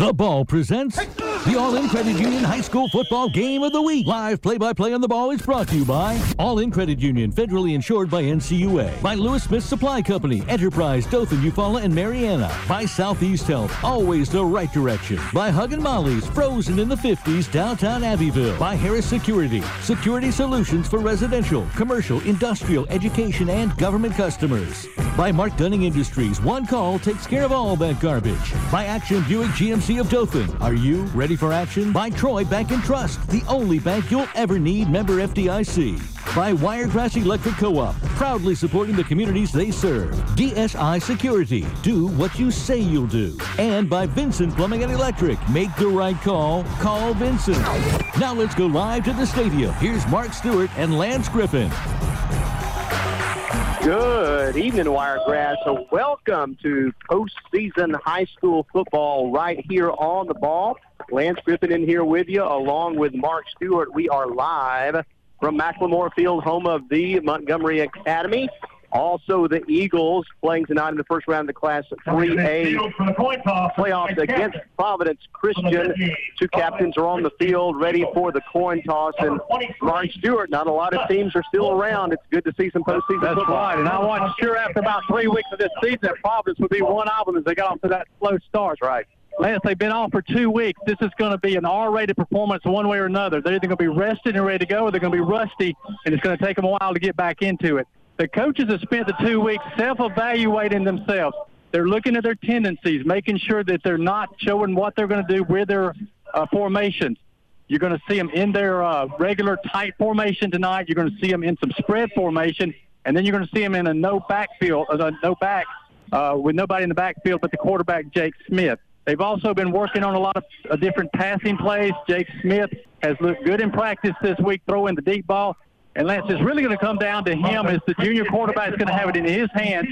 The Ball presents the All In Credit Union High School Football Game of the Week. Live play by play on the ball is brought to you by All In Credit Union, federally insured by NCUA. By Lewis Smith Supply Company, Enterprise, Dothan, Eufaula, and Marianna. By Southeast Health, always the right direction. By Huggin' Molly's, frozen in the 50s, downtown Abbeville. By Harris Security, security solutions for residential, commercial, industrial, education, and government customers. By Mark Dunning Industries, one call takes care of all that garbage. By Action Buick GMC of Dothan, are you ready for action? By Troy Bank and Trust, the only bank you'll ever need, member FDIC. By Wiregrass Electric Co-op, proudly supporting the communities they serve. DSI Security, do what you say you'll do. And by Vincent Plumbing and Electric, make the right call, call Vincent. Now let's go live to the stadium. Here's Mark Stewart and Lance Griffin. Good evening, Wiregrass. So welcome to postseason high school football right here on the ball. Lance Griffin in here with you, along with Mark Stewart. We are live from Macklemore Field, home of the Montgomery Academy. Also, the Eagles playing tonight in the first round of the Class 3A playoffs against Providence Christian. Two captains are on the field ready for the coin toss. And Mark Stewart, not a lot of teams are still around. It's good to see some postseason That's football. right. And I wasn't sure after about three weeks of this season that Providence would be one of them as they got off to that slow start. Right. Lance, they've been on for two weeks. This is going to be an R-rated performance one way or another. They're either going to be rested and ready to go, or they're going to be rusty, and it's going to take them a while to get back into it. The coaches have spent the two weeks self-evaluating themselves. They're looking at their tendencies, making sure that they're not showing what they're going to do with their uh, formations. You're going to see them in their uh, regular tight formation tonight. You're going to see them in some spread formation, and then you're going to see them in a no backfield, uh, no back, uh, with nobody in the backfield but the quarterback Jake Smith. They've also been working on a lot of uh, different passing plays. Jake Smith has looked good in practice this week, throwing the deep ball. And Lance, it's really going to come down to him as the junior quarterback is going to have it in his hands.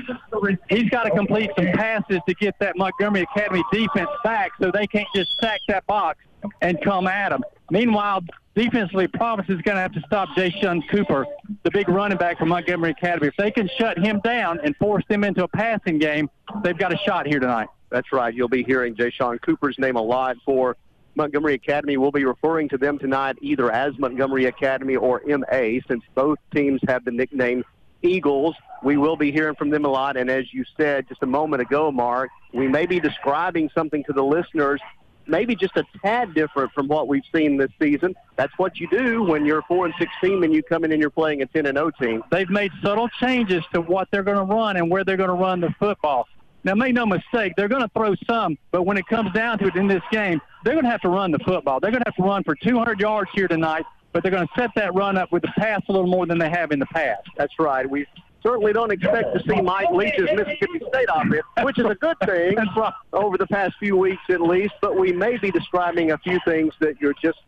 He's got to complete some passes to get that Montgomery Academy defense back so they can't just stack that box and come at him. Meanwhile, defensively, Providence is going to have to stop Jay Cooper, the big running back from Montgomery Academy. If they can shut him down and force them into a passing game, they've got a shot here tonight. That's right. You'll be hearing Jay Sean Cooper's name a lot for Montgomery Academy. We'll be referring to them tonight either as Montgomery Academy or MA, since both teams have the nickname Eagles. We will be hearing from them a lot. And as you said just a moment ago, Mark, we may be describing something to the listeners maybe just a tad different from what we've seen this season. That's what you do when you're 4 and 16 and you come in and you're playing a 10 and 0 team. They've made subtle changes to what they're going to run and where they're going to run the football. Now, make no mistake, they're going to throw some, but when it comes down to it in this game, they're going to have to run the football. They're going to have to run for 200 yards here tonight, but they're going to set that run up with the pass a little more than they have in the past. That's right. We certainly don't expect to see Mike Leach's Mississippi State offense, which is a good thing right. over the past few weeks at least, but we may be describing a few things that you're just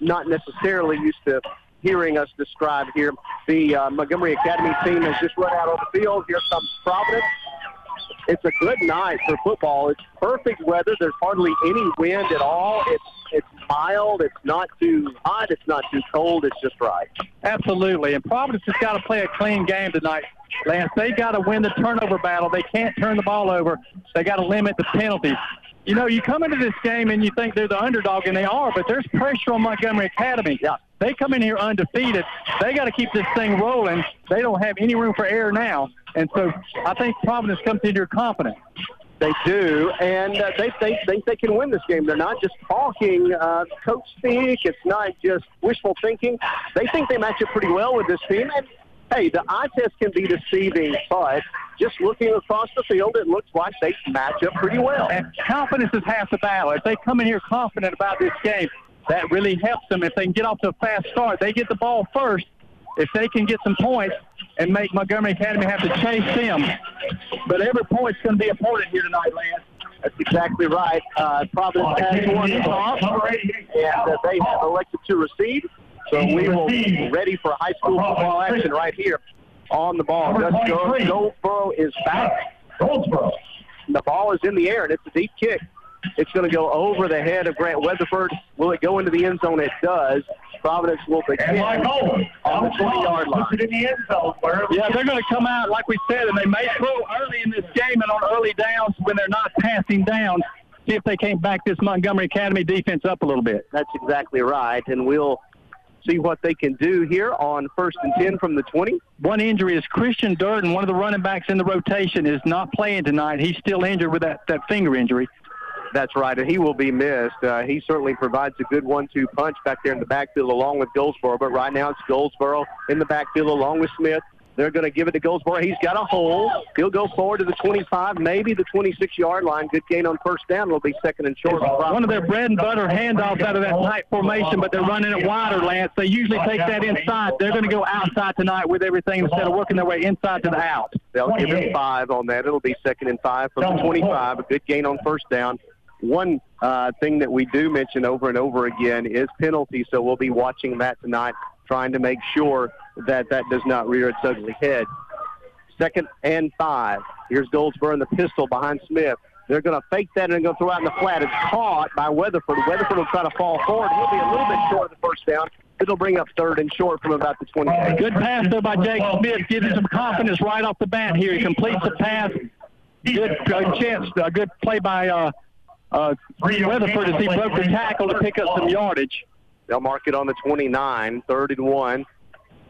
not necessarily used to hearing us describe here. The uh, Montgomery Academy team has just run out on the field. Here comes Providence. It's a good night for football. It's perfect weather. There's hardly any wind at all. It's it's mild. It's not too hot. It's not too cold. It's just right. Absolutely. And Providence has got to play a clean game tonight, Lance. They got to win the turnover battle. They can't turn the ball over. They got to limit the penalties. You know, you come into this game and you think they're the underdog, and they are, but there's pressure on Montgomery Academy. Yeah. They come in here undefeated. They got to keep this thing rolling. They don't have any room for error now. And so I think Providence comes in here confident. They do, and uh, they, they think they can win this game. They're not just talking uh, coach speak. It's not just wishful thinking. They think they match up pretty well with this team. And hey, the eye test can be deceiving, but just looking across the field, it looks like they match up pretty well. And confidence is half the battle. If they come in here confident about this game, that really helps them. If they can get off to a fast start, they get the ball first. If they can get some points and make Montgomery Academy have to chase them, but every point's going to be important here tonight, Lance. That's exactly right. Uh, Providence has one off, and uh, they have elected to receive. So we will be ready for high school uh-huh. football action right here on the ball. Gus Go- Goldsboro is back. Goldsboro. The ball is in the air, and it's a deep kick. It's going to go over the head of Grant Weatherford. Will it go into the end zone? It does. Providence will begin And Mike Owen on the 20-yard line. Puts it in the end zone. Yeah, they're going to come out, like we said, and they may throw early in this game and on early downs when they're not passing down. see if they can't back this Montgomery Academy defense up a little bit. That's exactly right. And we'll see what they can do here on first and 10 from the 20. One injury is Christian Durden, one of the running backs in the rotation, is not playing tonight. He's still injured with that, that finger injury. That's right, and he will be missed. Uh, he certainly provides a good one-two punch back there in the backfield along with Goldsboro, but right now it's Goldsboro in the backfield along with Smith. They're going to give it to Goldsboro. He's got a hole. He'll go forward to the 25, maybe the 26-yard line. Good gain on first down. It'll be second and short. One of their bread and butter handoffs out of that tight formation, but they're running it wider, Lance. They usually take that inside. They're going to go outside tonight with everything instead of working their way inside to the out. They'll give him five on that. It'll be second and five from the 25. A good gain on first down. One uh, thing that we do mention over and over again is penalty, so we'll be watching that tonight, trying to make sure that that does not rear its ugly head. Second and five. Here's Goldsboro in the pistol behind Smith. They're going to fake that and go throw out in the flat. It's caught by Weatherford. Weatherford will try to fall forward. He'll be a little bit short of the first down. It'll bring up third and short from about the 28. Good pass there by Jake Smith, giving some confidence right off the bat here. He completes the pass. Good uh, chance, uh, good play by uh, uh, Weatherford as he broke the tackle to pick up some yardage. They'll mark it on the 29, third and one.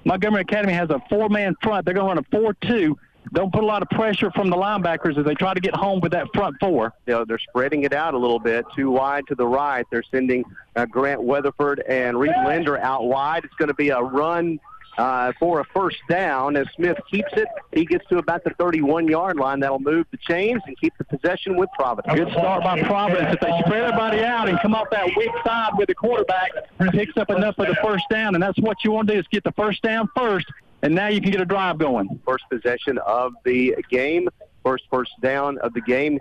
Montgomery Academy has a four-man front. They're going to run a 4-2. Don't put a lot of pressure from the linebackers as they try to get home with that front four. You know, they're spreading it out a little bit, too wide to the right. They're sending uh, Grant Weatherford and Reed Linder out wide. It's going to be a run uh, for a first down. As Smith keeps it, he gets to about the 31-yard line. That'll move the chains and keep the possession with Providence. Good start by Providence. If they spread everybody out and come off that weak side with the quarterback, picks up enough for the first down, and that's what you want to do is get the first down first, and now you can get a drive going. First possession of the game, first first down of the game,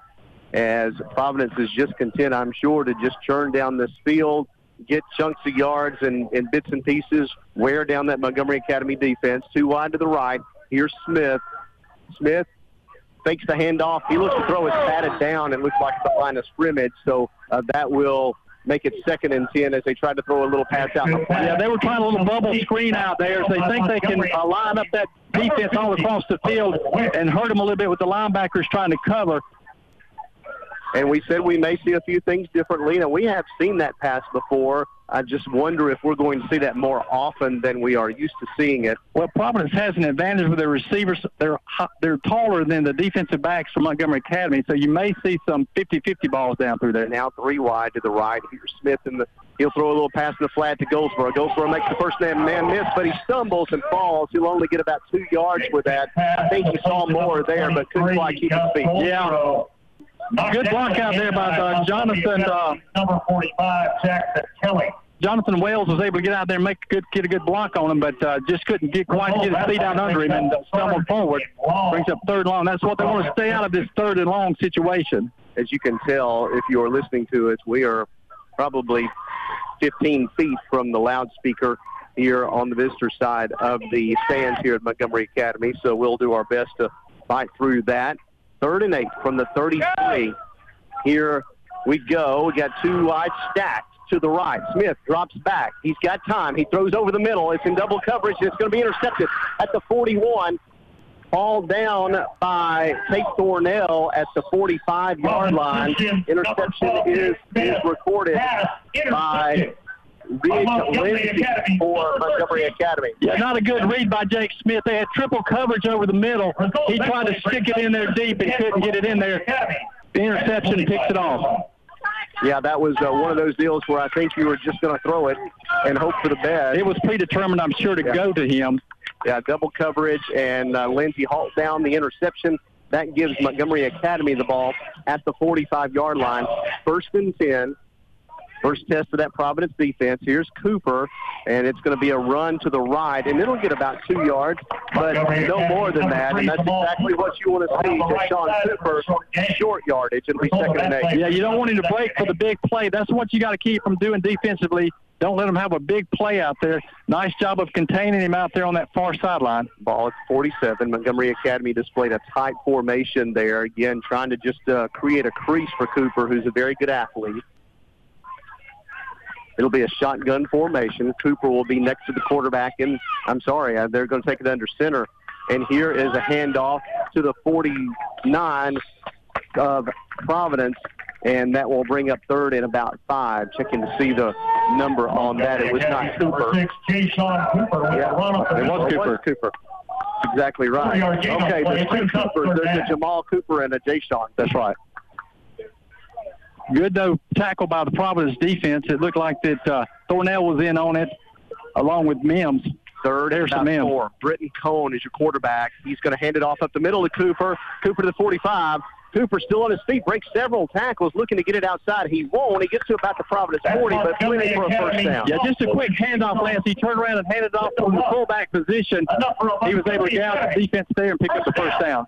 as Providence is just content, I'm sure, to just churn down this field get chunks of yards and, and bits and pieces, wear down that Montgomery Academy defense. Too wide to the right. Here's Smith. Smith fakes the handoff. He looks to throw his batted down and looks like the line of scrimmage. So uh, that will make it second and 10 as they try to throw a little pass out. Yeah, they were trying a little bubble screen out there. So they think they can uh, line up that defense all across the field and hurt them a little bit with the linebackers trying to cover. And we said we may see a few things differently, and we have seen that pass before. I just wonder if we're going to see that more often than we are used to seeing it. Well, Providence has an advantage with their receivers. They're they're taller than the defensive backs from Montgomery Academy, so you may see some 50-50 balls down through there. Now three wide to the right. Here's Smith in the. He'll throw a little pass in the flat to Goldsboro. Goldsboro makes the first man man miss, but he stumbles and falls. He'll only get about two yards with that. I think he saw more there, but couldn't quite keep his feet. Yeah. Good block out there by uh, Jonathan. Uh, number 45, Jackson Kelly. Jonathan Wales was able to get out there and make a good, get a good block on him, but uh, just couldn't get quite get his feet out under him and uh, stumbled forward. Brings up third and long. That's what they want to stay out of this third and long situation. As you can tell, if you are listening to us, we are probably 15 feet from the loudspeaker here on the visitor side of the stands here at Montgomery Academy. So we'll do our best to fight through that. Third and eight from the 33. Here we go. We got two wide stacked to the right. Smith drops back. He's got time. He throws over the middle. It's in double coverage. It's going to be intercepted at the 41. Hauled down by Tate Thornell at the 45-yard line. Interception is, is recorded by Reed Lindsay for Montgomery Academy. Yeah, not a good read by Jake Smith. They had triple coverage over the middle. He tried to stick it in there deep and couldn't get it in there. The interception picks it off. Yeah, that was uh, one of those deals where I think you were just going to throw it and hope for the best. It was predetermined, I'm sure, to yeah. go to him. Yeah, double coverage, and uh, Lindsey halts down the interception. That gives Montgomery Academy the ball at the 45-yard line. First and 10 First test of that Providence defense. Here's Cooper, and it's going to be a run to the right, and it'll get about two yards, but no more than that. And that's exactly what you want to see. Sean Cooper, short yardage. It'll be second and eight. Yeah, you don't want him to break for the big play. That's what you got to keep from doing defensively. Don't let him have a big play out there. Nice job of containing him out there on that far sideline. Ball at 47. Montgomery Academy displayed a tight formation there. Again, trying to just uh, create a crease for Cooper, who's a very good athlete. It'll be a shotgun formation. Cooper will be next to the quarterback, and I'm sorry, uh, they're going to take it under center. And here is a handoff to the 49 of Providence. and that will bring up third and about five. Checking to see the number on that. It was not Cooper. Six, Jay Sean Cooper with Yeah, run up it was. Cooper. Cooper. Exactly right. Three-yard gain on Okay, there's two Coopers. There's a. Jamal Cooper and a Jay Sean. That's right. Good though tackle by the Providence defense. It looked like that uh, Thornell was in on it, along with Mims. Third There's and some about in. four. Britton Cone is your quarterback. He's going to hand it off up the middle to Cooper. Cooper to the 45. Cooper still on his feet, breaks several tackles, looking to get it outside. He won't. He gets to about the Providence 40, but plenty for a first down. Yeah, just a quick handoff, Lance. He turned around and handed it off from the fullback position. Enough for a He was able to get out the defense there and pick up the first down.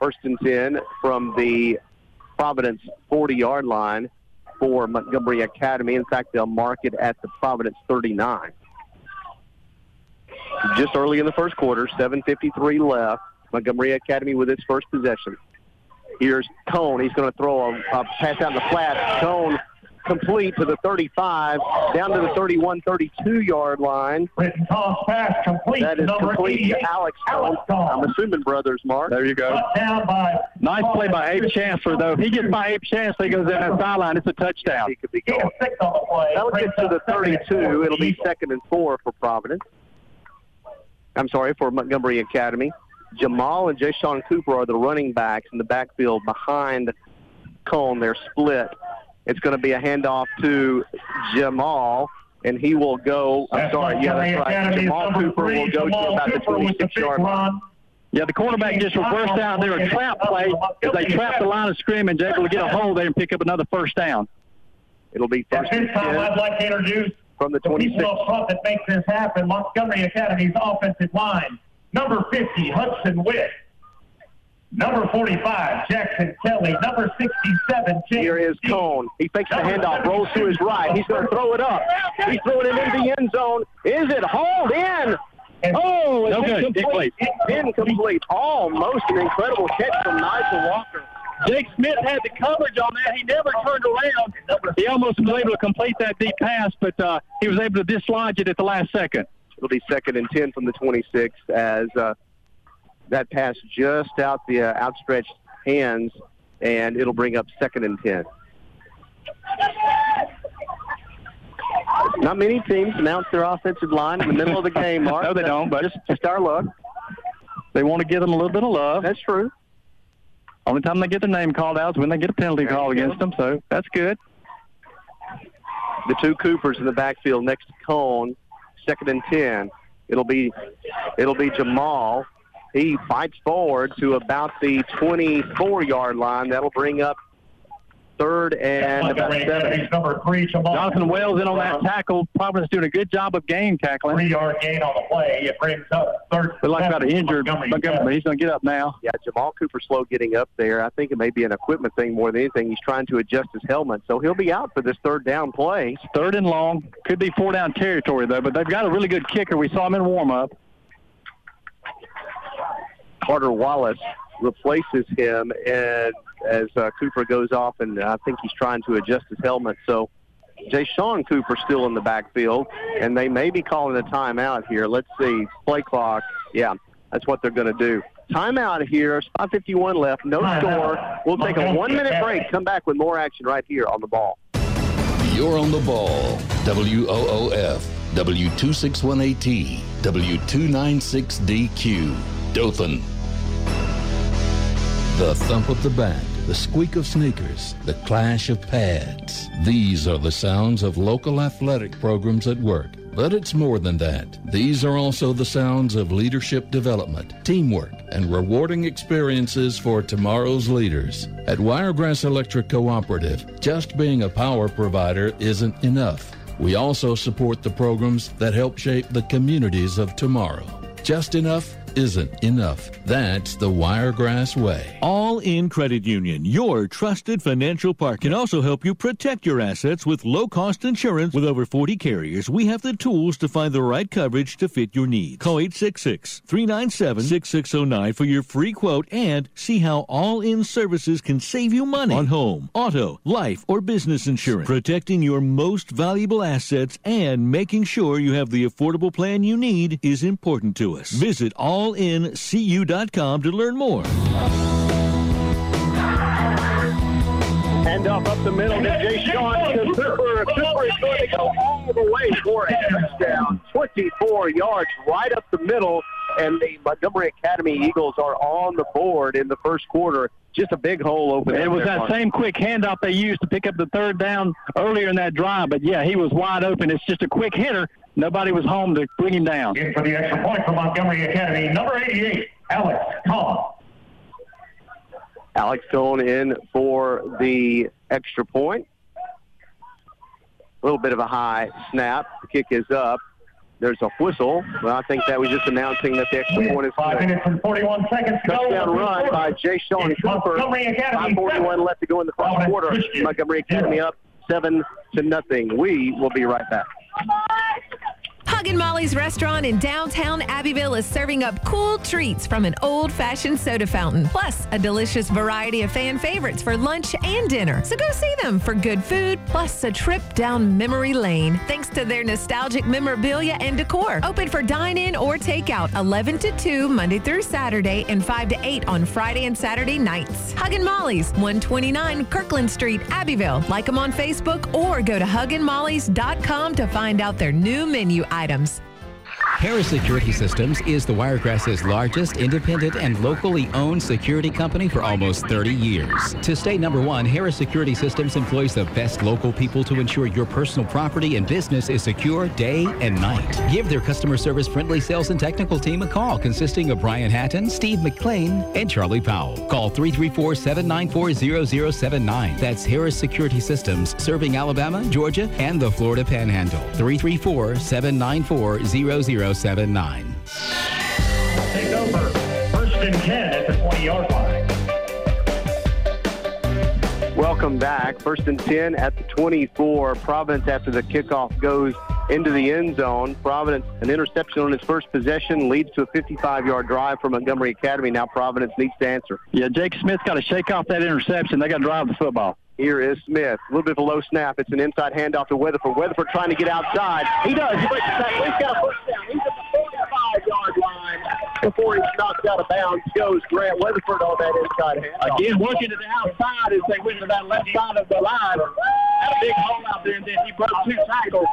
First and 10 from the Providence 40-yard line for Montgomery Academy. In fact, they'll mark it at the Providence 39. Just early in the first quarter, 7.53 left. Montgomery Academy with its first possession. Here's Cone. He's going to throw a, a pass out in the flat. Cone complete to the 35, down to the 31, 32 yard line. Britton pass complete. That is complete to Alex Cone. I'm assuming brothers, Mark. There you go. Down by Nice play by Abe Chancellor, though. If he gets by Abe Chancellor, he goes down that sideline. It's a touchdown. He could be going. of six on the play. That'll get to the up second and 32. It'll be second and four for Providence. I'm sorry, for Montgomery Academy. Jamal and Jay Sean Cooper are the running backs in the backfield behind Cone. They're split. It's going to be a handoff to Jamal, and he will go. I'm That's sorry, yeah, that's right. Jamal Cooper three, will go to Jamal about the Cooper the 26 yard line. Yeah, the quarterback just reversed out there a trap play as they trapped the line of scrimmage, able to get a hold there and pick up another first down. It'll be At first this and time, I'd like to introduce from the the 26. people up front that makes this happen. Montgomery Academy's offensive line. Number 50, Hudson Witt. Number 45, Jackson Kelly. Number 67, James Here is Cone. He fakes the handoff, rolls to his right. He's going to throw it up. He's throwing it into the end zone. Is it hauled in? Oh, it's No good. incomplete. Incomplete. Almost an incredible catch from Nigel Walker. Jake Smith had the coverage on that. He never turned around. He almost was able to complete that deep pass, but uh, he was able to dislodge it at the last second. It'll be second and 10 from the 26 as uh, that pass just out the uh, outstretched hands, and it'll bring up second and 10. Not many teams announce their offensive line in the middle of the game, Mark. No, they don't, but just, just our luck. they want to give them a little bit of love. That's true. Only time they get their name called out is when they get a penalty There call against them, so that's good. the two Coopers in the backfield next to Cone, second and ten. It'll be it'll be Jamal. He fights forward to about the 24 yard line. That'll bring up third and about seven. Academy's number three, Jamal. Jonathan Wells in on that tackle. Providence doing a good job of game tackling. Three-yard gain on the play. It brings up third. But like about an injured Montgomery Montgomery, he's going to get up now. Yeah, Jamal Cooper slow getting up there. I think it may be an equipment thing more than anything. He's trying to adjust his helmet, so he'll be out for this third down play. Third and long. Could be four down territory, though, but they've got a really good kicker. We saw him in warm up. Carter Wallace replaces him, and as uh, Cooper goes off, and I think he's trying to adjust his helmet. So Jay Sean Cooper still in the backfield, and they may be calling a timeout here. Let's see, play clock. Yeah, that's what they're going to do. Timeout here. 5:51 left. No score. We'll take a one-minute break. Come back with more action right here on the ball. You're on the ball. WOOF, W261AT, W296DQ, Dothan. The thump of the bat, the squeak of sneakers, the clash of pads. These are the sounds of local athletic programs at work. But it's more than that. These are also the sounds of leadership development, teamwork, and rewarding experiences for tomorrow's leaders. At Wiregrass Electric Cooperative, just being a power provider isn't enough. We also support the programs that help shape the communities of tomorrow. Just enough isn't enough. That's the Wiregrass way. All in Credit Union, your trusted financial partner, can also help you protect your assets with low cost insurance. With over 40 carriers, we have the tools to find the right coverage to fit your needs. Call 866 397 6609 for your free quote and see how all in services can save you money on home, auto, life, or business insurance. Protecting your most valuable assets and making sure you have the affordable plan you need is important to us. Visit allincu.com to learn more. And handoff up the middle to Jay Sean to Cooper. Cooper is going to go all the way for a touchdown. 24 yards right up the middle. And the Montgomery Academy Eagles are on the board in the first quarter. Just a big hole open. It was that Mark. same quick handoff they used to pick up the third down earlier in that drive. But yeah, he was wide open. It's just a quick hitter. Nobody was home to bring him down. In for the extra point for Montgomery Academy, number 88, Alex Cobb. Alex Cone in for the extra point. A little bit of a high snap. The kick is up. There's a whistle, but I think that was just announcing that the extra point is Five good. minutes and 41 seconds to go. Touchdown run by Jay Sean It's Cooper. Montgomery Academy 541 left to go in the first quarter. Montgomery Academy up seven to nothing. We will be right back. Huggin' Molly's restaurant in downtown Abbeville is serving up cool treats from an old fashioned soda fountain, plus a delicious variety of fan favorites for lunch and dinner. So go see them for good food, plus a trip down memory lane, thanks to their nostalgic memorabilia and decor. Open for dine in or takeout 11 to 2 Monday through Saturday and 5 to 8 on Friday and Saturday nights. Huggin' Molly's, 129 Kirkland Street, Abbeville. Like them on Facebook or go to hugginmollys.com to find out their new menu items items. Harris Security Systems is the Wiregrass's largest independent and locally owned security company for almost 30 years. To stay number one, Harris Security Systems employs the best local people to ensure your personal property and business is secure day and night. Give their customer service friendly sales and technical team a call consisting of Brian Hatton, Steve McLean, and Charlie Powell. Call 334 794 0079. That's Harris Security Systems, serving Alabama, Georgia, and the Florida Panhandle. 334 794 0079. Take over. First and 10 at the 20-yard line. Welcome back. First and 10 at the 24. Providence, after the kickoff, goes into the end zone. Providence, an interception on its first possession, leads to a 55-yard drive for Montgomery Academy. Now Providence needs to answer. Yeah, Jake Smith's got to shake off that interception. They got to drive the football. Here is Smith. A little bit of a low snap. It's an inside handoff to Weatherford. Weatherford trying to get outside. He does. He breaks the tackle. He's got a first down. He's at the 45-yard line before he's knocked out of bounds. Goes Grant Weatherford on that inside handoff. Again, working to the outside as they went to that left side of the line. Had a big hole out there, and then he broke two tackles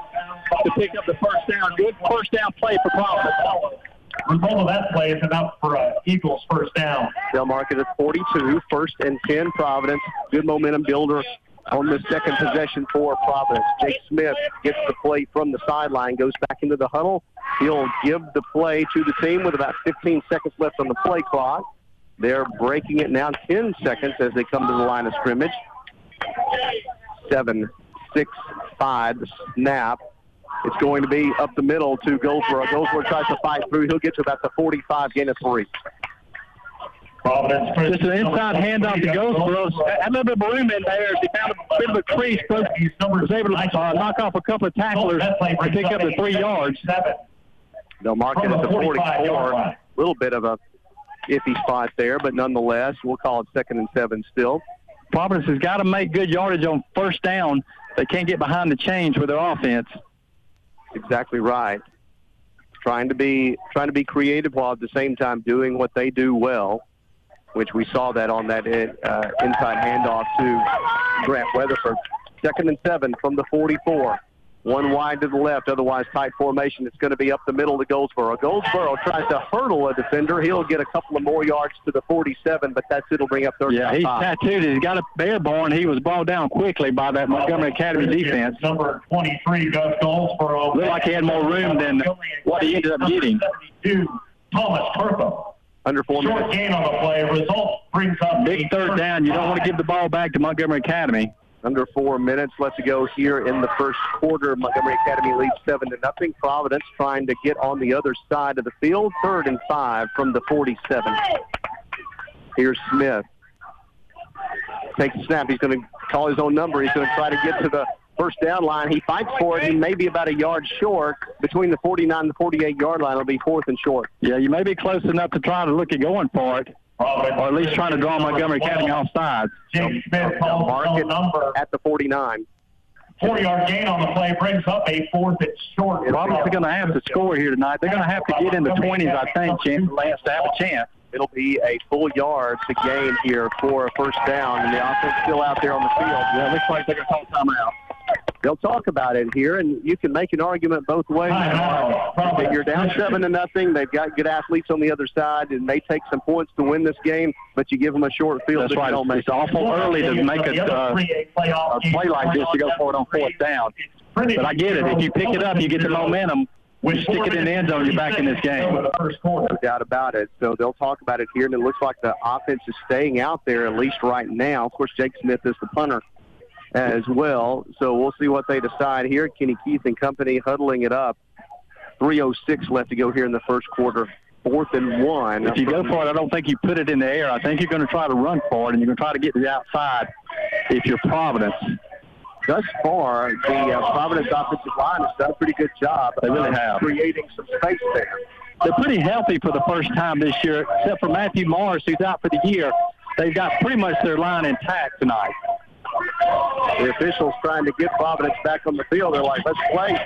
to pick up the first down. Good first down play for Providence. The result of that play is enough for uh, Eagles first down. They'll mark it at 42, first and 10 Providence. Good momentum builder on the second possession for Providence. Jake Smith gets the play from the sideline, goes back into the huddle. He'll give the play to the team with about 15 seconds left on the play clock. They're breaking it now 10 seconds as they come to the line of scrimmage. Seven, six, five, snap. It's going to be up the middle to Goldsboro. Goldsboro tries to fight through. He'll get to about the 45, gain of three. Providence Just an inside handoff to Goldsboro. Had a little bit of room in there. He found a bit of a crease, but was able to uh, knock off a couple of tacklers to pick up the three yards. Seven. They'll mark it at the 44. A little bit of a iffy spot there, but nonetheless, we'll call it second and seven still. Providence has got to make good yardage on first down. They can't get behind the chains with their offense. Exactly right. Trying to be trying to be creative while at the same time doing what they do well, which we saw that on that uh, inside handoff to Grant Weatherford. Second and seven from the 44. One wide to the left, otherwise tight formation. It's going to be up the middle to Goldsboro. Goldsboro tries to hurdle a defender. He'll get a couple of more yards to the 47, but that's it'll bring up 35. Yeah, he's tattooed. He's got a bear born. He was brought down quickly by that Montgomery Academy defense. Number 23, Gus Goldsboro. Looked like he had more room than what he ended up getting. 72, Thomas Kirkham. Under four Short minutes. gain on the play. Result brings up Big third down. You don't want to give the ball back to Montgomery Academy. Under four minutes left to go here in the first quarter. Montgomery Academy leads seven to nothing. Providence trying to get on the other side of the field. Third and five from the 47. Here's Smith. Takes the snap. He's going to call his own number. He's going to try to get to the first down line. He fights for it. He may be about a yard short. Between the 49 and the 48 yard line, it'll be fourth and short. Yeah, you may be close enough to try to look at going for it. Or at least trying to draw Montgomery Academy off sides. Jake Smith They'll calls mark his own number. at the 49. 40-yard gain on the play brings up a fourth and short. Providence is going to have to score here tonight. They're going to have to get in the 20s, I think, chance, Lance, to have a chance. It'll be a full yard to gain here for a first down, and the offense still out there on the field. Yeah, it looks like they're going to call timeout. They'll talk about it here, and you can make an argument both ways. If you're down seven to nothing, they've got good athletes on the other side, and may take some points to win this game. But you give them a short field. That's right. It's awful early to make a, uh, a play like this to go for it on fourth down. But I get it. If you pick it up, you get the momentum. When you stick it in the end zone, you're back in this game. No doubt about it. So they'll talk about it here, and it looks like the offense is staying out there at least right now. Of course, Jake Smith is the punter as well. So we'll see what they decide here. Kenny Keith and company huddling it up. 3.06 left to go here in the first quarter. Fourth and one. If you go for it, I don't think you put it in the air. I think you're going to try to run for it, and you're going to try to get to the outside if you're Providence. Thus far, the uh, Providence offensive line has done a pretty good job. They really have. creating some space there. They're pretty healthy for the first time this year, except for Matthew Morris, who's out for the year. They've got pretty much their line intact tonight. The officials trying to get Providence back on the field. They're like, let's play.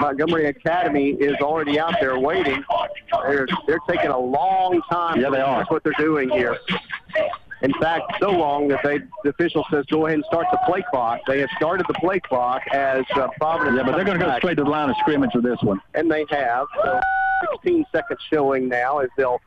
Montgomery Academy is already out there waiting. They're, they're taking a long time. Yeah, they are. That's what they're doing here. In fact, so long that they, the official says go ahead and start the play clock. They have started the play clock as uh, Providence. Yeah, but they're going to go straight to the line of scrimmage with this one. and they have. So 16 seconds showing now as they'll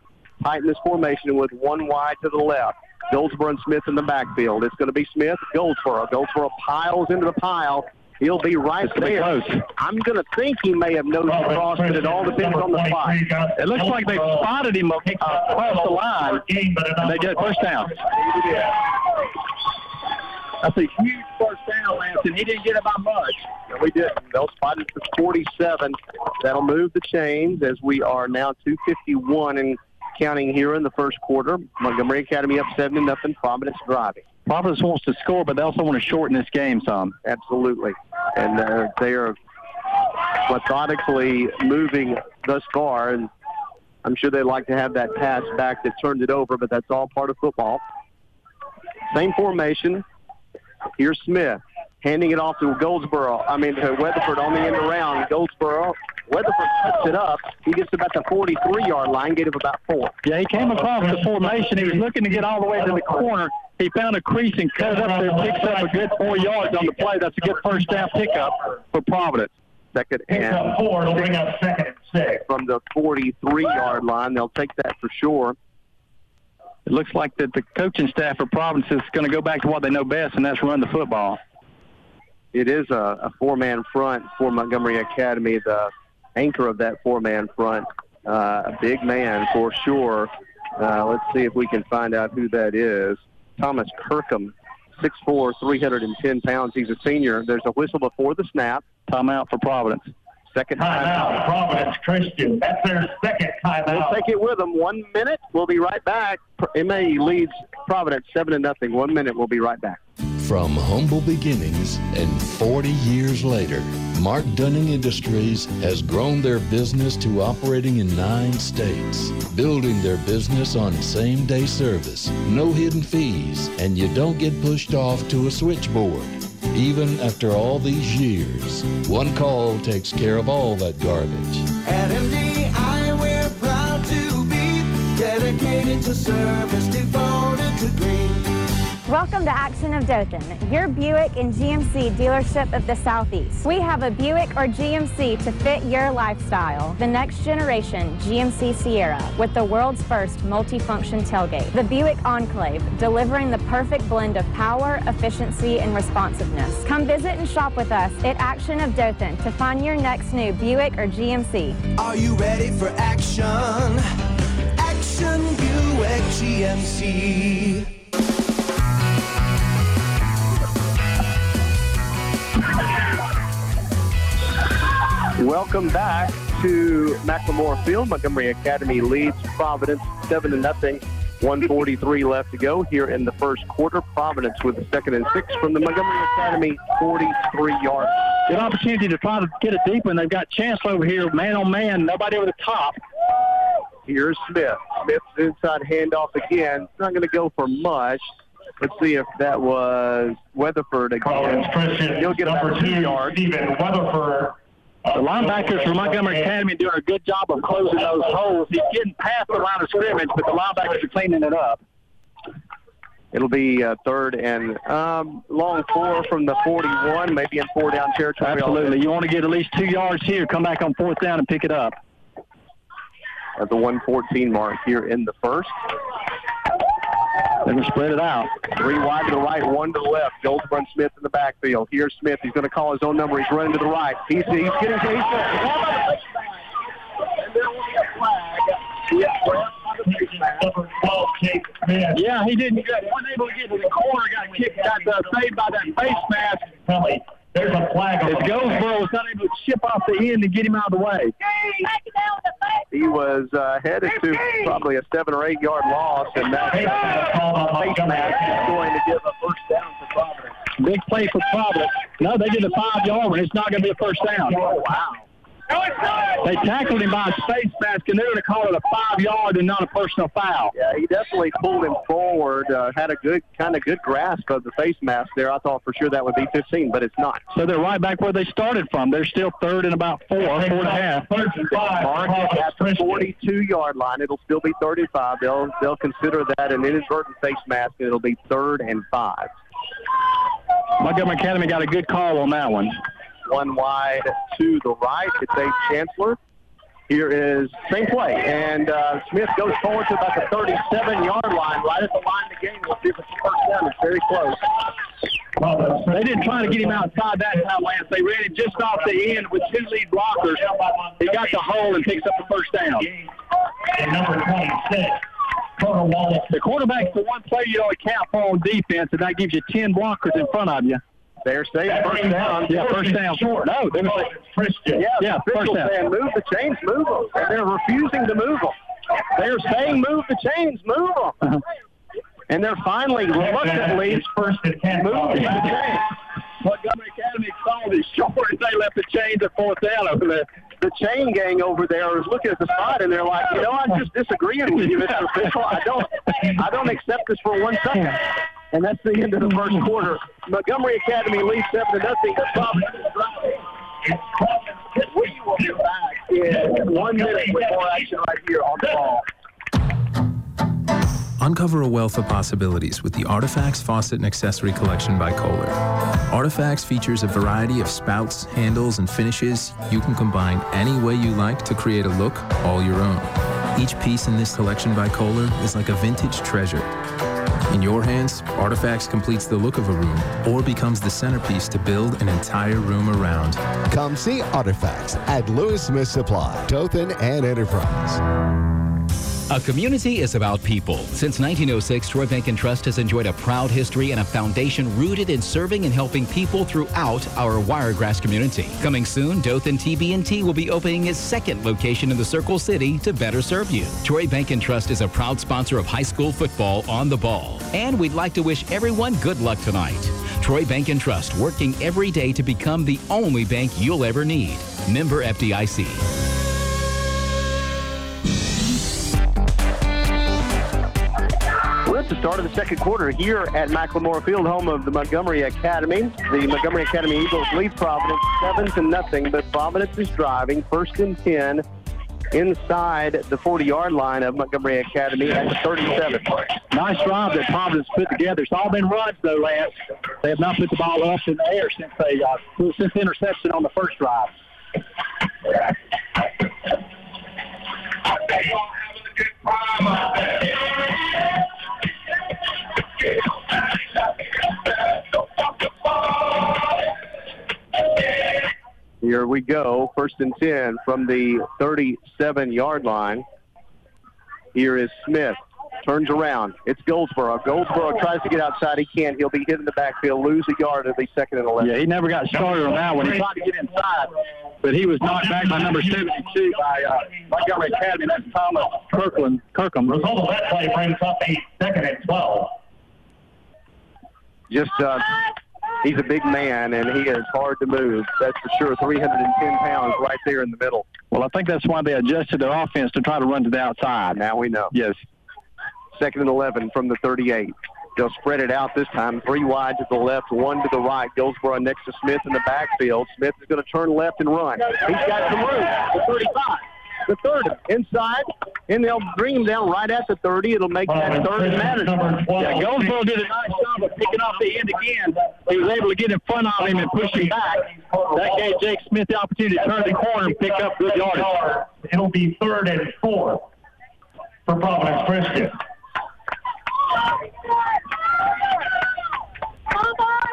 tighten this formation with one wide to the left. Goldsboro and Smith in the backfield. It's going to be Smith, Goldsboro. Goldsboro piles into the pile. He'll be right It's gonna be close. I'm going to think he may have nosed across, but it all depends on the spot. It looks like they spotted him uh, across the line, and they get first down. That's a huge first down, Lance, and he didn't get it by much. No, we didn't. They'll spot it to 47. That'll move the chains as we are now 251 and counting here in the first quarter. Montgomery Academy up 7 nothing. Providence driving. Providence wants to score, but they also want to shorten this game some. Absolutely. And uh, they are methodically moving thus far. And I'm sure they'd like to have that pass back that turned it over, but that's all part of football. Same formation. Here's Smith handing it off to Goldsboro. I mean, to Weatherford on the end around. Goldsboro. Weatherford cuts it up. He gets about the 43-yard line, gave him about four. Yeah, he came across the formation. He was looking to get all the way to the corner. He found a crease and cut it up there, picks up a good four yards on the play. That's a good first down pickup for Providence. Second Picks and up four, it'll bring up second and six. from the 43-yard line. They'll take that for sure. It looks like that the coaching staff for Providence is going to go back to what they know best, and that's run the football. it is a, a four-man front for Montgomery Academy. The anchor of that four-man front, uh, a big man for sure. Uh, let's see if we can find out who that is. Thomas Kirkham, 6'4", 310 pounds. He's a senior. There's a whistle before the snap. Timeout for Providence. Second Timeout, Providence Christian. That's their second We'll timeout. take it with them. One minute. We'll be right back. MA leads Providence seven to nothing. One minute. We'll be right back. From humble beginnings and 40 years later, Mark Dunning Industries has grown their business to operating in nine states, building their business on same day service, no hidden fees, and you don't get pushed off to a switchboard. Even after all these years, one call takes care of all that garbage. At MDI, we're proud to be dedicated to service, devoted to green. Welcome to Action of Dothan, your Buick and GMC dealership of the Southeast. We have a Buick or GMC to fit your lifestyle. The next generation GMC Sierra with the world's first multifunction tailgate. The Buick Enclave, delivering the perfect blend of power, efficiency, and responsiveness. Come visit and shop with us at Action of Dothan to find your next new Buick or GMC. Are you ready for action? Action Buick GMC. Welcome back to McLemore Field. Montgomery Academy leads Providence seven to nothing. 143 left to go here in the first quarter. Providence with the second and six from the Montgomery Academy 43 yard. Good opportunity to try to get it deep, and they've got Chancellor over here, man on man, nobody over the top. Here's Smith. Smith's inside handoff again. It's Not going to go for much. Let's see if that was Weatherford again. Providence Christian. He'll get number about two two, yards. Stephen Weatherford. The linebackers from Montgomery Academy are doing a good job of closing those holes. He's getting past the line of scrimmage, but the linebackers are cleaning it up. It'll be uh, third and um, long four from the 41, maybe in four down territory. Absolutely. You want to get at least two yards here, come back on fourth down and pick it up. At the 114 mark here in the first. They're going to spread it out. Three wide to the right, one to the left. Goldsboro Smith in the backfield. Here's Smith. He's going to call his own number. He's running to the right. He's, he's getting he's getting, Yeah, he didn't get wasn't able to get to the corner. Got kicked, got uh, saved by that face mask. Kelly, there's a flag on As the Goldsboro was not able to chip off the end and get him out of the way. He was uh, headed to probably a seven or eight yard loss, and that uh, face mask is going to give a first down for Providence. Big play for Providence. No, they did a five yard one. It's not going to be a first down. Oh, wow. They tackled him by his face mask, and they're going to call it a five yard and not a personal foul. Yeah, he definitely pulled him forward. Uh, had a good kind of good grasp of the face mask there. I thought for sure that would be 15, but it's not. So they're right back where they started from. They're still third and about four, four and a half. Third and five. Mark at the 42 yard line. It'll still be 35. They'll they'll consider that an inadvertent face mask, and it'll be third and five. Montgomery Academy got a good call on that one. One wide to the right. It's a Chancellor. Here is same play, and uh, Smith goes forward to about the 37-yard line, right at the line of the game. We'll see if it's a first down. It's very close. They didn't try to get him outside that time, Lance. They ran it just off the end with two lead blockers. He got the hole and picks up the first down. And number 26, Carter Wallace. The quarterback's the one player you don't account for on defense, and that gives you 10 blockers in front of you. They're saying first down. Yeah, first down. No, they're gonna say, Christian. Yeah, Yeah, first officials down. saying move the chains, move them. And they're refusing to move them. They're saying move the chains, move them. Uh-huh. And they're finally reluctantly first and 10. moving the chains. Montgomery Academy called it short, they left the chains at fourth down over there. The chain gang over there is looking at the spot and they're like, you know, I'm just disagreeing with you, Mr. Official. I don't, I don't accept this for one second. And that's the end of the mm-hmm. first quarter. Montgomery Academy leads seven to nothing. The Providence is driving. We will be back in one minute with more action right here on the ball. Uncover a wealth of possibilities with the Artifacts Faucet and Accessory Collection by Kohler. Artifacts features a variety of spouts, handles, and finishes you can combine any way you like to create a look all your own. Each piece in this collection by Kohler is like a vintage treasure. In your hands, Artifacts completes the look of a room or becomes the centerpiece to build an entire room around. Come see Artifacts at Lewis Smith Supply, Dothan and Enterprise. A community is about people. Since 1906, Troy Bank and Trust has enjoyed a proud history and a foundation rooted in serving and helping people throughout our Wiregrass community. Coming soon, Dothan TB&T will be opening its second location in the Circle City to better serve you. Troy Bank and Trust is a proud sponsor of high school football on the ball. And we'd like to wish everyone good luck tonight. Troy Bank and Trust working every day to become the only bank you'll ever need. Member FDIC. The start of the second quarter here at Macklemore Field, home of the Montgomery Academy. The Montgomery Academy Eagles lead Providence seven to nothing, but Providence is driving first and ten inside the 40-yard line of Montgomery Academy at the 37. Nice drive that Providence put together. It's all been runs, though, Lance. They have not put the ball up in the air since they uh, since the interception on the first drive. Here we go, first and 10 from the 37-yard line. Here is Smith. Turns around. It's Goldsboro. Goldsboro tries to get outside. He can't. He'll be hit in the backfield, lose a yard. It'll be second and 11. Yeah, he never got started on that one. He tried to get inside, but he was knocked back by number 72 by uh, Montgomery Academy. That's Thomas Kirkland. Kirkham. Result of that play brings up a second and 12. Just, uh, he's a big man, and he is hard to move. That's for sure. 310 pounds right there in the middle. Well, I think that's why they adjusted their offense to try to run to the outside. Now we know. Yes. Second and 11 from the 38. They'll spread it out this time. Three wide to the left, one to the right. Goldsboro next to Smith in the backfield. Smith is going to turn left and run. He's got some room. The 35. The 30. Inside. And they'll bring him down right at the 30. It'll make that third and matter. Yeah, Goldsboro did a nice job of picking off the end again. He was able to get in front of him and push him back. That gave Jake Smith the opportunity to turn the corner and pick up good yardage. It'll be third and four for Providence Christian.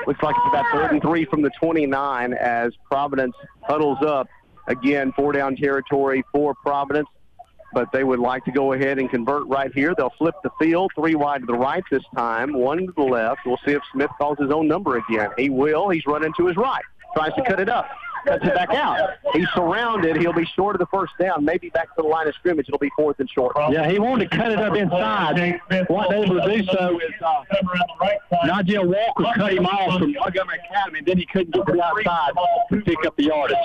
Looks like it's about third and three from the 29 as Providence huddles up. Again, four down territory for Providence, but they would like to go ahead and convert right here. They'll flip the field, three wide to the right this time, one to the left. We'll see if Smith calls his own number again. He will. He's running to his right, tries to cut it up. Cuts it back out. He's surrounded. He'll be short of the first down. Maybe back to the line of scrimmage. It'll be fourth and short. Yeah, he wanted to cut it up inside. Wasn't able to do so is uh, Nigel Walker cut him off from Montgomery Academy, and then he couldn't get to the outside to pick up the yardage.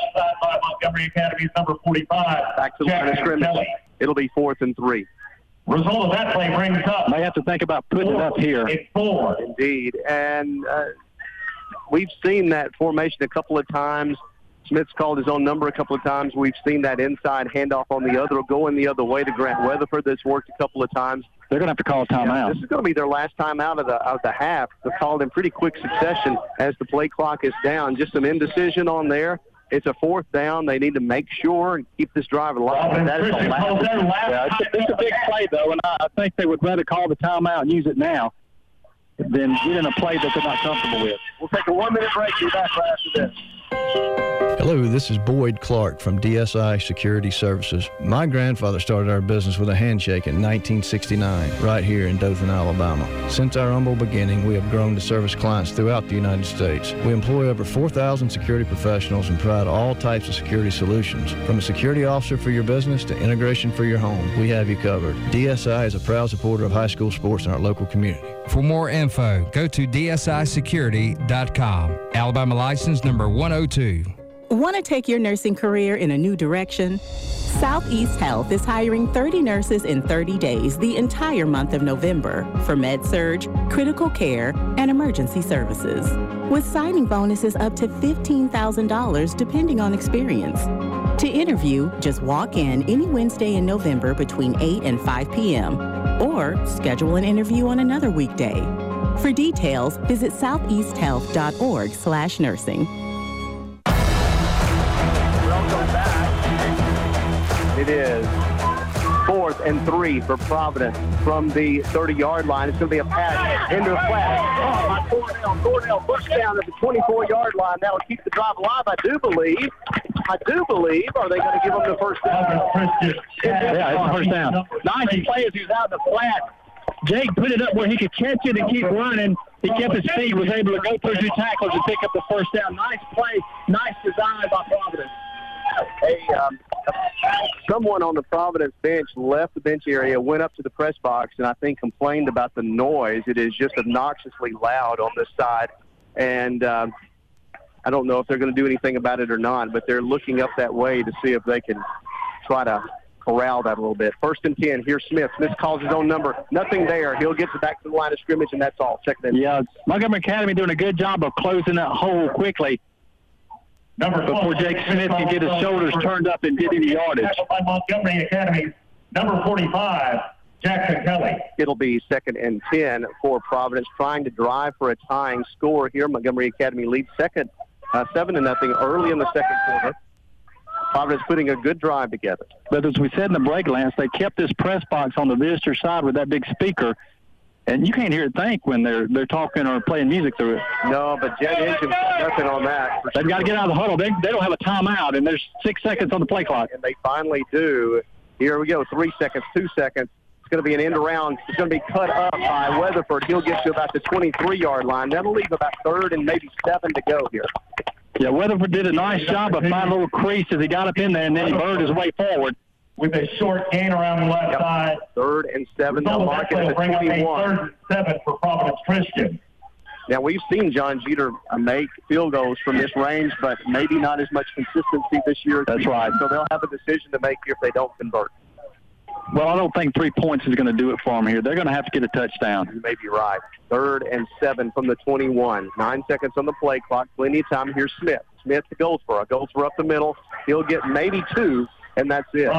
By Montgomery Academy's number 45. Back to the line of scrimmage. It'll be fourth and three. Result of that play brings up. May have to think about putting it up here. It's four. Indeed. And uh, we've seen that formation a couple of times. Smith's called his own number a couple of times. We've seen that inside handoff on the other, going the other way to Grant Weatherford. That's worked a couple of times. They're going to have to call a timeout. This is going to be their last time out of the of the half. They're called in pretty quick succession as the play clock is down. Just some indecision on there. It's a fourth down. They need to make sure and keep this drive alive. That is the last. Yeah, it's, a, it's a big play, though, and I, I think they would rather call the timeout and use it now than get in a play that they're not comfortable with. We'll take a one-minute break. Be back right after this. Hello, this is Boyd Clark from DSI Security Services. My grandfather started our business with a handshake in 1969, right here in Dothan, Alabama. Since our humble beginning, we have grown to service clients throughout the United States. We employ over 4,000 security professionals and provide all types of security solutions. From a security officer for your business to integration for your home, we have you covered. DSI is a proud supporter of high school sports in our local community. For more info, go to dsisecurity.com. Alabama license number 102. Want to take your nursing career in a new direction? Southeast Health is hiring 30 nurses in 30 days the entire month of November for med surg, critical care, and emergency services. With signing bonuses up to $15,000 depending on experience. To interview, just walk in any Wednesday in November between 8 and 5 p.m. or schedule an interview on another weekday. For details, visit southeasthealth.org/nursing. It is fourth and three for Providence from the 30-yard line. It's going to be a pass into the flat. Oh, my Cornell. Cornell push down at the 24-yard line. That will keep the drive alive, I do believe. I do believe. Are they going to give them the first down? Yeah, it's the first down. Nice play as he was out in the flat. Jake put it up where he could catch it and keep running. He kept his feet, was able to go through two tackles and pick up the first down. Nice play, nice design by Providence. Hey, um, someone on the Providence bench left the bench area, went up to the press box, and I think complained about the noise. It is just obnoxiously loud on this side, and um, I don't know if they're going to do anything about it or not. But they're looking up that way to see if they can try to corral that a little bit. First and ten. Here's Smith. Smith calls his own number. Nothing there. He'll get back to the line of scrimmage, and that's all. Second and Yeah, Montgomery Academy doing a good job of closing that hole quickly. Number Before Jake Smith can get his shoulders turned up and get any yardage. Tackled by Montgomery Academy, number 45, Jackson Kelly. It'll be second and 10 for Providence, trying to drive for a tying score here. Montgomery Academy leads second, uh, 7 to nothing early in the second quarter. Providence putting a good drive together. But as we said in the break, Lance, they kept this press box on the visitor side with that big speaker, and you can't hear it think when they're they're talking or playing music through it. No, but Jet Engine nothing on that. They've got to get out of the huddle. They, they don't have a timeout, and there's six seconds on the play clock. And they finally do. Here we go. Three seconds, two seconds. It's going to be an end around. It's going to be cut up by Weatherford. He'll get to about the 23-yard line. That'll leave about third and maybe seven to go here. Yeah, Weatherford did a nice job of finding a little crease as he got up in there, and then he burned his way forward. With a short gain around the left side. Third and seven. Result They'll mark that it play will bring up a 21. third and seven for Providence Christian. Now, we've seen John Jeter make field goals from this range, but maybe not as much consistency this year. as That's we- right. So they'll have a decision to make here if they don't convert. Well, I don't think three points is going to do it for them here. They're going to have to get a touchdown. You may be right. Third and seven from the 21. Nine seconds on the play clock. Plenty of time. Here's Smith. Smith to Goldsboro. Goldsboro up the middle. He'll get maybe two, and that's it.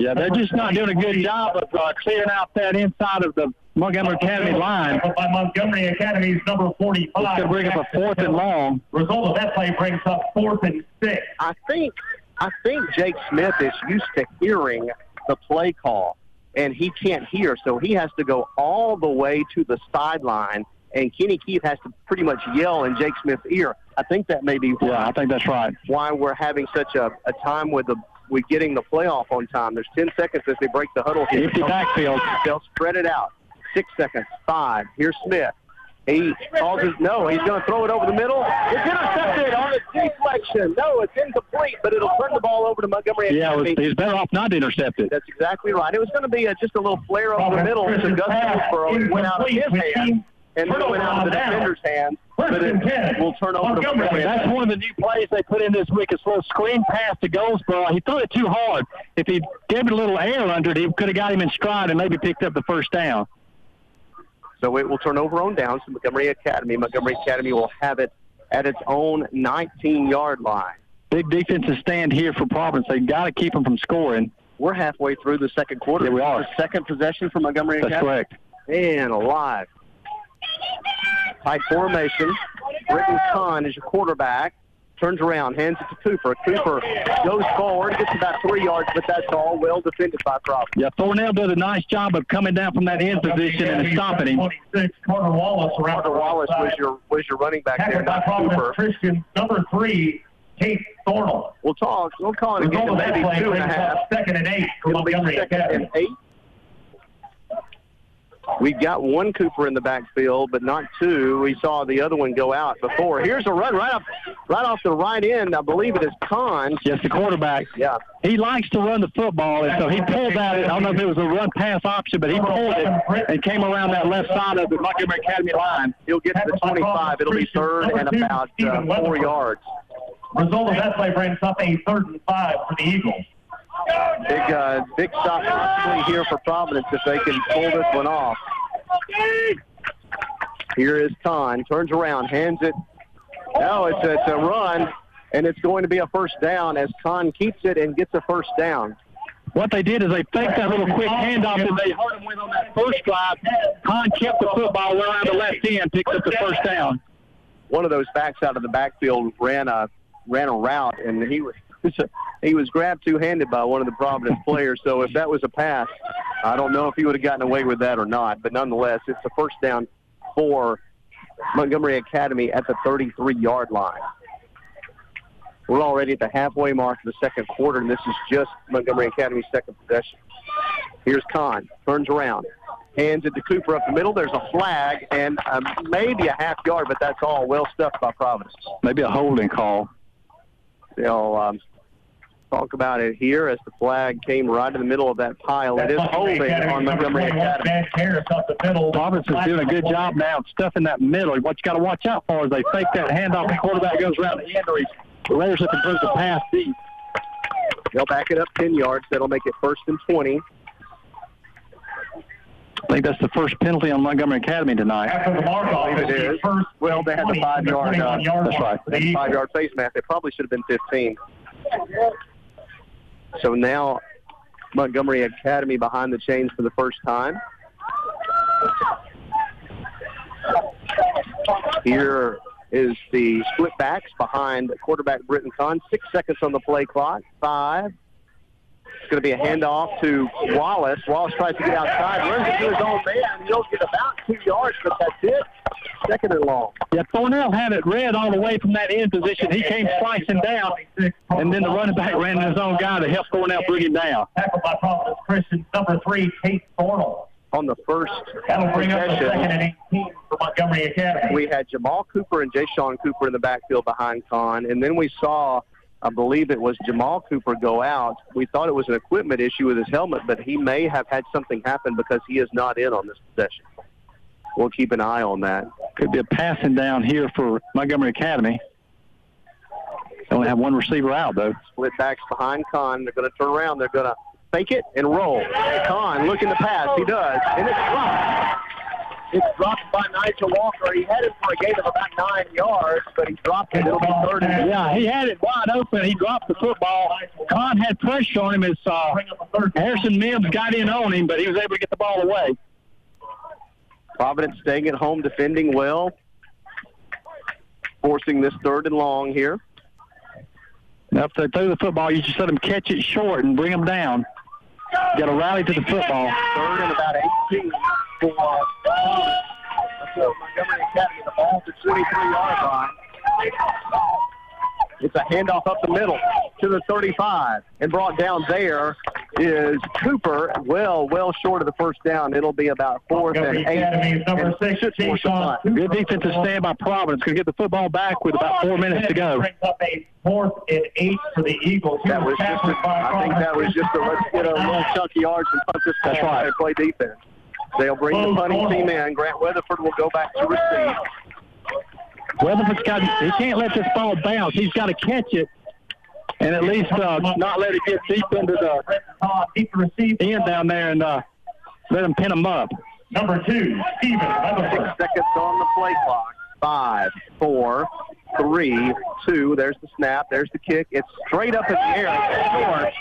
Yeah, they're just not doing a good job of uh, clearing out that inside of the Montgomery Academy line. By Montgomery Academy's number 45. It's going to bring up a fourth and long. Result of that play brings up fourth and six. I think I think Jake Smith is used to hearing the play call, and he can't hear, so he has to go all the way to the sideline, and Kenny Keith has to pretty much yell in Jake Smith's ear. I think that may be Yeah, I think that's right. why we're having such a, a time with the with getting the playoff on time. There's 10 seconds as they break the huddle here. Empty backfield. They'll spread it out. Six seconds. Five. Here's Smith. He calls his no. He's going to throw it over the middle. It's intercepted on a deflection. No, it's incomplete, but it'll turn the ball over to Montgomery Yeah, was, he's better off not to intercept it. That's exactly right. It was going to be a, just a little flare over the middle to Gus Goldsboro. It went out of his hand, and went out of the defender's hand. But it will turn over to Montgomery. That's one of the new plays they put in this week. It's a little screen pass to Goldsboro. He threw it too hard. If he gave it a little air under it, he could have got him in stride and maybe picked up the first down. So it will turn over on downs to Montgomery Academy. Montgomery Academy will have it at its own 19-yard line. Big defensive stand here for Providence. They got to keep them from scoring. We're halfway through the second quarter. Yeah, we are. The second possession for Montgomery That's Academy. correct. And alive. Tight formation. Britton Kahn is your quarterback. Turns around, hands it to Cooper. Cooper goes forward, gets about three yards, but that's all well defended by Providence. Yeah, Thornell did a nice job of coming down from that end position and stopping him. 26, Carter Wallace Carter Wallace was your was your running back there, Tackled not Providence Cooper. Christian, number three, Tate Thornell. We'll talk. We'll call it again. Result of that Maybe play two and a brings half. up second and eight It'll be Montgomery second and eight. We got one Cooper in the backfield, but not two. We saw the other one go out before. Here's a run right off, right off the right end. I believe it is Kahn. Yes, the quarterback. Yeah. He likes to run the football, and so he pulled that. I don't know if it was a run pass option, but he pulled it and came around that left side of the Montgomery Academy line. He'll get to the 25. It'll be third and about uh, four yards. Result of that play brings up a third and five for the Eagles. Big, uh, big possibly here for Providence if they can pull this one off. Here is Kahn, turns around, hands it. No, it's a, it's a run, and it's going to be a first down as Kahn keeps it and gets a first down. What they did is they faked that little quick handoff that they hurt him with on that first drive. Kahn kept the football around the left end, picked up the first down. One of those backs out of the backfield ran a ran a route, and he was he was grabbed two-handed by one of the Providence players. So if that was a pass, I don't know if he would have gotten away with that or not. But nonetheless, it's a first down for Montgomery Academy at the 33-yard line. We're already at the halfway mark of the second quarter, and this is just Montgomery Academy's second possession. Here's Kahn, turns around, hands it to Cooper up the middle. There's a flag and um, maybe a half yard, but that's all well stuffed by Providence. Maybe a holding call. They'll um, talk about it here as the flag came right in the middle of that pile. It is holding on Montgomery Academy. Bad Harris up the middle. Providence is doing a good job now of stuffing that middle. What you got to watch out for is they fake that handoff. The quarterback goes around the end, or he layers it and throws the pass deep. They'll back it up 10 yards. That'll make it first and 20. I think that's the first penalty on Montgomery Academy tonight. After the mark off, It is. Well, they had the five yard. Uh, That's right. five yard face mask. It probably should have been 15. So now Montgomery Academy behind the chains for the first time. Here is the split backs behind quarterback Britton Kahn. Six seconds on the play clock. Five. It's going to be a handoff to Wallace. Wallace tries to get outside, runs into his own man. He'll get about two yards, but that's it. Second and long. Yeah, Thornell had it read all the way from that end position. He came slicing down, and then the running back ran in his own guy to help Thornell bring him down. Tackled by Providence Christian, number three, Tate Thornell. On the first That'll bring up the second and 18 for Montgomery Academy. we had Jamal Cooper and Jay Sean Cooper in the backfield behind Kahn, and then we saw, I believe it was Jamal Cooper go out. We thought it was an equipment issue with his helmet, but he may have had something happen because he is not in on this possession. We'll keep an eye on that. Could be a passing down here for Montgomery Academy. They only have one receiver out, though. Split backs behind Kahn. They're going to turn around. They're going to fake it and roll. Kahn looking to pass. He does. And it's dropped. It's dropped by Nigel Walker. He had it for a gain of about nine yards, but he dropped it. It'll be third and Yeah, he had it wide open. He dropped the football. Kahn had pressure on him as uh, Harrison Mims got in on him, but he was able to get the ball away. Providence staying at home, defending well, forcing this third and long here. Now, if they throw the football, you just let them catch it short and bring them down. Got to rally to the football. Third and about 18 for uh, Montgomery Academy. The ball to 23-yard line. It's a handoff up the middle to the 35, and brought down there is Cooper. Well, well short of the first down. It'll be about fourth and eight. And should force a punt. Good defensive stand by Providence. Going to get the football back with about four minutes to go. Brings up fourth and eight for the Eagles. That was just. A, I think that was just a let's get a little chunky yards and punt this ball That's right. and play defense. They'll bring the punting team in. Grant Weatherford will go back to receive. Weatherford's got. He can't let this ball bounce. He's got to catch it, and at least uh, not let it get deep into the end down there, and uh, let him pin him up. Number two, Steven Six seconds on the play clock. Five, four, three, two. There's the snap. There's the kick. It's straight up in the air. It's short.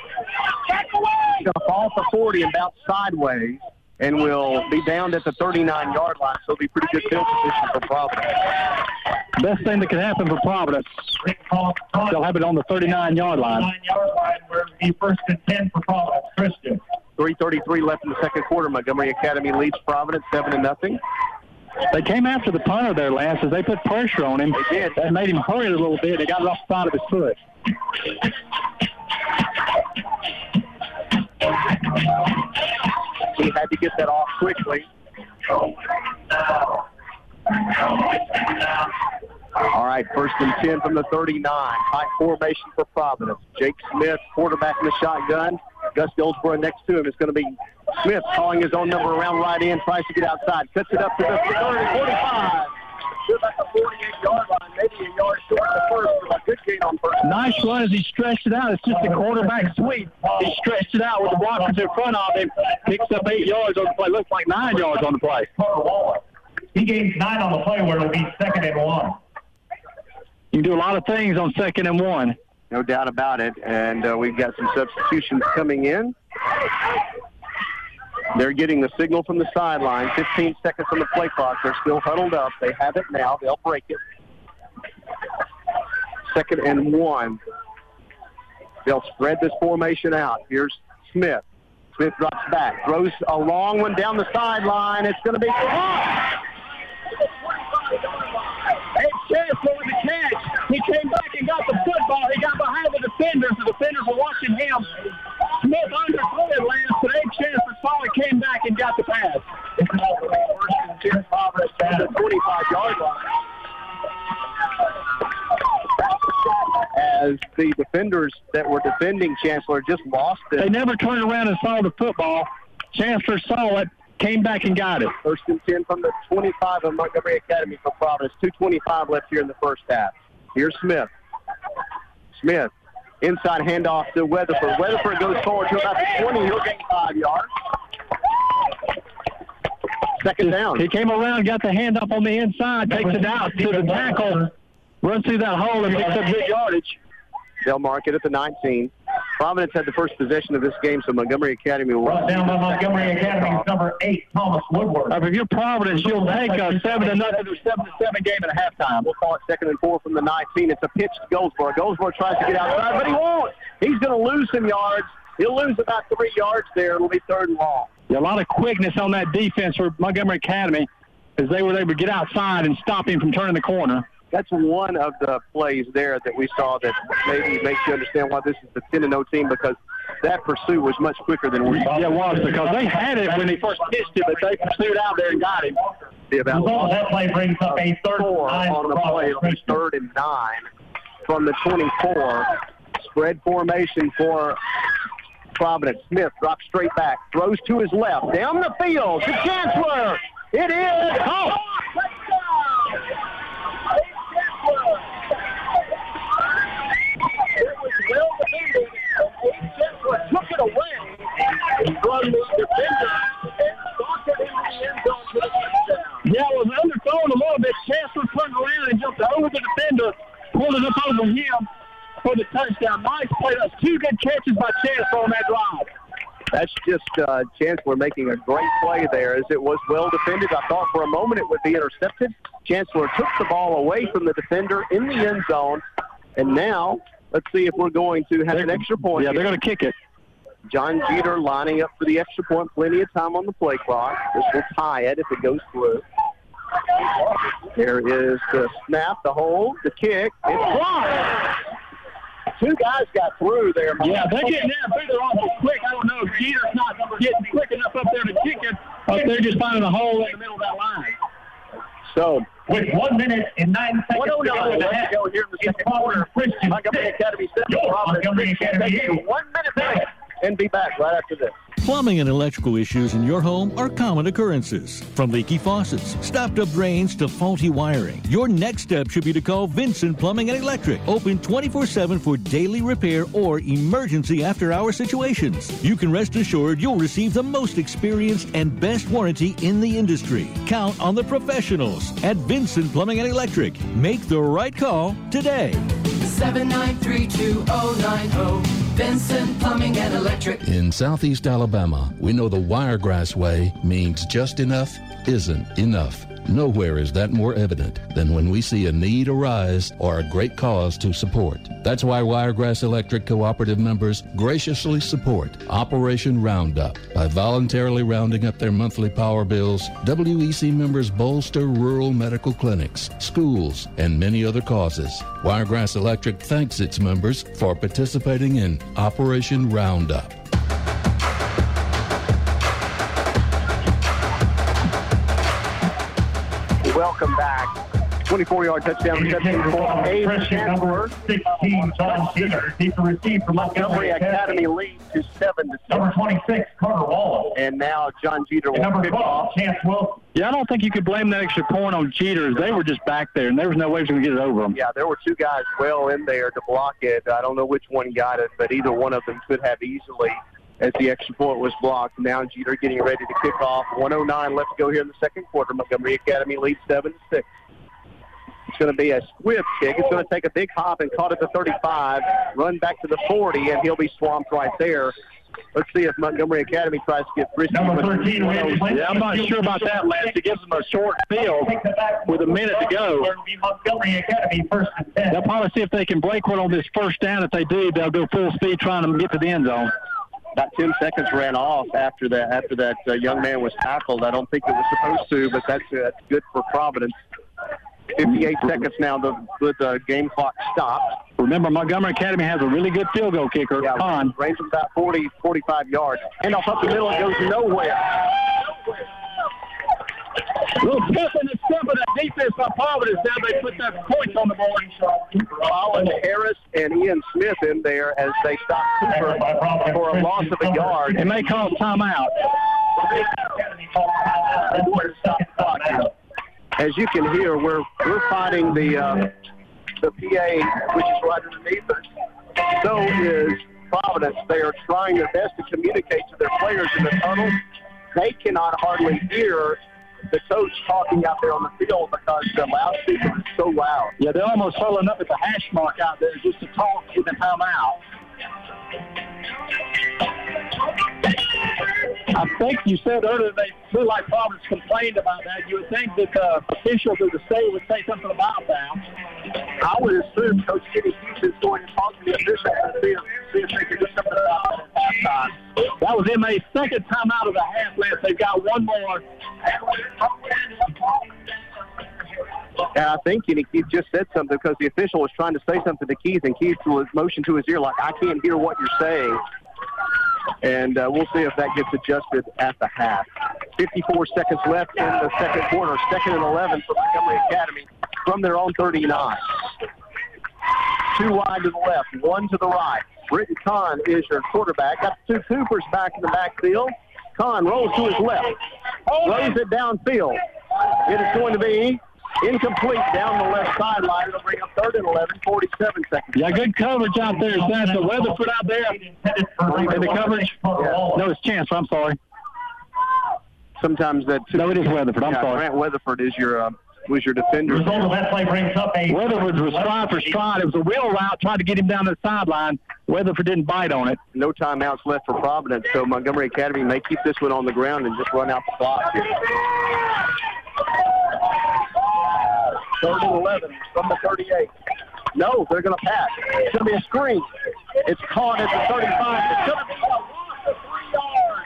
It's going to fall for 40 and bounce sideways and will be down at the 39-yard line, so it'll be pretty good field position for Providence. Best thing that could happen for Providence. They'll have it on the 39-yard line. Nine-yard line where first and 10 for Providence. Christian. 3.33 left in the second quarter. Montgomery Academy leads Providence 7 to nothing. They came after the punter there, Lance, as they put pressure on him. They did. That made him hurry a little bit. They got it off the side of his foot. He had to get that off quickly. All right, first and 10 from the 39. High formation for Providence. Jake Smith, quarterback in the shotgun. Gus Goldsboro next to him. It's going to be Smith calling his own number around right in, tries to get outside. Cuts it up to the 30, 45. To about the 48-yard line, maybe a yard short of the first, but a good gain on first. Nice run as he stretched it out. It's just a quarterback sweep. He stretched it out with the blockers in front of him. Picks up eight yards on the play. Looks like nine yards on the play. He gains nine on the play where it'll be second and one. You can do a lot of things on second and one. No doubt about it. And uh, we've got some substitutions coming in. They're getting the signal from the sideline. 15 seconds on the play clock. They're still huddled up. They have it now. They'll break it. Second and one. They'll spread this formation out. Here's Smith. Smith drops back, throws a long one down the sideline. It's going to be caught. Chancellor with the catch. He came back and got the football. He got behind the defenders. The defenders were watching him. Smith underthrew Lance, but Abe Chancellor came back and got the pass. First and 10 Providence at the 25-yard line. As the defenders that were defending Chancellor just lost it. They never turned around and saw the football. Chancellor saw it, came back and got it. First and 10 from the 25 of Montgomery Academy for Providence. 2.25 left here in the first half. Here's Smith. Smith, inside handoff to Weatherford. Weatherford goes forward to about the 20. He'll gain five yards. Second down. He came around, got the hand up on the inside, takes it out to the tackle, runs through that hole and picks up good yardage. They'll mark it at the 19. Providence had the first possession of this game, so Montgomery Academy will Brought down by Montgomery Academy's number eight, Thomas Woodward. If you're Providence, you'll take a seven to nothing or seven to seven game at halftime. We'll call it second and four from the 19. It's a pitch to Goldsboro. Goldsboro tries to get outside, but he won't. He's going to lose some yards. He'll lose about three yards there. It'll be third and long. Yeah, a lot of quickness on that defense for Montgomery Academy as they were able to get outside and stop him from turning the corner. That's one of the plays there that we saw that maybe makes you understand why this is the 10 0 team because that pursuit was much quicker than we thought. Yeah, it was because they had it when he first pitched it, but they pursued out there and got him. Be about Result that play brings up a third four on the play. Providence It'll be Christian. third and nine from the 24. Spread formation for Providence. Smith drops straight back, throws to his left, down the field to Chancellor. It is caught. Defender and in the end zone. Yeah, it was underthrown a little bit. Chancellor turned around and jumped over the defender, pulled it up over him for the touchdown. Nice play. That's two good catches by Chancellor on that drive. That's just uh, Chancellor making a great play there as it was well defended. I thought for a moment it would be intercepted. Chancellor took the ball away from the defender in the end zone, and now let's see if we're going to have an extra point. Yeah, here. they're going to kick it. John Jeter lining up for the extra point. Plenty of time on the play clock. This will tie it if it goes through. There is the snap, the hold, the kick. It's blocked. Two guys got through there. Yeah, they're getting there through there awful quick. I don't know if Jeter's not getting quick enough up there to kick it, but they're just finding a hole in the middle of that line. So, With one minute and nine seconds oh to go in the oh half, go here in the second quarter. Christian Montgomery. Academy. Yo, Montgomery Academy. One minute back and be back right after this. Plumbing and electrical issues in your home are common occurrences. From leaky faucets, stopped up drains to faulty wiring. Your next step should be to call Vincent Plumbing and Electric. Open 24 7 for daily repair or emergency after hour situations. You can rest assured you'll receive the most experienced and best warranty in the industry. Count on the professionals at Vincent Plumbing and Electric. Make the right call today. 7932090 Vincent Plumbing and Electric. In Southeast Alabama, we know the Wiregrass way means just enough isn't enough. Nowhere is that more evident than when we see a need arise or a great cause to support. That's why Wiregrass Electric Cooperative members graciously support Operation Roundup. By voluntarily rounding up their monthly power bills, WEC members bolster rural medical clinics, schools, and many other causes. Wiregrass Electric thanks its members for participating in Operation Roundup. Welcome back. 24-yard touchdown reception for Abe Freshman number 16, John Jeter. Deep to receive from Montgomery Academy leads to 7 to 6. Number 26, Carter Wallace. And now John Jeter will number kick 12, off. Chance Wilson. Yeah, I don't think you could blame that extra point on Jeters. They were just back there, and there was no way he was going to get it over them. Yeah, there were two guys well in there to block it. I don't know which one got it, but either one of them could have easily as the extra point was blocked. Now Jeter getting ready to kick off. 109 left to go here in the second quarter. Montgomery Academy leads 7 to 6. It's going to be a squib kick. It's going to take a big hop and caught at the 35, run back to the 40, and he'll be swamped right there. Let's see if Montgomery Academy tries to get frisky. Number 13, Randy Lynch. Yeah, I'm not sure about that, Lance. It gives them a short field with a minute to go. Montgomery Academy first and 10. They'll probably see if they can break one on this first down. If they do, they'll go full speed trying to get to the end zone. About 10 seconds ran off after that. After that uh, young man was tackled. I don't think it was supposed to, but that's, uh, that's good for Providence. 58 seconds now. The, the game clock stopped. Remember, Montgomery Academy has a really good field goal kicker, Yeah, range of about 40, 45 yards. Handoff up the middle, it goes nowhere. Little step in the step of that defense by Providence. Now they put that points on the board. Colin Harris and Ian Smith in there as they stop Cooper for a loss of a yard. It may call timeout. As you can hear, we're we're fighting the uh, the PA, which is right underneath us. So is Providence. They are trying their best to communicate to their players in the tunnel. They cannot hardly hear the coach talking out there on the field because the loudspeaker is so loud. Yeah, they're almost pulling up at the hash mark out there just to talk in the timeout. I think you said earlier they feel like Providence complained about that. You would think that the officials of the state would say something about that. I would assume Coach Kenny is going to talk to the officials and see if, see if they can do something about it at halftime. That was MA's second time out of the half, Lance. They've got one more. And I think Kenny Keith just said something because the official was trying to say something to Keith, and Keith was motioned to his ear like, I can't hear what you're saying. And uh, we'll see if that gets adjusted at the half. 54 seconds left in the second quarter. Second and 11 for Montgomery Academy from their own 39. Two wide to the left, one to the right. Britton Kahn is your quarterback. Got two Coopers back in the backfield. Kahn rolls to his left, throws it downfield. It is going to be incomplete down the left sideline. It'll bring up third and 11, 47 seconds. Yeah, good coverage out there. That's the Weatherford out there. In the coverage? No, it's Chance. I'm sorry. Sometimes that. No, it is Weatherford. I'm yeah, sorry. Grant Weatherford is your uh, was your defender. The result of that play brings up a. Weatherford was trying for stride. It was a wheel route, tried to get him down the sideline. Weatherford didn't bite on it. No timeouts left for Providence, so Montgomery Academy may keep this one on the ground and just run out the clock here. Third and 11 from the 38. No, they're going to pass. It's going to be a screen. It's caught at the 35. It's going to be a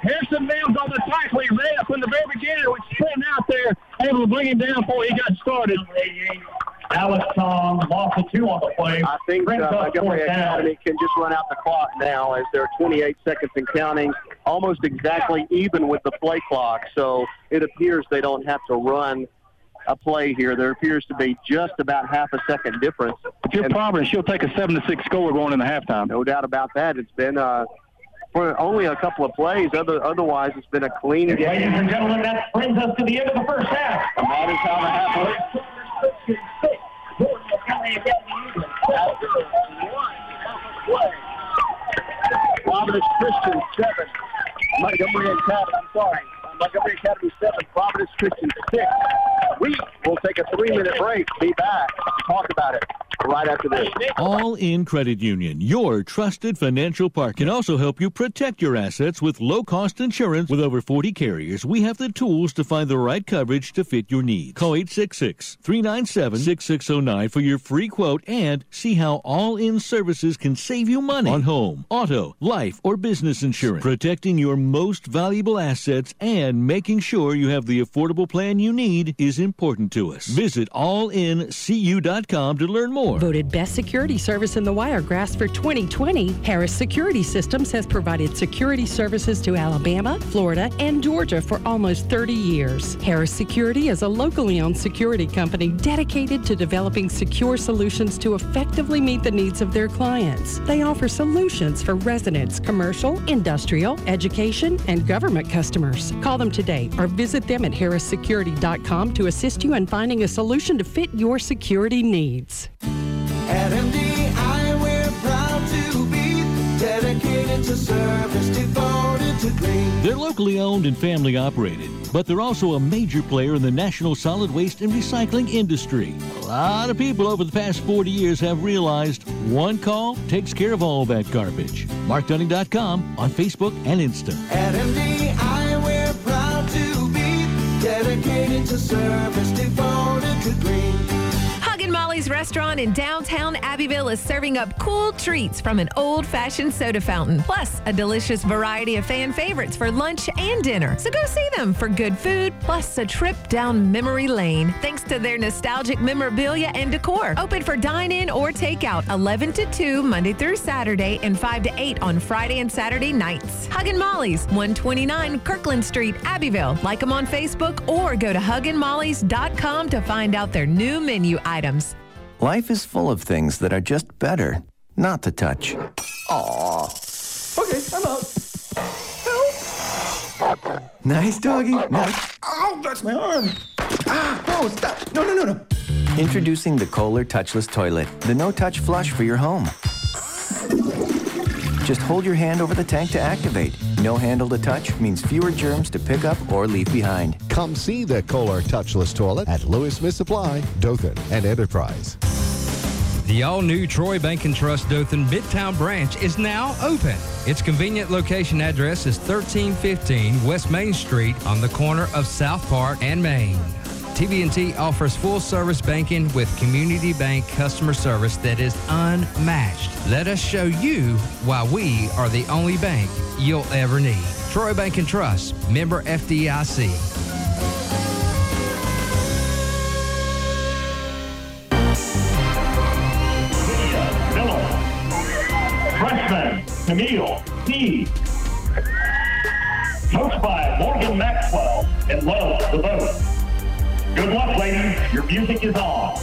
Harrison Mills on the tackle. He ran up in the very beginning. Was sitting out there, able to bring him down before he got started. Alex Tong lost a two on the play. I think uh, Montgomery. Academy can just run out the clock now as they're 28 seconds and counting, almost exactly even with the play clock. So it appears they don't have to run a play here. There appears to be just about half a second difference. If you're Providence, she'll take a seven to six score going into halftime. No doubt about that. It's been uh, for only a couple of plays. Other, otherwise, it's been a clean game. Ladies and gentlemen, that brings us to the end of the first half. And that is how the half went. Providence Christian seven. Montgomery Academy, I'm sorry. Montgomery Academy seven. Providence Christian six. We will take a three-minute break. Be back. Talk about it right after this. All in Credit Union, your trusted financial partner, can also help you protect your assets with low cost insurance. With over 40 carriers, we have the tools to find the right coverage to fit your needs. Call 866 397 6609 for your free quote and see how All In services can save you money on home, auto, life, or business insurance. Protecting your most valuable assets and making sure you have the affordable plan you need is important to us. Visit allincu.com to learn more. Voted Best Security Service in the Wiregrass for 2020, Harris Security Systems has provided security services to Alabama, Florida, and Georgia for almost 30 years. Harris Security is a locally owned security company dedicated to developing secure solutions to effectively meet the needs of their clients. They offer solutions for residents, commercial, industrial, education, and government customers. Call them today or visit them at harrissecurity.com to assist you in finding a solution to fit your security needs. At MDI, we're proud to be dedicated to service, devoted to green. They're locally owned and family operated, but they're also a major player in the national solid waste and recycling industry. A lot of people over the past 40 years have realized one call takes care of all that garbage. MarkDunning.com on Facebook and Insta. At MDI, we're proud to be dedicated to service, devoted to green. Molly's restaurant in downtown Abbeville is serving up cool treats from an old fashioned soda fountain, plus a delicious variety of fan favorites for lunch and dinner. So go see them for good food, plus a trip down memory lane, thanks to their nostalgic memorabilia and decor. Open for dine in or takeout 11 to 2 Monday through Saturday and 5 to 8 on Friday and Saturday nights. Huggin' Molly's, 129 Kirkland Street, Abbeville. Like them on Facebook or go to hugginmollys.com to find out their new menu items. Life is full of things that are just better not to touch. Aw. Okay, I'm out. Help! Nice doggy. Nice. Ow, that's my arm. Ah, no, stop. No, no, no, no. Introducing the Kohler Touchless Toilet, the no-touch flush for your home. Just hold your hand over the tank to activate. No handle to touch means fewer germs to pick up or leave behind. Come see the Kohler Touchless Toilet at Lewis Smith Supply, Dothan, and Enterprise. The all new Troy Bank and Trust Dothan Midtown branch is now open. Its convenient location address is 1315 West Main Street on the corner of South Park and Main. TB&T offers full service banking with community bank customer service that is unmatched. Let us show you why we are the only bank you'll ever need. Troy Bank and Trust, member FDIC. Camille P. Coached by Morgan Maxwell and Love the Vote. Good luck, ladies. Your music is on.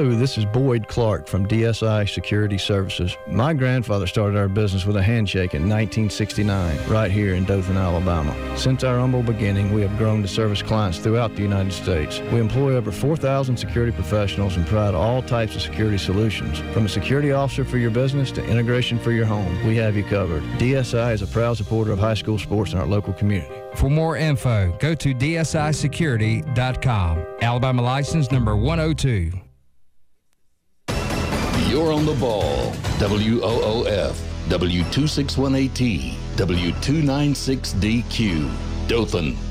Hello, this is Boyd Clark from DSI Security Services. My grandfather started our business with a handshake in 1969, right here in Dothan, Alabama. Since our humble beginning, we have grown to service clients throughout the United States. We employ over 4,000 security professionals and provide all types of security solutions. From a security officer for your business to integration for your home, we have you covered. DSI is a proud supporter of high school sports in our local community. For more info, go to dsisecurity.com. Alabama license number 102. You're on the ball. WOOF, W261AT, W296DQ, Dothan.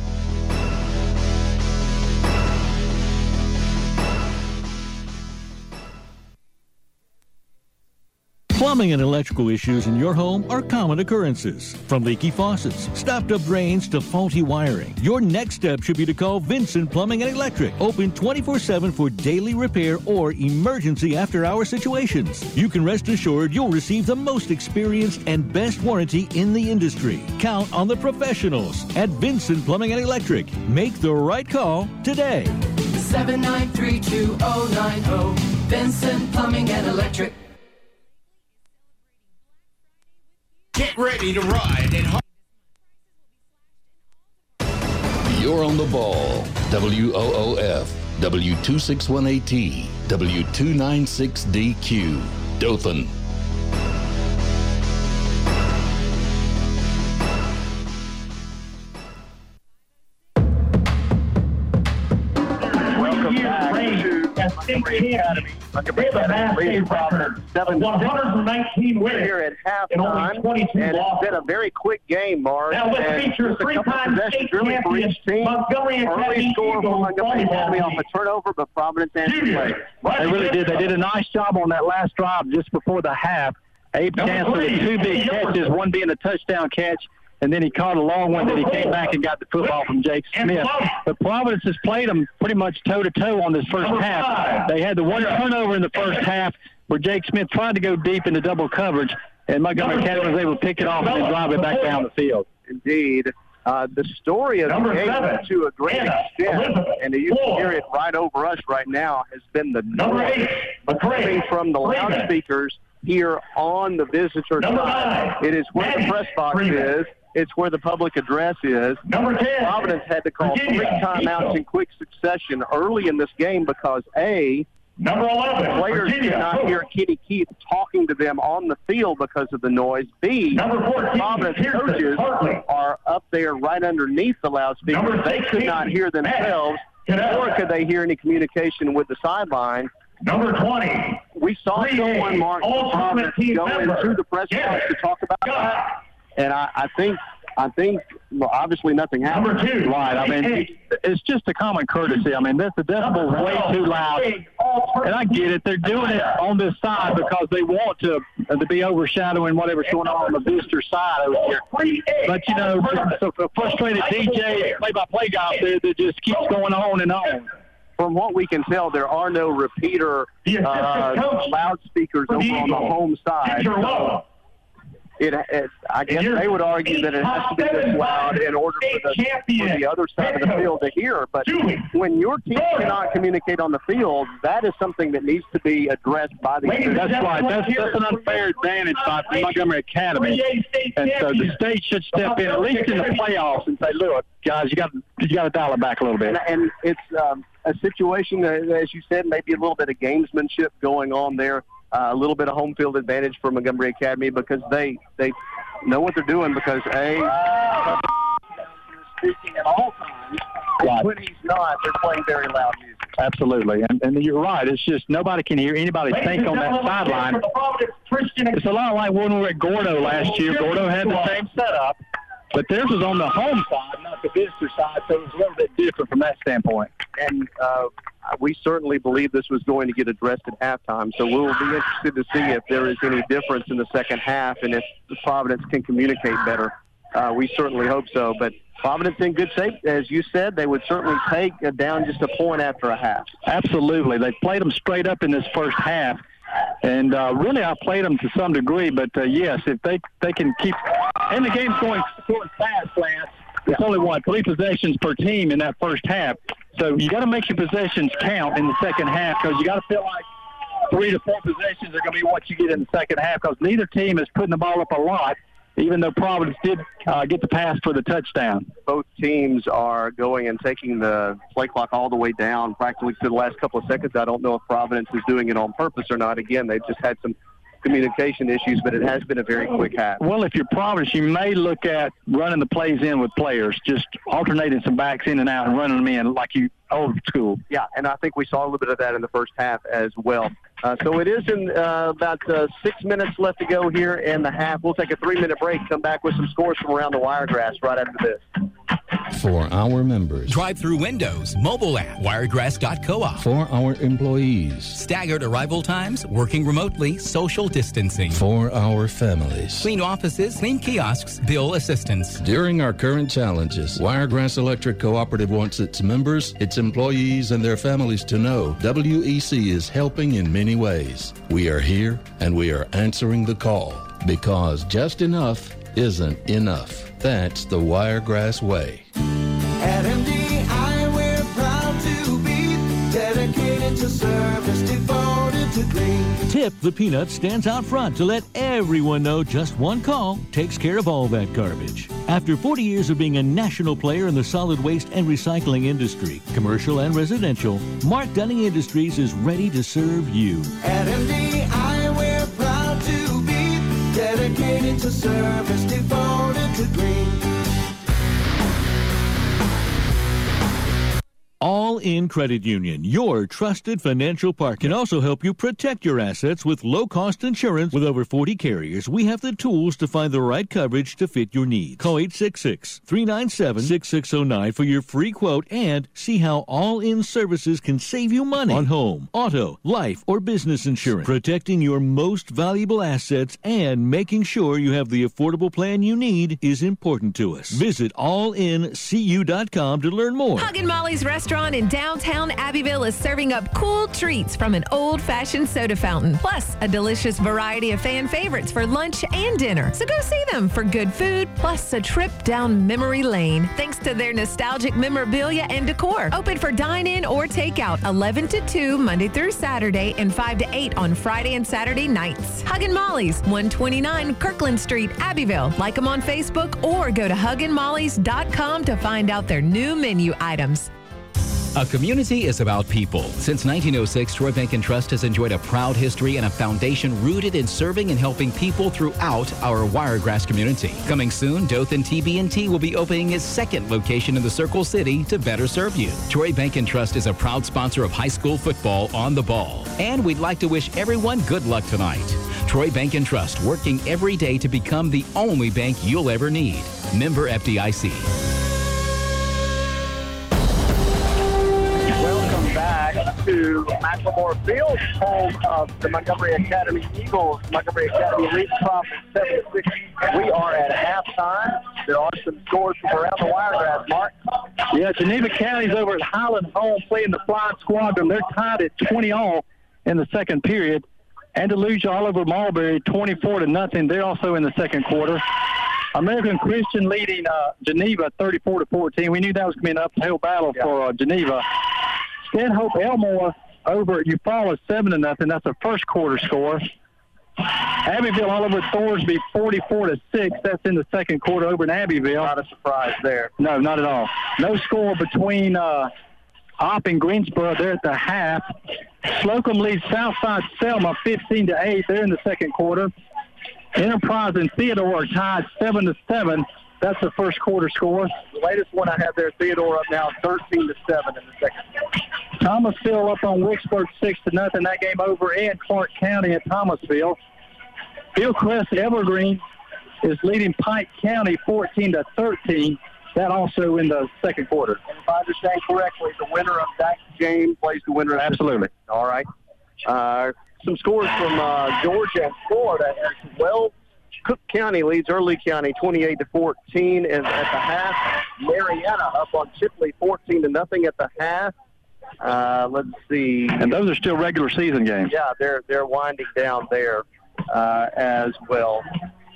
Plumbing and electrical issues in your home are common occurrences. From leaky faucets, stopped up drains to faulty wiring. Your next step should be to call Vincent Plumbing and Electric. Open 24 7 for daily repair or emergency after hour situations. You can rest assured you'll receive the most experienced and best warranty in the industry. Count on the professionals at Vincent Plumbing and Electric. Make the right call today. 7932090 Vincent Plumbing and Electric. Get ready to ride in You're on the ball. WOOF, W261AT, W296DQ, Dothan. To State Academy. They have a massive record of 119 wins here at and only halftime, 22 and it's losses. been a very quick game, Mark. Now let's and feature a three-time possessions state really for champions, team. Montgomery Early Academy score for Eagles Montgomery volleyball Academy off a turnover, but Providence answered late. They really did. They did a nice job on that last drive just before the half. Abe Number Chancellor with two big catches, one being a touchdown catch, and then he caught a long one that he came back and got the football from Jake Smith. But Providence has played them pretty much toe to toe on this first half. They had the one turnover in the first half where Jake Smith tried to go deep into double coverage, and Montgomery Academy was able to pick it off and then drive it back down the field. Indeed. Uh, the story of Number the game, seven, to a great Anna extent, Elizabeth and you can hear it right over us right now, has been the Number noise eight, coming from the Freeman. loudspeakers here on the visitor Number side. nine, It is where the press box Freeman. is. It's where the public address is. Number 10, Providence had to call Virginia, three timeouts in quick succession early in this game because A, Number 11, the players Virginia, could not hear Kenny Keith talking to them on the field because of the noise. B, Number 14, Providence Pearson, coaches Hartley. are up there right underneath the loudspeakers. Number They could not hear themselves, Matt nor could they hear any communication with the sideline. Number 20, We saw 3A, someone, Mark, Providence go member, into the press box to talk about that. And I, I think, I think, well, obviously nothing happened. Number two, Right. I mean, it's just a common courtesy. I mean, this the decibel's way too loud, and I get it. They're doing it on this side because they want to uh, to be overshadowing whatever's going on on the booster side over here. But you know, so a frustrated DJ, play-by-play guy up there that just keeps going on and on. From what we can tell, there are no repeater uh, loudspeakers over on the home side. So it, it, I guess they would argue that it has to be this loud in order for the, for the other side of the field to hear. But when your team cannot communicate on the field, that is something that needs to be addressed by the. That's right. That's, that's an unfair advantage by the Montgomery Academy, and so the state should step in at least in the playoffs and say, "Look, guys, you got you got to dial it back a little bit." And, and it's um, a situation, that, as you said, maybe a little bit of gamesmanship going on there. Uh, a little bit of home field advantage for Montgomery Academy because they they know what they're doing because a speaking at all times. and When he's not, they're playing very loud music. Absolutely, and, and you're right. It's just nobody can hear anybody think on that sideline. It's a lot like when we were at Gordo last year. Gordo had the same setup, but theirs was on the home side, not the visitor side, so it was a little bit different from that standpoint. And uh, we certainly believe this was going to get addressed at halftime. So we'll be interested to see if there is any difference in the second half and if Providence can communicate better. Uh, we certainly hope so. But Providence in good shape, as you said, they would certainly take uh, down just a point after a half. Absolutely, they played them straight up in this first half, and uh, really I played them to some degree. But uh, yes, if they they can keep, and the game's going going fast, Lance. It's only what three possessions per team in that first half, so you got to make your possessions count in the second half because you got to feel like three to four possessions are going to be what you get in the second half because neither team is putting the ball up a lot, even though Providence did uh, get the pass for the touchdown. Both teams are going and taking the play clock all the way down practically to the last couple of seconds. I don't know if Providence is doing it on purpose or not. Again, they've just had some communication issues, but it has been a very quick half. Well, if you're Providence, you may look at running the plays in with players, just alternating some backs in and out and running them in like you old school. Yeah, and I think we saw a little bit of that in the first half as well. Uh, so it is in uh, about uh, six minutes left to go here in the half. We'll take a three-minute break, come back with some scores from around the Wiregrass right after this. For our members, Drive through windows, mobile app, wiregrass.coop. for our employees, Staggered arrival times, working remotely, social distancing. for our families. Clean offices, clean kiosks, bill assistance. During our current challenges, Wiregrass Electric Cooperative wants its members, its employees, and their families to know WEC is helping in many ways. We are here and we are answering the call because just enough isn't enough. That's the Wiregrass way. At MDI, we're proud to be dedicated to service. Tip the Peanut stands out front to let everyone know just one call takes care of all that garbage. After 40 years of being a national player in the solid waste and recycling industry, commercial and residential, Mark Dunning Industries is ready to serve you. At MDI, we're proud to be dedicated to service, devoted to green. All in Credit Union, your trusted financial partner, can also help you protect your assets with low cost insurance. With over 40 carriers, we have the tools to find the right coverage to fit your needs. Call 866 397 6609 for your free quote and see how All In Services can save you money on home, auto, life, or business insurance. Protecting your most valuable assets and making sure you have the affordable plan you need is important to us. Visit allincu.com to learn more. Hug and Molly's restaurant in downtown Abbeville is serving up cool treats from an old fashioned soda fountain, plus a delicious variety of fan favorites for lunch and dinner. So go see them for good food, plus a trip down memory lane, thanks to their nostalgic memorabilia and decor. Open for dine in or takeout 11 to 2 Monday through Saturday and 5 to 8 on Friday and Saturday nights. Huggin' Molly's, 129 Kirkland Street, Abbeville. Like them on Facebook or go to hugginmollys.com to find out their new menu items. A community is about people. Since 1906, Troy Bank and Trust has enjoyed a proud history and a foundation rooted in serving and helping people throughout our Wiregrass community. Coming soon, Dothan TB&T will be opening its second location in the Circle City to better serve you. Troy Bank and Trust is a proud sponsor of high school football on the ball. And we'd like to wish everyone good luck tonight. Troy Bank and Trust working every day to become the only bank you'll ever need. Member FDIC. Back to Macklemore Field, home of the Montgomery Academy Eagles. Montgomery Academy leads Providence 7-6. We are at halftime. There are some scores from around the Wiregrass, Mark. Yeah, Geneva County's over at Highland Home playing the Flying Squadron. They're tied at 20 all in the second period. Andalusia all over Marbury, 24 to nothing. They're also in the second quarter. American Christian leading uh, Geneva 34 to 14. We knew that was going to be an uphill battle for uh, Geneva. Stanhope Elmore over at Eufaula 7 to nothing. That's a first quarter score. Abbeville all over Thorsby 44 to 6. That's in the second quarter over in Abbeville. Not a surprise there. No, not at all. No score between uh, Opp and Greensboro. They're at the half. Slocomb leads Southside Selma 15 to 8. They're in the second quarter. Enterprise and Theodore are tied 7 to 7. That's the first quarter score. The latest one I have there, Theodore up now 13 to 7 in the second quarter. Thomasville up on Wicksburg 6 to nothing. That game over in Clark County at Thomasville. Hillcrest Evergreen is leading Pike County 14 to 13. That also in the second quarter. And if I understand correctly, the winner of that game plays the winner of Absolutely. All right. Uh, some scores from uh, Georgia and Florida as well. Cook County leads Early County 28 to 14 and at the half. Marianna up on Chipley 14 to nothing at the half. Uh, let's see. And those are still regular season games. Yeah, they're they're winding down there uh, as well.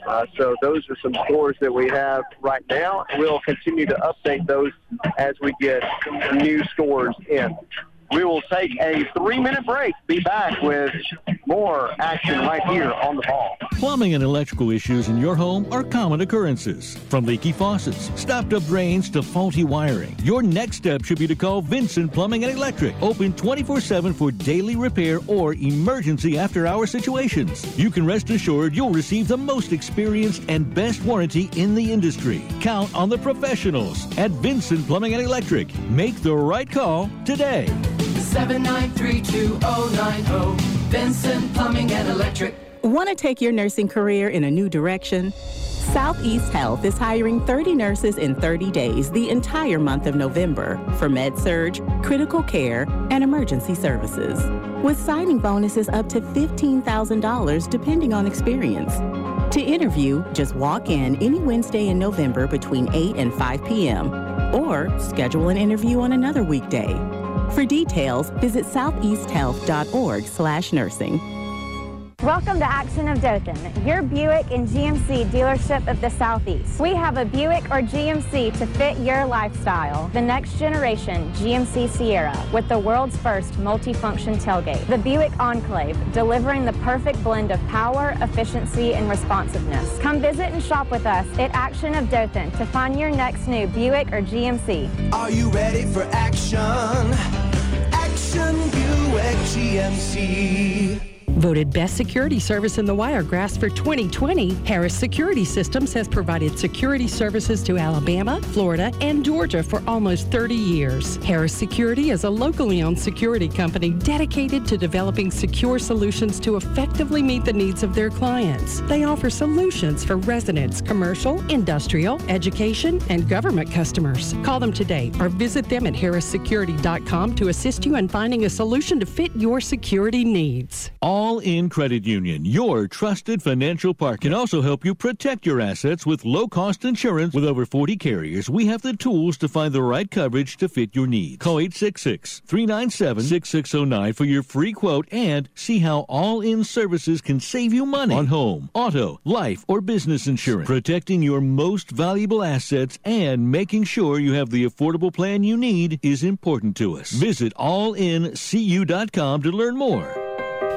Uh, so those are some scores that we have right now. We'll continue to update those as we get new scores in. We will take a three-minute break. Be back with more action right here on the ball. Plumbing and electrical issues in your home are common occurrences. From leaky faucets, stopped up drains to faulty wiring. Your next step should be to call Vincent Plumbing and Electric. Open 24 7 for daily repair or emergency after hour situations. You can rest assured you'll receive the most experienced and best warranty in the industry. Count on the professionals at Vincent Plumbing and Electric. Make the right call today. 793290 Vincent Plumbing and Electric. Want to take your nursing career in a new direction? Southeast Health is hiring 30 nurses in 30 days the entire month of November for med surg, critical care, and emergency services. With signing bonuses up to $15,000 depending on experience. To interview, just walk in any Wednesday in November between 8 and 5 p.m. or schedule an interview on another weekday. For details, visit southeasthealth.org/nursing. Welcome to Action of Dothan, your Buick and GMC dealership of the Southeast. We have a Buick or GMC to fit your lifestyle. The next generation GMC Sierra with the world's first multifunction tailgate. The Buick Enclave, delivering the perfect blend of power, efficiency, and responsiveness. Come visit and shop with us at Action of Dothan to find your next new Buick or GMC. Are you ready for action? Action Buick GMC. Voted Best Security Service in the Wiregrass for 2020, Harris Security Systems has provided security services to Alabama, Florida, and Georgia for almost 30 years. Harris Security is a locally owned security company dedicated to developing secure solutions to effectively meet the needs of their clients. They offer solutions for residents, commercial, industrial, education, and government customers. Call them today or visit them at harrissecurity.com to assist you in finding a solution to fit your security needs. All in Credit Union, your trusted financial partner, can also help you protect your assets with low cost insurance. With over 40 carriers, we have the tools to find the right coverage to fit your needs. Call 866 397 6609 for your free quote and see how All In services can save you money on home, auto, life, or business insurance. Protecting your most valuable assets and making sure you have the affordable plan you need is important to us. Visit allincu.com to learn more.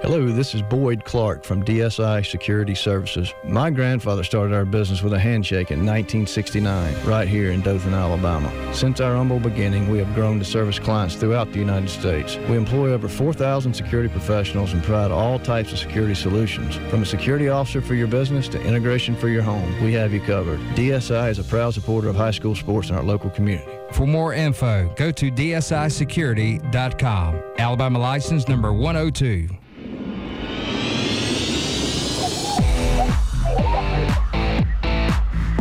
Hello, this is Boyd Clark from DSI Security Services. My grandfather started our business with a handshake in 1969, right here in Dothan, Alabama. Since our humble beginning, we have grown to service clients throughout the United States. We employ over 4,000 security professionals and provide all types of security solutions. From a security officer for your business to integration for your home, we have you covered. DSI is a proud supporter of high school sports in our local community. For more info, go to dsisecurity.com. Alabama license number 102.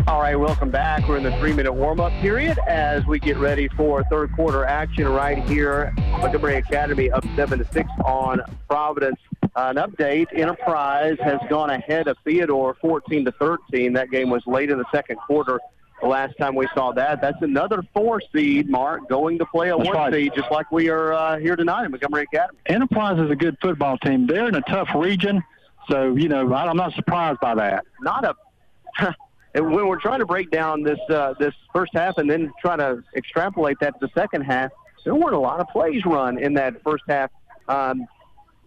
All right, welcome back. We're in the three-minute warm-up period as we get ready for third quarter action right here. Montgomery Academy up seven to six on Providence. An update: Enterprise has gone ahead of Theodore, 14 to 13. That game was late in the second quarter. The last time we saw that, that's another four seed, Mark, going to play a That's one right. seed, just like we are uh, here tonight in Montgomery Academy. Enterprise is a good football team. They're in a tough region, so you know I'm not surprised by that. Not a and when we're trying to break down this uh, this first half and then try to extrapolate that to the second half, there weren't a lot of plays run in that first half. Um,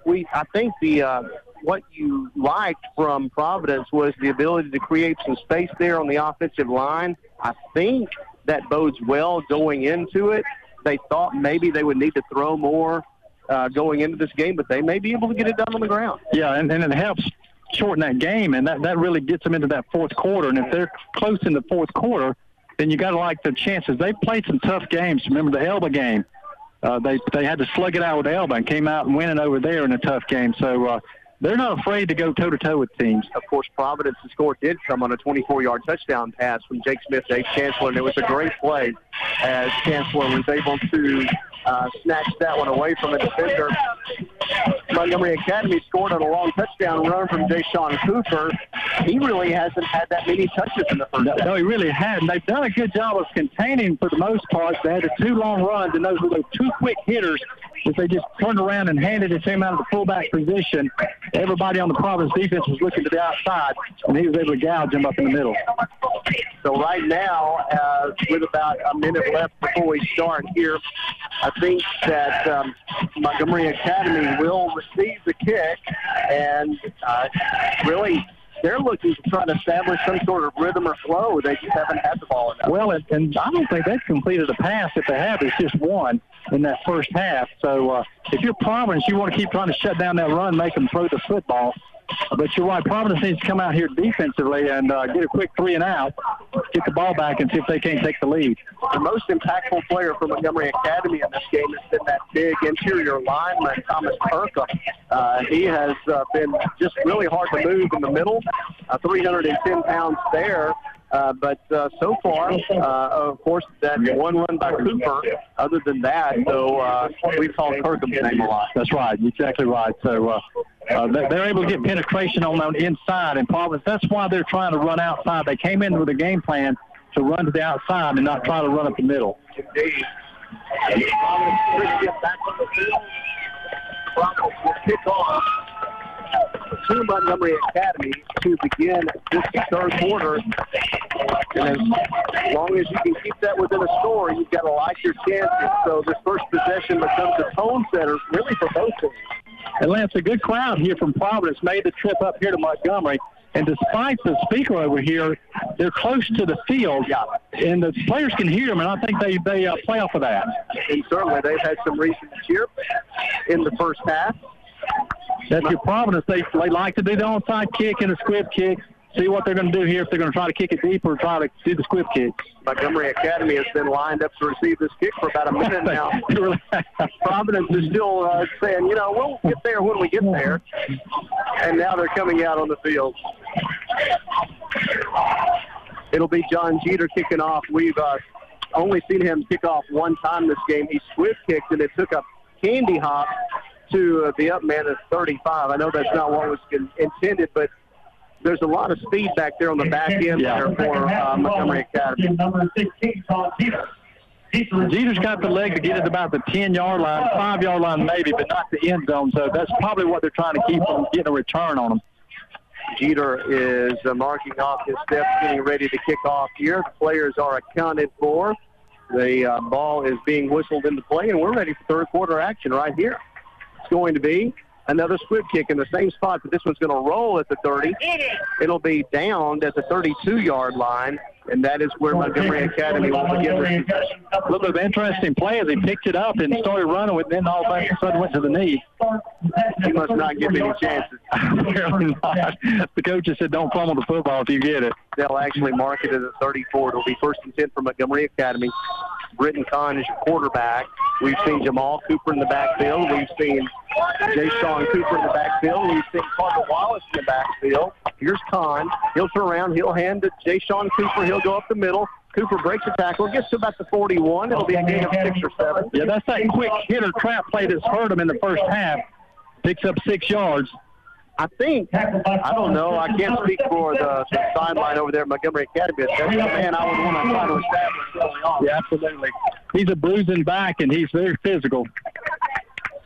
we, I think the uh, what you liked from Providence was the ability to create some space there on the offensive line. I think that bodes well going into it. They thought maybe they would need to throw more uh, going into this game, but they may be able to get it done on the ground. Yeah, and, and it helps shorten that game, and that, that really gets them into that fourth quarter. And if they're close in the fourth quarter, then you got to like the chances. They played some tough games. Remember the Elba game? Uh, they they had to slug it out with Elba and came out and winning over there in a tough game. So uh, they're not afraid to go toe to toe with teams. Of course, Providence's score did come on a 24-yard touchdown pass from Jake Smith to Chancellor, and it was a great play as Chancellor was able to uh, snatch that one away from a defender. Montgomery Academy scored on a long touchdown run from Deshaun Cooper. He really hasn't had that many touches in the first No, half. no, he really hadn't. They've done a good job of containing for the most part. They had the two long runs, and those were the two quick hitters that they just turned around and handed it to him out of the fullback position. everybody on the Providence defense was looking to the outside, and he was able to gouge him up in the middle. So right now, uh, with about a minute left before we start here, I think that um, Montgomery Academy will receive the kick, and uh, really they're looking to try to establish some sort of rhythm or flow. They just haven't had the ball enough. Well, and, and I don't think they've completed a pass. If they have, it's just one in that first half. So uh, if you're Providence, you want to keep trying to shut down that run, make them throw the football. But you're right, Providence needs to come out here defensively and uh, get a quick three and out, get the ball back, and see if they can't take the lead. The most impactful player for Montgomery Academy in this game has been that big interior lineman, Thomas Perka. Uh, he has uh, been just really hard to move in the middle, uh, 310 pounds there. Uh, but uh, so far, uh, of course, that one run by Cooper. Other than that, though, uh, we've called Kirkham's name a lot. That's right, exactly right. So uh, uh, they- they're able to get penetration on the inside, and Providence. That's why they're trying to run outside. They came in with a game plan to run to the outside and not try to run up the middle. Providence back on the field. Providence will kick off to Montgomery Academy to begin this third quarter. And as long as you can keep that within a score, you've got to like your chances. So this first possession becomes a tone setter, really for both teams. And Lance, a good crowd here from Providence made the trip up here to Montgomery. And despite the speaker over here, they're close to the field, and the players can hear them, and I think they they uh, play off of that. And certainly they've had some recent cheer in the first half. That's your Providence. They they like to do the onside kick and the squib kick. See what they're going to do here if they're going to try to kick it deep or try to do the squib kick. Montgomery Academy has been lined up to receive this kick for about a minute now. Providence is still uh, saying, you know, we'll get there when we get there. And now they're coming out on the field. It'll be John Jeter kicking off. We've uh, only seen him kick off one time this game. He squib kicked and it took a candy hop to uh, the up man at 35. I know that's not what was in- intended, but there's a lot of speed back there on the back end there for uh, Montgomery Academy. Number 16, Sean Jeter. Jeter's got the leg to get it about the 10 yard line, 5 yard line maybe, but not the end zone. So that's probably what they're trying to keep from getting a return on them. Jeter is uh, marking off his steps, getting ready to kick off here. The players are accounted for. The uh, ball is being whistled into play, and we're ready for third quarter action right here. Going to be another squib kick in the same spot, but this one's going to roll at the 30. It'll be downed at the 32-yard line, and that is where Montgomery Academy will begin this possession. A little bit of interesting play as he picked it up and started running with, it, then all of a sudden went to the knee. He must not give any chances. Apparently not. The coaches said, don't fumble the football if you get it. They'll actually mark it as a 34. It'll be first and 10 for Montgomery Academy. Britton Kahn is your quarterback. We've seen Jamal Cooper in the backfield. We've seen Jay Sean Cooper in the backfield. We've seen Carter Wallace in the backfield. Here's Kahn. He'll turn around. He'll hand to Jay Sean Cooper. He'll go up the middle. Cooper breaks the tackle, gets to about the 41. It'll be a gain of six or seven. Yeah, that's that quick hitter trap play that's hurt him in the first half. Picks up six yards. I think, I don't know, I can't speak for the, the sideline over there at Montgomery Academy. That's the man I would want to try to establish early on. Yeah, absolutely. He's a bruising back, and he's very physical.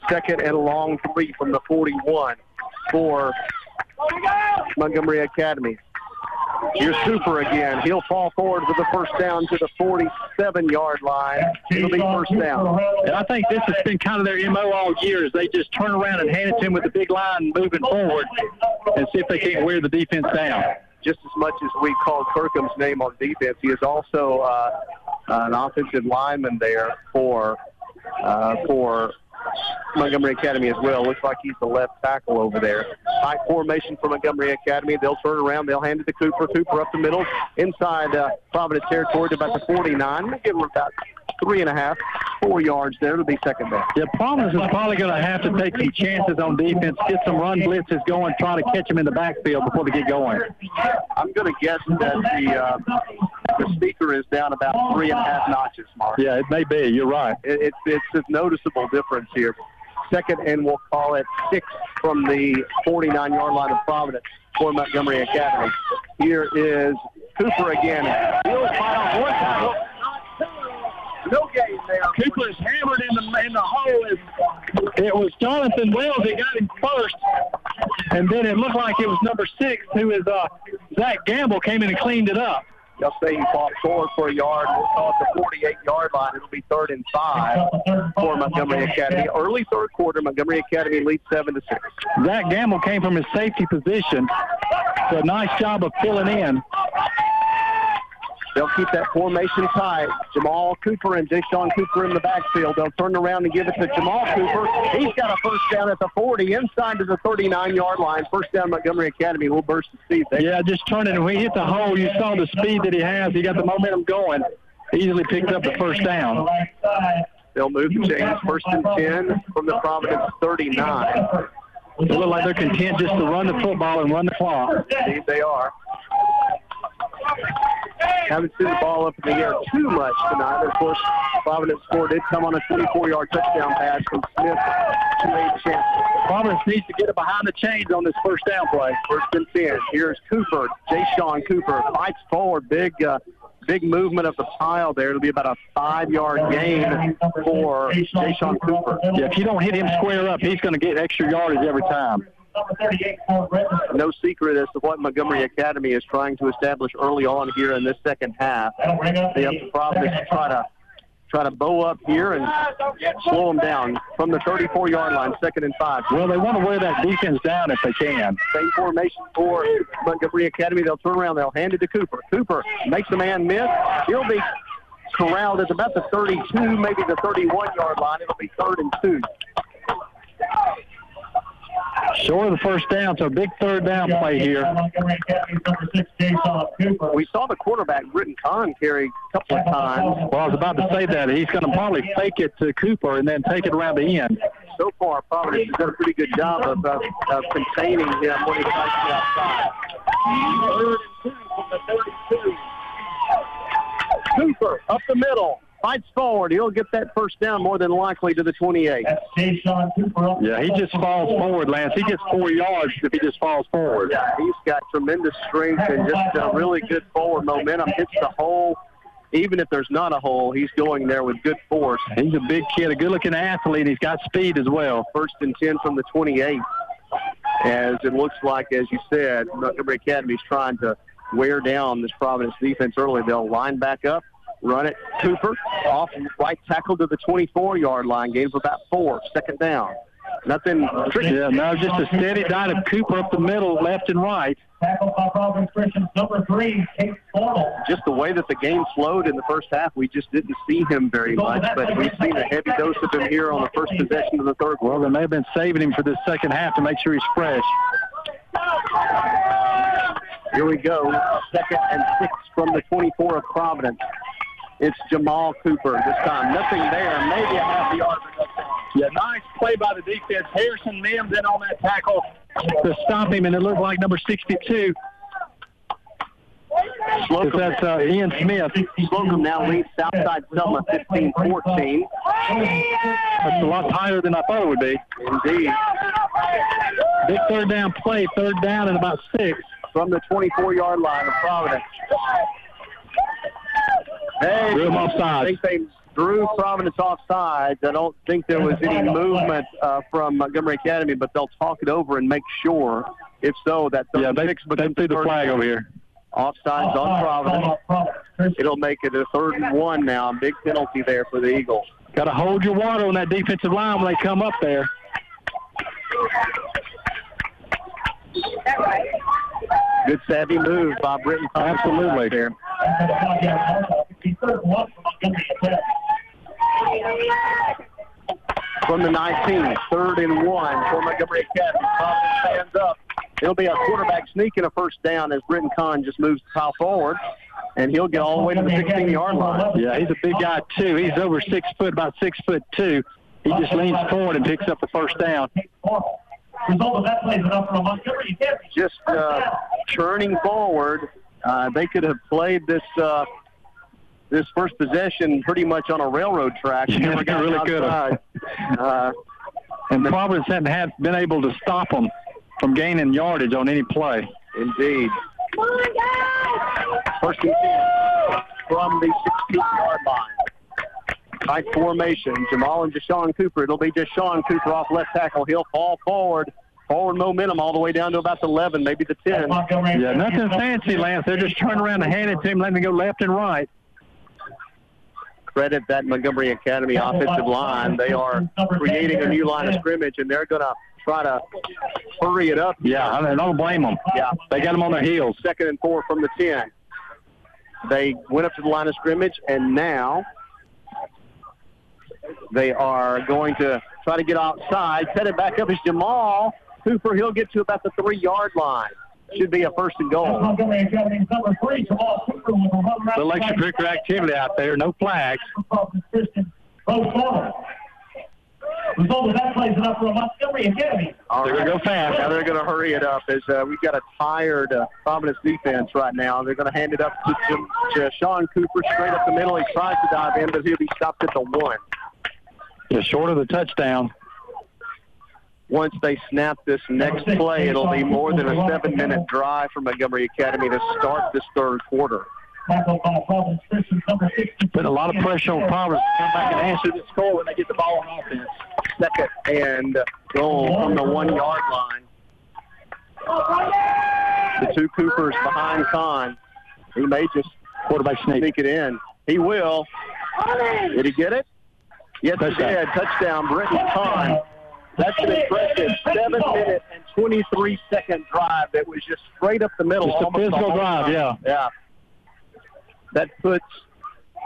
Second and a long three from the 41 for Montgomery Academy. Here's Cooper again. He'll fall forward with the first down to the 47-yard line. It'll be first down. And I think this has been kind of their MO all year is they just turn around and hand it to him with the big line moving forward and see if they can't wear the defense down. Just as much as we call Kirkham's name on defense, he is also uh, an offensive lineman there for uh, for Montgomery Academy as well. Looks like he's the left tackle over there. High formation for Montgomery Academy. They'll turn around. They'll hand it to Cooper. Cooper up the middle inside uh, Providence territory to about the 49. We'll give him about three and a half, four yards there. It'll be second down. Yeah, Providence is probably going to have to take some chances on defense, get some run blitzes going, try to catch them in the backfield before they get going. I'm going to guess that the uh, the speaker is down about three and a half notches, Mark. Yeah, it may be. You're right. It, it's it's a noticeable difference here. Second, and we'll call it six from the 49-yard line of Providence for Montgomery Academy. Here is Cooper again. No gain there. Cooper is hammered in the in the hole. It was Jonathan Wells. He got him first. and then it looked like it was number six, who is uh, Zach Gamble, came in and cleaned it up. He fought forward for a yard. We'll call it the 48-yard line. It'll be third and five for Montgomery Academy. Early third quarter, Montgomery Academy leads seven to six. Zach Gamble came from his safety position. So nice job of filling in. They'll keep that formation tight. Jamal Cooper and Deshaun Cooper in the backfield. They'll turn around and give it to Jamal Cooper. He's got a first down at the 40, inside to the 39-yard line. First down, Montgomery Academy. We'll burst the speed there. Yeah, just turning. When he hit the hole, you saw the speed that he has. He got the momentum going. Easily picked up the first down. They'll move the chains. First and 10 from the Providence 39. They look like they're content just to run the football and run the clock. Indeed, they are. Haven't seen the ball up in the air too much tonight. Of course, Providence score did come on a 24-yard touchdown pass from Smith to made chance. Providence needs to get it behind the chains on this first down play. First and 10. Here's Cooper. Jay Cooper fights forward. Big uh, big movement of the pile there. It'll be about a five-yard gain for Jay Cooper. Yeah, if you don't hit him square up, he's going to get extra yardage every time. No secret as to what Montgomery Academy is trying to establish early on here in this second half. They have to Providence to try to try to bow up here and slow them down from the 34-yard line, second and five. Well, they want to wear that defense down if they can. Same formation for Montgomery Academy. They'll turn around. They'll hand it to Cooper. Cooper makes the man miss. He'll be corralled at about the 32, maybe the 31-yard line. It'll be third and two. Short of the first down, so big third down play here. We saw the quarterback, Britton Kahn, carry a couple of times. Well, I was about to say that. He's going to probably fake it to Cooper and then take it around the end. So far, Providence has done a pretty good job of, uh, of containing him when he tries to get outside. Third and two from the 32. Cooper up the middle fights forward. He'll get that first down more than likely to the 28. Yeah, he just falls forward, Lance. He gets four yards if he just falls forward. Yeah, he's got tremendous strength and just a really good forward momentum. Hits the hole. Even if there's not a hole, he's going there with good force. He's a big kid, a good-looking athlete. He's got speed as well. First and 10 from the 28. As it looks like, as you said, Montgomery Academy is trying to wear down this Providence defense early. They'll line back up, Run it. Cooper off right tackle to the 24-yard line. Gains about four. Second down. Nothing tricky. Yeah, no, just a steady dive of Cooper up the middle, left and right. Tackled by Providence Christian, number three, Kate Formal. Just the way that the game flowed in the first half, we just didn't see him very much. But we've seen a heavy dose of him here on the first possession of the third. Well, they may have been saving him for this second half to make sure he's fresh. Here we go. Second and six from the 24 of Providence. It's Jamal Cooper this time. Nothing there. Maybe a half yard. Yeah, nice play by the defense. Harrison Mims in on that tackle to stop him, and it looked like number 62. Slocum, that's uh, Ian Smith. Slocomb now leads Southside Selma 15-14. That's a lot higher than I thought it would be. Indeed. Big third down play, third down and about six. From the 24-yard line of Providence. Hey, offside. I think they drew Providence offside. I don't think there was any movement uh, from Montgomery Academy, but they'll talk it over and make sure. If so, that yeah, they, they threw the flag over here. Offsides on Providence. It'll make it a third and one now. Big penalty there for the Eagles. Got to hold your water on that defensive line when they come up there. Good savvy move by Britton. Absolutely. There. From the 19, third and one for Montgomery Academy. Stands up. It'll be a quarterback sneak and a first down as Britton Kahn just moves the pile forward, and he'll get all the way to the 16-yard line. Yeah, he's a big guy too. He's over six foot, about six foot two. He just leans forward and picks up the first down. Result of that play is enough for Montgomery Academy. Just uh, churning forward. Uh, they could have played this uh, this first possession pretty much on a railroad track. Yeah, Never got really good. Uh, and Providence hadn't had, been able to stop them from gaining yardage on any play. Indeed. First and 10 from the 16-yard line. Tight formation. Jamal and Deshaun Cooper. It'll be Deshaun Cooper off left tackle. He'll fall forward. forward momentum all the way down to about the 11, maybe the 10. Yeah, nothing fancy, Lance. They're just turning around and handing it to him, letting him go left and right. Credit that Montgomery Academy offensive line. They are creating a new line of scrimmage, and they're going to try to hurry it up. Yeah, I mean, don't blame them. Yeah, They got them on their heels. Second and four from the 10. They went up to the line of scrimmage, and now they are going to try to get outside. Set it back up is Jamal Cooper. He'll get to about the three-yard line. Should be a first and goal. Montgomery Academy's number three, Jamal Cooper, with a run right Little extracurricular activity out there, no flags. Christian Result of that plays it up for Montgomery Academy. All They're right. gonna go fast. Now they're going to hurry it up as uh, we've got a tired uh, Providence defense right now. They're going to hand it up to, to, to Sean Cooper straight up the middle. He tries to dive in, but he'll be stopped at the one. Yeah, short of the touchdown. Once they snap this next play, it'll be more than a seven-minute drive for Montgomery Academy to start this third quarter. Tackled by Providence Christian, number 60. Putting a lot of pressure on Providence to come back and answer the score when they get the ball on offense. Second and goal from the one-yard line. The two Coopers behind Kahn. He may just quarterback sneak. it in. He will. Did he get it? Yes, Touchdown. he did. Touchdown, Britton Kahn. That's an impressive seven-minute and 23-second drive that was just straight up the middle. Just a physical drive, yeah. Yeah. That puts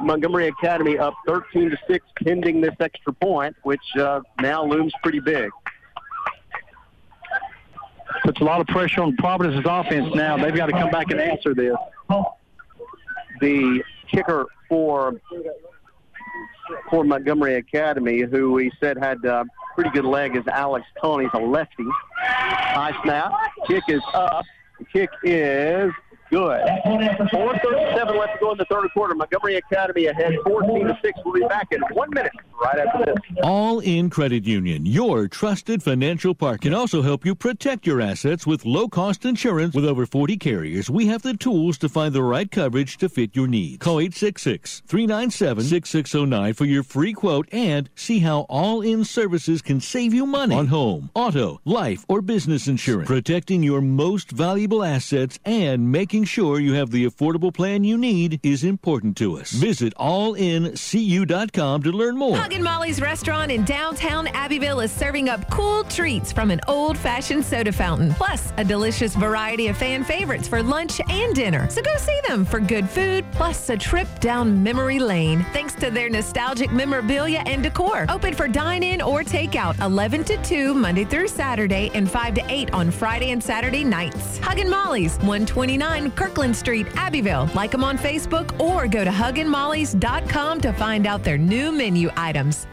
Montgomery Academy up 13 to 6 pending this extra point, which uh, now looms pretty big. Puts a lot of pressure on Providence's offense now. They've got to come back and answer this. the kicker for for Montgomery Academy, who we said had a pretty good leg, is Alex. He's a lefty. High snap. Kick is up. The kick is good. 4.37 left to go in the third quarter. Montgomery Academy ahead 14 to 6. We'll be back in one minute right after this. All in Credit Union, your trusted financial partner, can also help you protect your assets with low cost insurance. With over 40 carriers, we have the tools to find the right coverage to fit your needs. Call 866 397 6609 for your free quote and see how all in services can save you money on home, auto, life, or business insurance. Protecting your most valuable assets and making sure you have the affordable plan you need is important to us. Visit allincu.com to learn more. Hug and Molly's restaurant in downtown Abbeville is serving up cool treats from an old fashioned soda fountain, plus a delicious variety of fan favorites for lunch and dinner. So go see them for good food, plus a trip down memory lane, thanks to their nostalgic memorabilia and decor. Open for dine in or takeout 11 to 2 Monday through Saturday and 5 to 8 on Friday and Saturday nights. Huggin' Molly's, 129 Kirkland Street, Abbeville. Like them on Facebook or go to hugginmollys.com to find out their new menu items.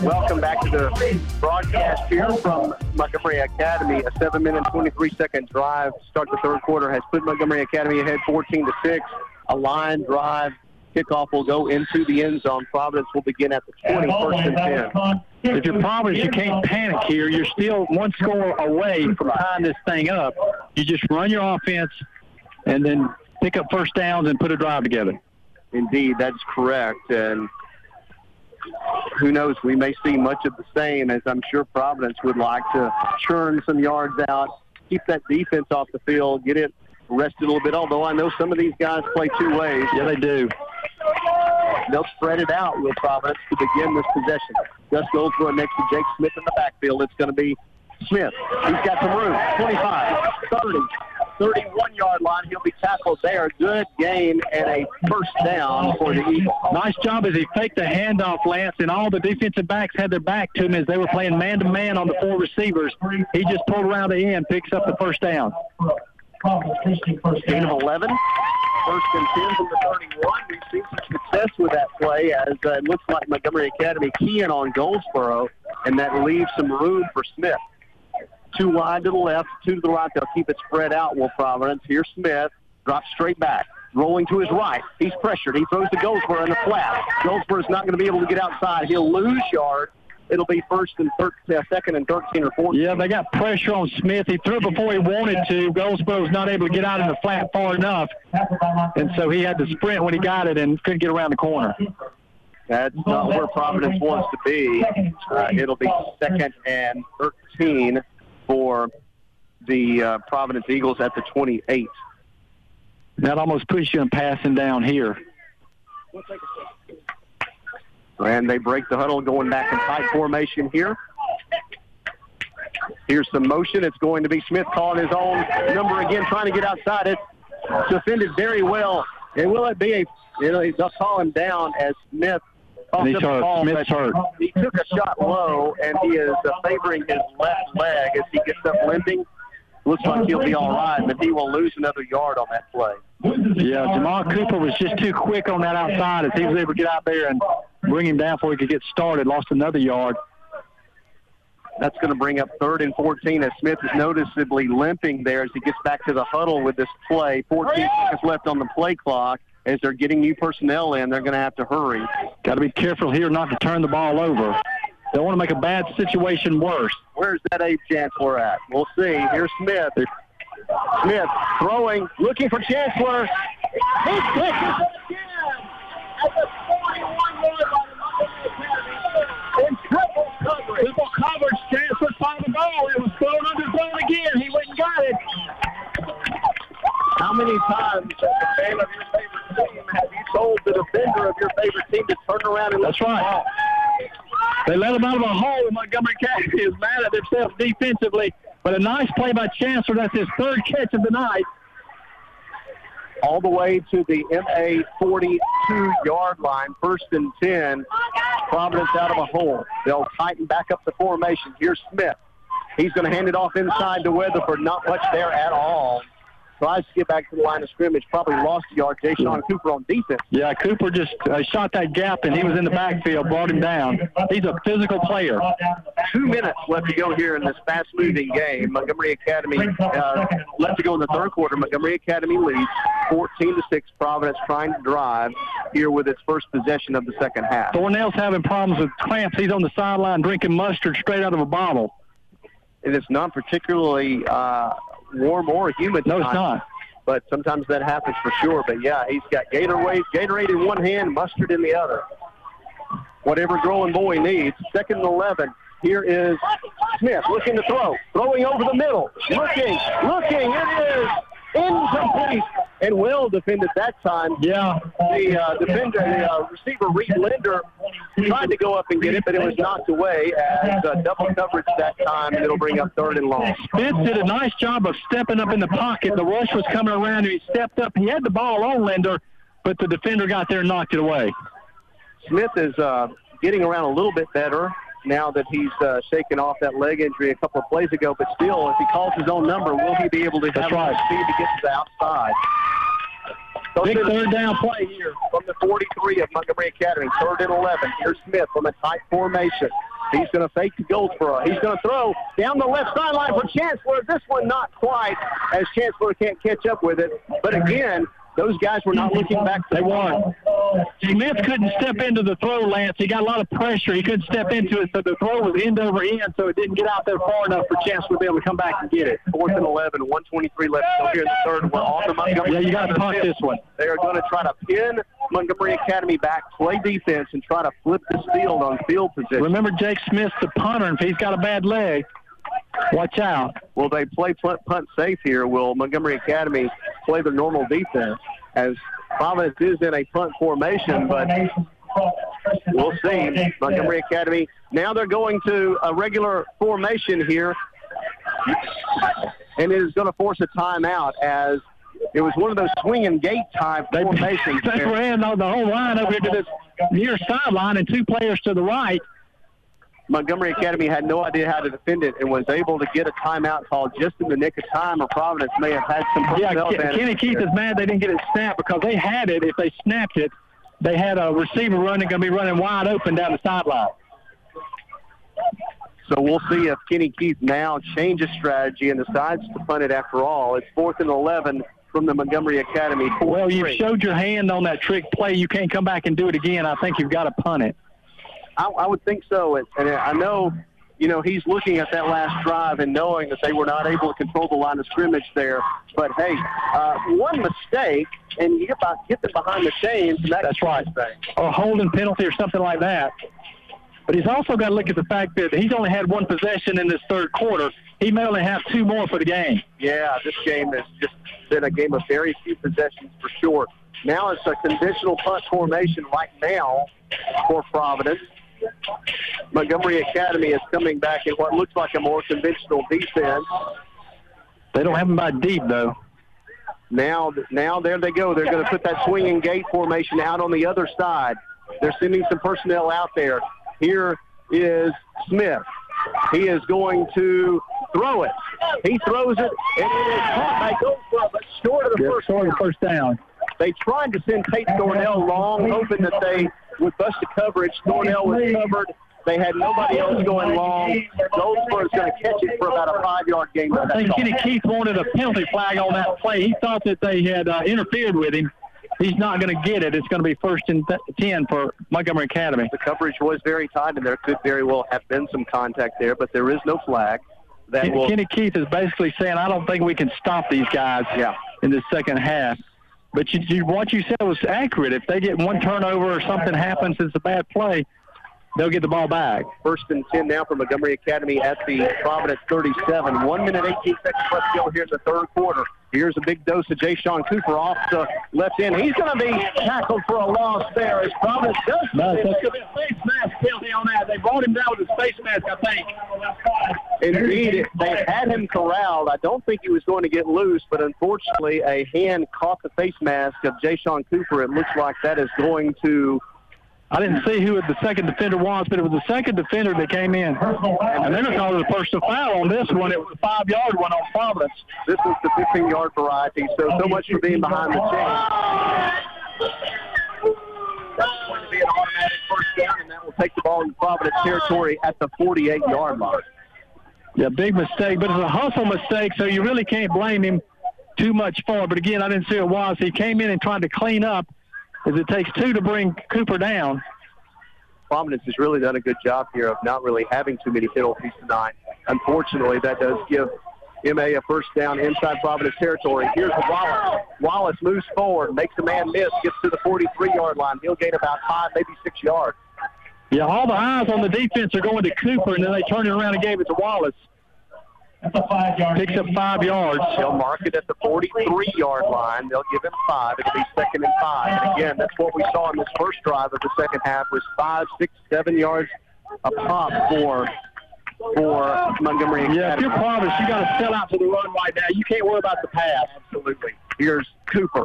Welcome back to the broadcast here from Montgomery Academy. A seven minute, 23 second drive to start the third quarter has put Montgomery Academy ahead 14 to 6. A line drive kickoff will go into the end zone. Providence will begin at the 20, first and 10. If you're Providence, you can't panic here. You're still one score away from tying this thing up. You just run your offense and then pick up first downs and put a drive together. Indeed, that's correct. And who knows, we may see much of the same as I'm sure Providence would like to churn some yards out, keep that defense off the field, get it rested a little bit. Although I know some of these guys play two ways. Yeah, they do. They'll spread it out with Providence to begin this possession. Gus Goldsboro next to Jake Smith in the backfield. It's going to be Smith. He's got some room. 25, 30, 31-yard line. He'll be tackled there. Good gain and a first down for the Eagles. Nice job as he faked the handoff, Lance, and all the defensive backs had their back to him as they were playing man-to-man on the four receivers. He just pulled around the end, picks up the first down. Gain of 11. First and 10 from the 31. We've seen some success with that play as uh, it looks like Montgomery Academy keying on Goldsboro, and that leaves some room for Smith. Two wide to the left, two to the right. They'll keep it spread out, Will Providence. Here's Smith. Drops straight back. Rolling to his right. He's pressured. He throws to Goldsboro in the flat. Goldsboro's not going to be able to get outside. He'll lose yards. It'll be first and thir- uh, second and 13 or 14. Yeah, they got pressure on Smith. He threw before he wanted to. Goldsboro was not able to get out in the flat far enough, and so he had to sprint when he got it and couldn't get around the corner. That's not where Providence wants to be. Uh, it'll be second and 13 for the uh, Providence Eagles at the 28. That almost puts you in passing down here. And they break the huddle going back in tight formation here. Here's some motion. It's going to be Smith calling his own number again, trying to get outside it. Defended very well. And will it be a, you know, they'll call him down as Smith And the ball, Smith's hurt. He took a shot low, and he is uh, favoring his left leg as he gets up limping. Looks like he'll be all right, but he will lose another yard on that play. Yeah, Jamal Cooper was just too quick on that outside as he was able to get out there and bring him down before he could get started. Lost another yard. That's going to bring up third and 14 as Smith is noticeably limping there as he gets back to the huddle with this play. 14 seconds left on the play clock. As they're getting new personnel in, they're going to have to hurry. Got to be careful here not to turn the ball over. Don't want to make a bad situation worse. Where's that Abe Chancellor at? We'll see. Here's Smith. Smith throwing, looking for Chancellor. He catches it again at the 41-yard line. In triple coverage. Chancellor found the ball. It was thrown underthrown again. He went and got it. How many times as a fan of your favorite team have you told the defender of your favorite team to turn around and That's right. They let him out of a hole. and Montgomery County is mad at themselves defensively. But a nice play by Chancellor. That's his third catch of the night. All the way to the MA 42 yard line, first and 10. Providence out of a hole. They'll tighten back up the formation. Here's Smith. He's going to hand it off inside to Weatherford. Not much there at all. Tries to get back to the line of scrimmage. Probably lost a yard. Deshaun Cooper on defense. Yeah, Cooper just uh, shot that gap, and he was in the backfield, brought him down. He's a physical player. Two minutes left to go here in this fast-moving game. Montgomery Academy uh, left to go in the third quarter. Montgomery Academy leads 14 to six. Providence trying to drive here with its first possession of the second half. Thornell's having problems with cramps. He's on the sideline drinking mustard straight out of a bottle. and it's not particularly uh, warm or humid. No, it's not. But sometimes that happens for sure. But yeah, he's got Gatorade, Gatorade in one hand, mustard in the other. Whatever growing boy needs. Second and eleven. Here is Smith looking to throw, throwing over the middle, looking, looking. It is incomplete and well defended that time. Yeah. The uh, defender, the uh, receiver Reed Linder tried to go up and get it, but it was knocked away as uh, double coverage that time, and it'll bring up third and long. Smith did a nice job of stepping up in the pocket. The rush was coming around, and he stepped up. He had the ball on Linder, but the defender got there and knocked it away. Smith is uh, getting around a little bit better now that he's uh, shaken off that leg injury a couple of plays ago. But still, if he calls his own number, will he be able to That's have right. enough speed to get to the outside? Big Those are third down play here. from the 43 of Montgomery Academy. Third and 11. Here's Smith from a tight formation. He's going to fake to Goldsboro. He's going to throw down the left sideline for Chancellor. This one not quite, as Chancellor can't catch up with it. But again, those guys were not looking back. They weren't. Smith couldn't step into the throw, Lance. He got a lot of pressure. He couldn't step into it, so the throw was end over end, so it didn't get out there far enough for Chancellor to be able to come back and get it. Fourth and 11, 123 left still here in the third. We're on the Montgomery. Yeah, you got to punt this one. They are going to try to pin Montgomery Academy back, play defense, and try to flip this field on field position. Remember, Jake Smith's the punter, and if he's got a bad leg, watch out. Will they play punt, punt safe here? Will Montgomery Academy play the normal defense? As Providence is in a punt formation, but we'll see. Montgomery Academy, now they're going to a regular formation here, and it is going to force a timeout as it was one of those swinging gate type formations. They ran on the whole line over here to this near sideline, and two players to the right. Montgomery Academy had no idea how to defend it and was able to get a timeout call just in the nick of time, or Providence may have had some Yeah, personnel advantage Kenny Keith is mad they didn't get it snapped because they had it. If they snapped it, they had a receiver running, going to be running wide open down the sideline. So we'll see if Kenny Keith now changes strategy and decides to punt it after all. It's fourth and 11 from the Montgomery Academy. Well, you showed your hand on that trick play. You can't come back and do it again. I think you've got to punt it. I, I would think so. And, and I know you know, he's looking at that last drive and knowing that they were not able to control the line of scrimmage there. But hey, uh, one mistake and you get, by, get them behind the chains, and that That's right. thing. or a holding penalty or something like that. But he's also got to look at the fact that he's only had one possession in this third quarter. He may only have two more for the game. Yeah, this game has just been a game of very few possessions for sure. Now it's a conventional punt formation right now for Providence. Montgomery Academy is coming back in what looks like a more conventional defense. They don't have them by deep though. Now, now there they go. They're going to put that swinging gate formation out on the other side. They're sending some personnel out there. Here is Smith. He is going to throw it. He throws it, and it is caught by Goldsboro, but short of the Yeah, first short of the first down. They tried to send Tate Thornell long, hoping that they would bust the coverage. Thornell was covered. They had nobody else going long. Goldsboro is going to catch it for about a five-yard gain. I think Kenny Keith wanted a penalty flag on that play. He thought that they had uh, interfered with him. He's not going to get it. It's going to be first and th- 10 for Montgomery Academy. The coverage was very tight, and there could very well have been some contact there, but there is no flag. That Ken- will Kenny Keith is basically saying, I don't think we can stop these guys Yeah. in the second half. But you, you, what you said was accurate. If they get one turnover or something happens, it's a bad play, they'll get the ball back. First and 10 now for Montgomery Academy at the Providence 37. One minute, 18 seconds left to go here in the third quarter. Here's a big dose of Deshaun Cooper off the left end. He's going to be tackled for a loss there as Providence does. No, it's It's gonna be a face mask penalty on that. They brought him down with his face mask, I think. Indeed, they had him corralled. I don't think he was going to get loose, but unfortunately, a hand caught the face mask of Deshaun Cooper. It looks like that is going to I didn't see who the second defender was, but it was the second defender that came in. And they're going to call it a personal foul on this one. It was a five-yard one on Providence. This was the 15-yard variety, so so much for being behind the chain. That's going to be an automatic first down, and that will take the ball in Providence territory at the 48-yard line. Yeah, big mistake, but it's a hustle mistake, so you really can't blame him too much for it. But again, I didn't see it was. He came in and tried to clean up, as it takes two to bring Cooper down. Providence has really done a good job here of not really having too many penalties tonight. Unfortunately, that does give MA a first down inside Providence territory. Here's Wallace. Wallace moves forward, makes a man miss, gets to the 43-yard line. He'll gain about five, maybe six yards. Yeah, all the eyes on the defense are going to Cooper, and then they turned it around and gave it to Wallace. That's a five-yard. Picks up five yards. They'll mark it at the 43-yard line. They'll give him five. It'll be second and five. And again, that's what we saw in this first drive of the second half was five, six, seven yards a pop for for Montgomery Academy. Yeah, if you're Providence, you got to sell out to the run right now. You can't worry about the pass. Absolutely. Here's Cooper.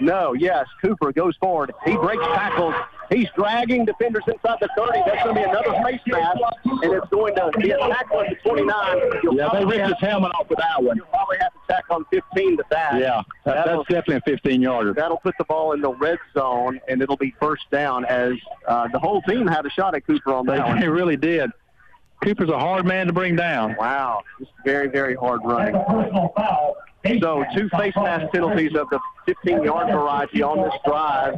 No, yes, Cooper goes forward. He breaks tackles. He's dragging defenders inside the 30. That's going to be another face mask, and it's going to be a tackle at the 29. You'll Yeah, they ripped his helmet off with that one. You'll probably have to tack on 15 to that. Yeah, that, that's definitely a 15-yarder. That'll put the ball in the red zone, and it'll be first down as uh, the whole team had a shot at Cooper on They, that one. they really did. Cooper's a hard man to bring down. Wow, just very, very hard running. So two face mask penalties of the 15-yard variety on this drive.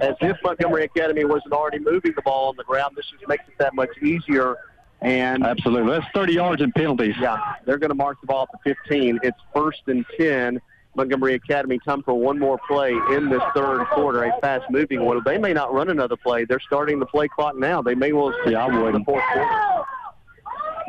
As if Montgomery Academy wasn't already moving the ball on the ground, this just makes it that much easier. And Absolutely. That's 30 yards in penalties. yeah, they're going to mark the ball at the 15. It's first and 10. Montgomery Academy time for one more play in this third quarter, a fast-moving one. They may not run another play. They're starting the play clock now. They may well Yeah, I wouldn't. the fourth quarter.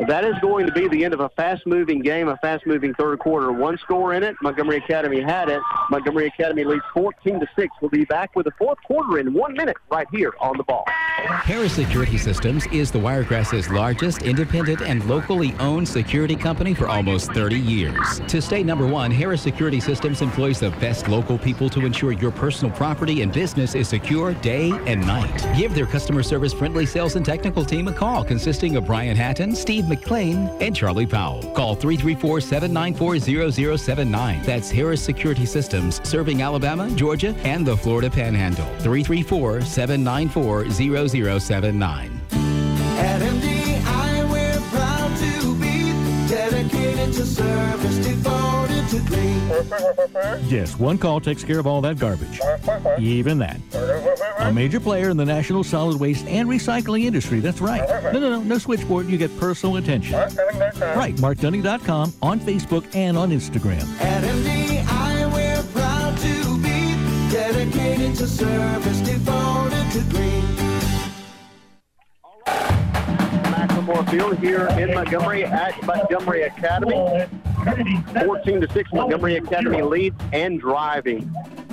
That is going to be the end of a fast-moving game, a fast-moving third quarter. One score in it. Montgomery Academy had it. Montgomery Academy leads 14 to six. We'll be back with the fourth quarter in one minute right here on the ball. Harris Security Systems is the Wiregrass's largest independent and locally owned security company for almost 30 years. To stay number one, Harris Security Systems employs the best local people to ensure your personal property and business is secure day and night. Give their customer service friendly sales and technical team a call consisting of Brian Hatton, Steve McLean, and Charlie Powell. Call 334 794 0079. That's Harris Security Systems, serving Alabama, Georgia, and the Florida Panhandle. 334 794 0079. At MDI, we're proud to be dedicated to service, devoted to green. Yes, one call takes care of all that garbage. Even that. A major player in the national solid waste and recycling industry, that's right. No, no, no, no switchboard, you get personal attention. Right, markdunning.com, on Facebook, and on Instagram. At MDI, we're proud to be dedicated to service, devoted to green. Macklemore Field here in Montgomery at Montgomery Academy. 14 to 6 Montgomery Academy leads and driving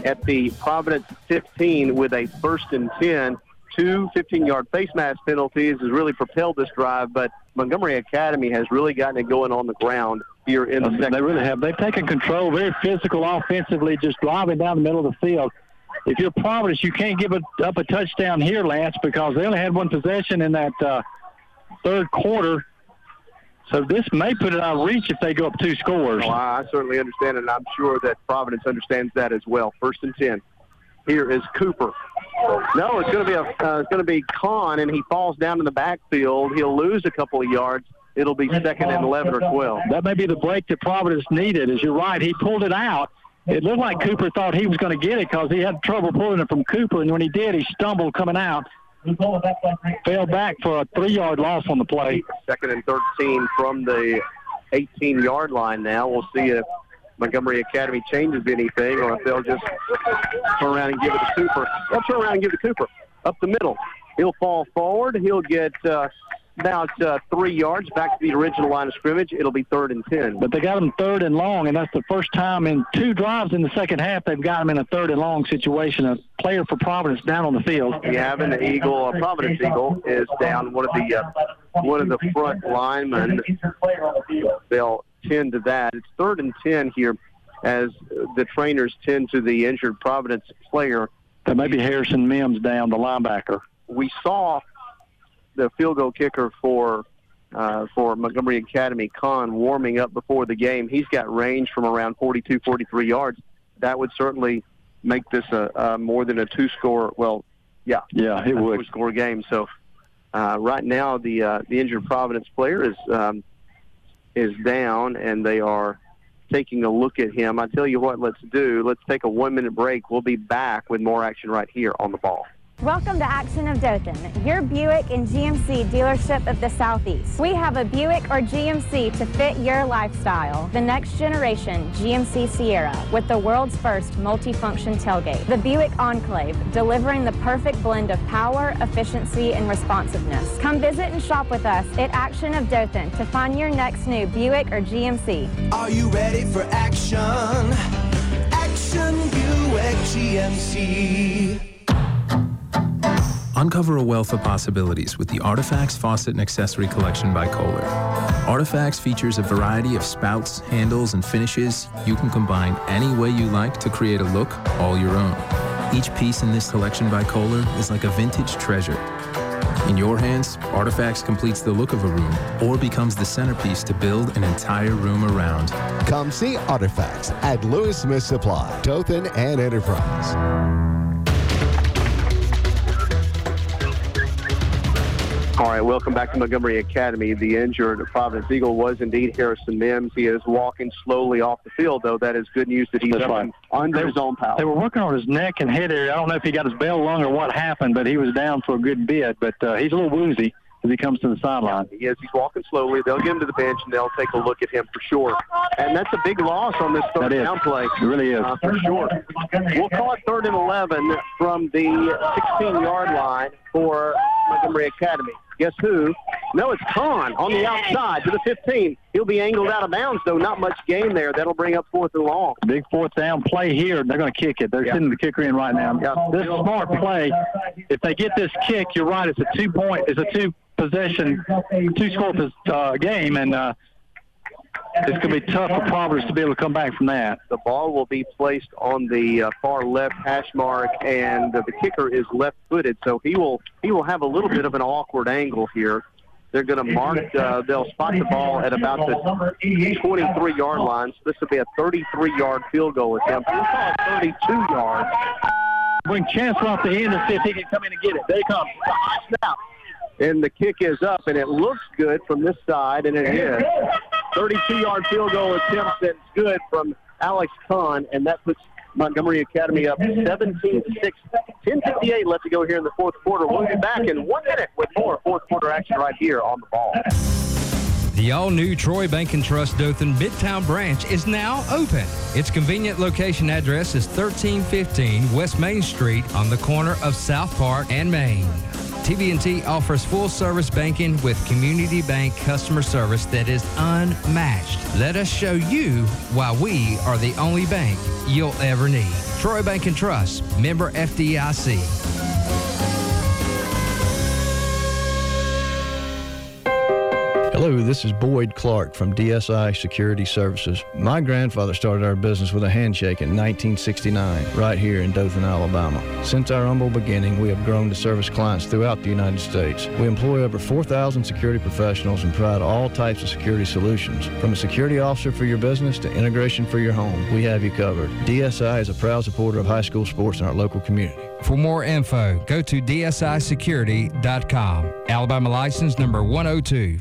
at the Providence 15 with a first and 10. Two 15-yard face mask penalties has really propelled this drive, but Montgomery Academy has really gotten it going on the ground here in the second. They really have. They've taken control, very physical offensively, just driving down the middle of the field. If you're Providence, you can't give it up a touchdown here, Lance, because they only had one possession in that uh, third quarter. So this may put it out of reach if they go up two scores. Well, I certainly understand, and I'm sure that Providence understands that as well. First and ten. Here is Cooper. No, it's going to be a uh, it's going to be Kahn, and he falls down in the backfield. He'll lose a couple of yards. It'll be second and eleven or twelve. That may be the break that Providence needed. As you're right, he pulled it out. It looked like Cooper thought he was going to get it because he had trouble pulling it from Cooper, and when he did, he stumbled coming out. Fell back for a three-yard loss on the play. Second and thirteen from the 18-yard line. Now we'll see if Montgomery Academy changes anything, or if they'll just turn around and give it to Cooper. They'll turn around and give it to Cooper up the middle. He'll fall forward. He'll get uh, about uh, three yards back to the original line of scrimmage. It'll be third and ten. But they got him third and long, and that's the first time in two drives in the second half they've got him in a third and long situation. A player for Providence down on the field. Gavin Eagle, a Providence Eagle, is down. One of the uh, one of the front linemen. They'll tend to that. It's third and ten here, as the trainers tend to the injured Providence player. That may be Harrison Mims down, the linebacker. We saw the field goal kicker for uh, for Montgomery Academy, Kahn, warming up before the game. He's got range from around 42, 43 yards. That would certainly make this a, a more than a two-score. Well, yeah, yeah, it a would. Two-score game. So uh, right now, the uh, the injured Providence player is um, is down, and they are taking a look at him. I tell you what, let's do. Let's take a one-minute break. We'll be back with more action right here on the ball. Welcome to Action of Dothan, your Buick and GMC dealership of the Southeast. We have a Buick or GMC to fit your lifestyle. The next generation GMC Sierra with the world's first multifunction tailgate. The Buick Enclave, delivering the perfect blend of power, efficiency, and responsiveness. Come visit and shop with us at Action of Dothan to find your next new Buick or GMC. Are you ready for action? Action Buick GMC. Uncover a wealth of possibilities with the Artifacts Faucet and Accessory Collection by Kohler. Artifacts features a variety of spouts, handles, and finishes you can combine any way you like to create a look all your own. Each piece in this collection by Kohler is like a vintage treasure. In your hands, Artifacts completes the look of a room or becomes the centerpiece to build an entire room around. Come see Artifacts at Lewis Smith Supply, Dothan and Enterprise. All right, welcome back to Montgomery Academy. The injured Providence Eagle was indeed Harrison Mims. He is walking slowly off the field, though. That is good news that he's That's right. under They- his own power. They were working on his neck and head area. I don't know if he got his bell lung or what happened, but he was down for a good bit. But uh, he's a little woozy as he comes to the sideline. He is. He's walking slowly. They'll get him to the bench and they'll take a look at him for sure. And that's a big loss on this third down play. It really is. Uh, for sure. We'll call it third and 11 from the 16-yard line for Montgomery Academy. Guess who? No, it's Kahn on the outside to the 15. He'll be angled out of bounds, though. Not much gain there. That'll bring up fourth and long. Big fourth down play here. They're going to kick it. They're Yeah. sending the kicker in right now. This smart play. If they get this kick, you're right. It's a two point. It's a two possession, two score uh, game, and uh, it's going to be tough for Providence to be able to come back from that. The ball will be placed on the uh, far left hash mark, and uh, the kicker is left-footed, so he will he will have a little bit of an awkward angle here. They're going to mark. Uh, they'll spot the ball at about the 23-yard line. So this will be a 33-yard field goal attempt. Call it 32 yards. Bring Chancellor off the end and see if he can come in and get it. There he comes. Snap. And the kick is up, and it looks good from this side, and it is. 32-yard field goal attempt that's good from Alex Kahn, and that puts Montgomery Academy up 17 to 6. 10:58 left to go here in the fourth quarter. We'll be back in one minute with more fourth quarter action right here on the ball. The all new Troy Bank and Trust Dothan Midtown branch is now open. Its convenient location address is 1315 West Main Street on the corner of South Park and Main. TB&T offers full service banking with community bank customer service that is unmatched. Let us show you why we are the only bank you'll ever need. Troy Bank and Trust, member FDIC. Hello, this is Boyd Clark from DSI Security Services. My grandfather started our business with a handshake in 1969, right here in Dothan, Alabama. Since our humble beginning, we have grown to service clients throughout the United States. We employ over 4,000 security professionals and provide all types of security solutions. From a security officer for your business to integration for your home, we have you covered. DSI is a proud supporter of high school sports in our local community. For more info, go to dsisecurity.com. Alabama license number 102.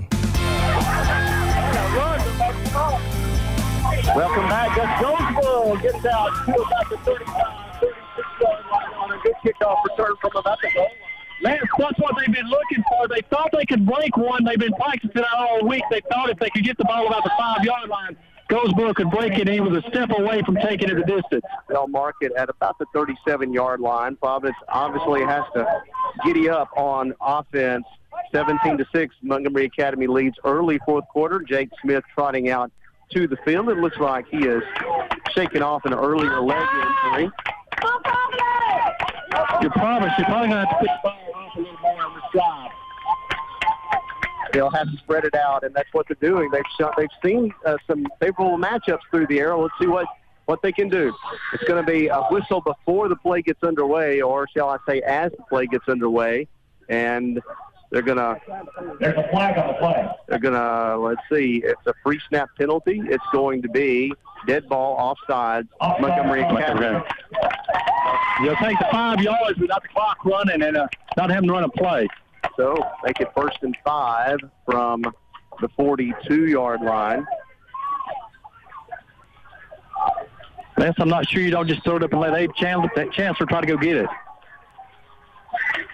Welcome back. That's Goldsboro gets out to about the 35, 36 yard line on a good kickoff return from about the goal line. Man, that's what they've been looking for. They thought they could break one. They've been practicing that all week. They thought if they could get the ball about the five-yard line, Goldsboro could break it, he was a step away from taking it the distance. They'll mark it at about the 37-yard line. Providence obviously has to giddy up on offense. 17 to 6, Montgomery Academy leads early fourth quarter. Jake Smith trotting out to the field. It looks like he is shaking off an earlier leg injury. You promise you're probably going to have to put the ball off a little more on this drive. They'll have to spread it out, and that's what they're doing. They've shown, they've seen uh, some favorable matchups through the air. Let's see what what they can do. It's going to be a whistle before the play gets underway, or shall I say, as the play gets underway, and they're gonna. There's a flag on the play. They're gonna. Let's see. It's a free snap penalty. It's going to be dead ball offsides. Montgomery Academy. You'll take the five yards without the clock running and uh, not having to run a play. So make it first and five from the 42-yard line. Lance, I'm not sure you don't just throw it up and let Abe Chandler, that Chancellor try to go get it.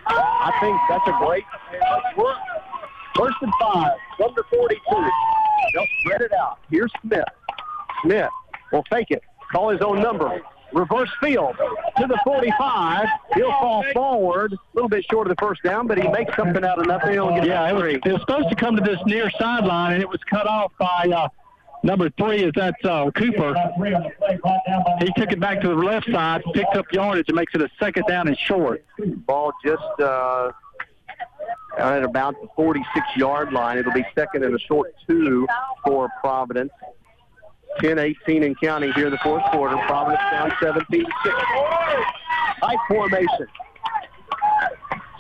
I think that's a great work. First and five, number 42. They'll spread it out. Here's Smith. Smith will fake it, call his own number. Reverse field to the 45. He'll fall forward, a little bit short of the first down, but he makes something out of nothing. Yeah, it was, it was supposed to come to this near sideline, and it was cut off by uh, number three. Is that uh, Cooper? He took it back to the left side, picked up yardage, and makes it a second down and short. Ball just uh, at about the 46-yard line. It'll be second and a short two for Providence. 10-18 in counting here in the fourth quarter. Providence down 17 6. High formation.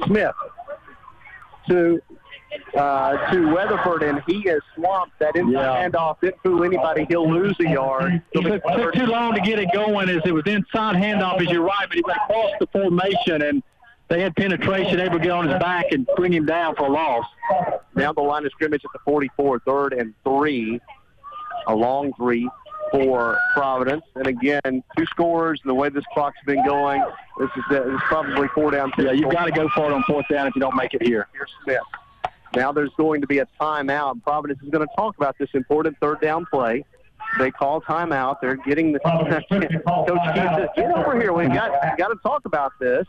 Smith to uh, to Weatherford, and he is swamped. That inside handoff didn't fool anybody. He'll lose a yard. It took, took too long to get it going as it was inside handoff, as you're right, but he went across the formation, and they had penetration, able to get on his back and bring him down for a loss. Down the line of scrimmage at the 44, third and three. A long three for Providence. And again, two scores, and the way this clock's been going, this is, uh, this is probably four down. Yeah, you've got to go for it on fourth down if you don't make it here. Here's Smith. Now there's going to be a timeout. Providence is going to talk about this important third down play. They call timeout. They're getting the coach Keith says, "Get over here. We've got we got to talk about this."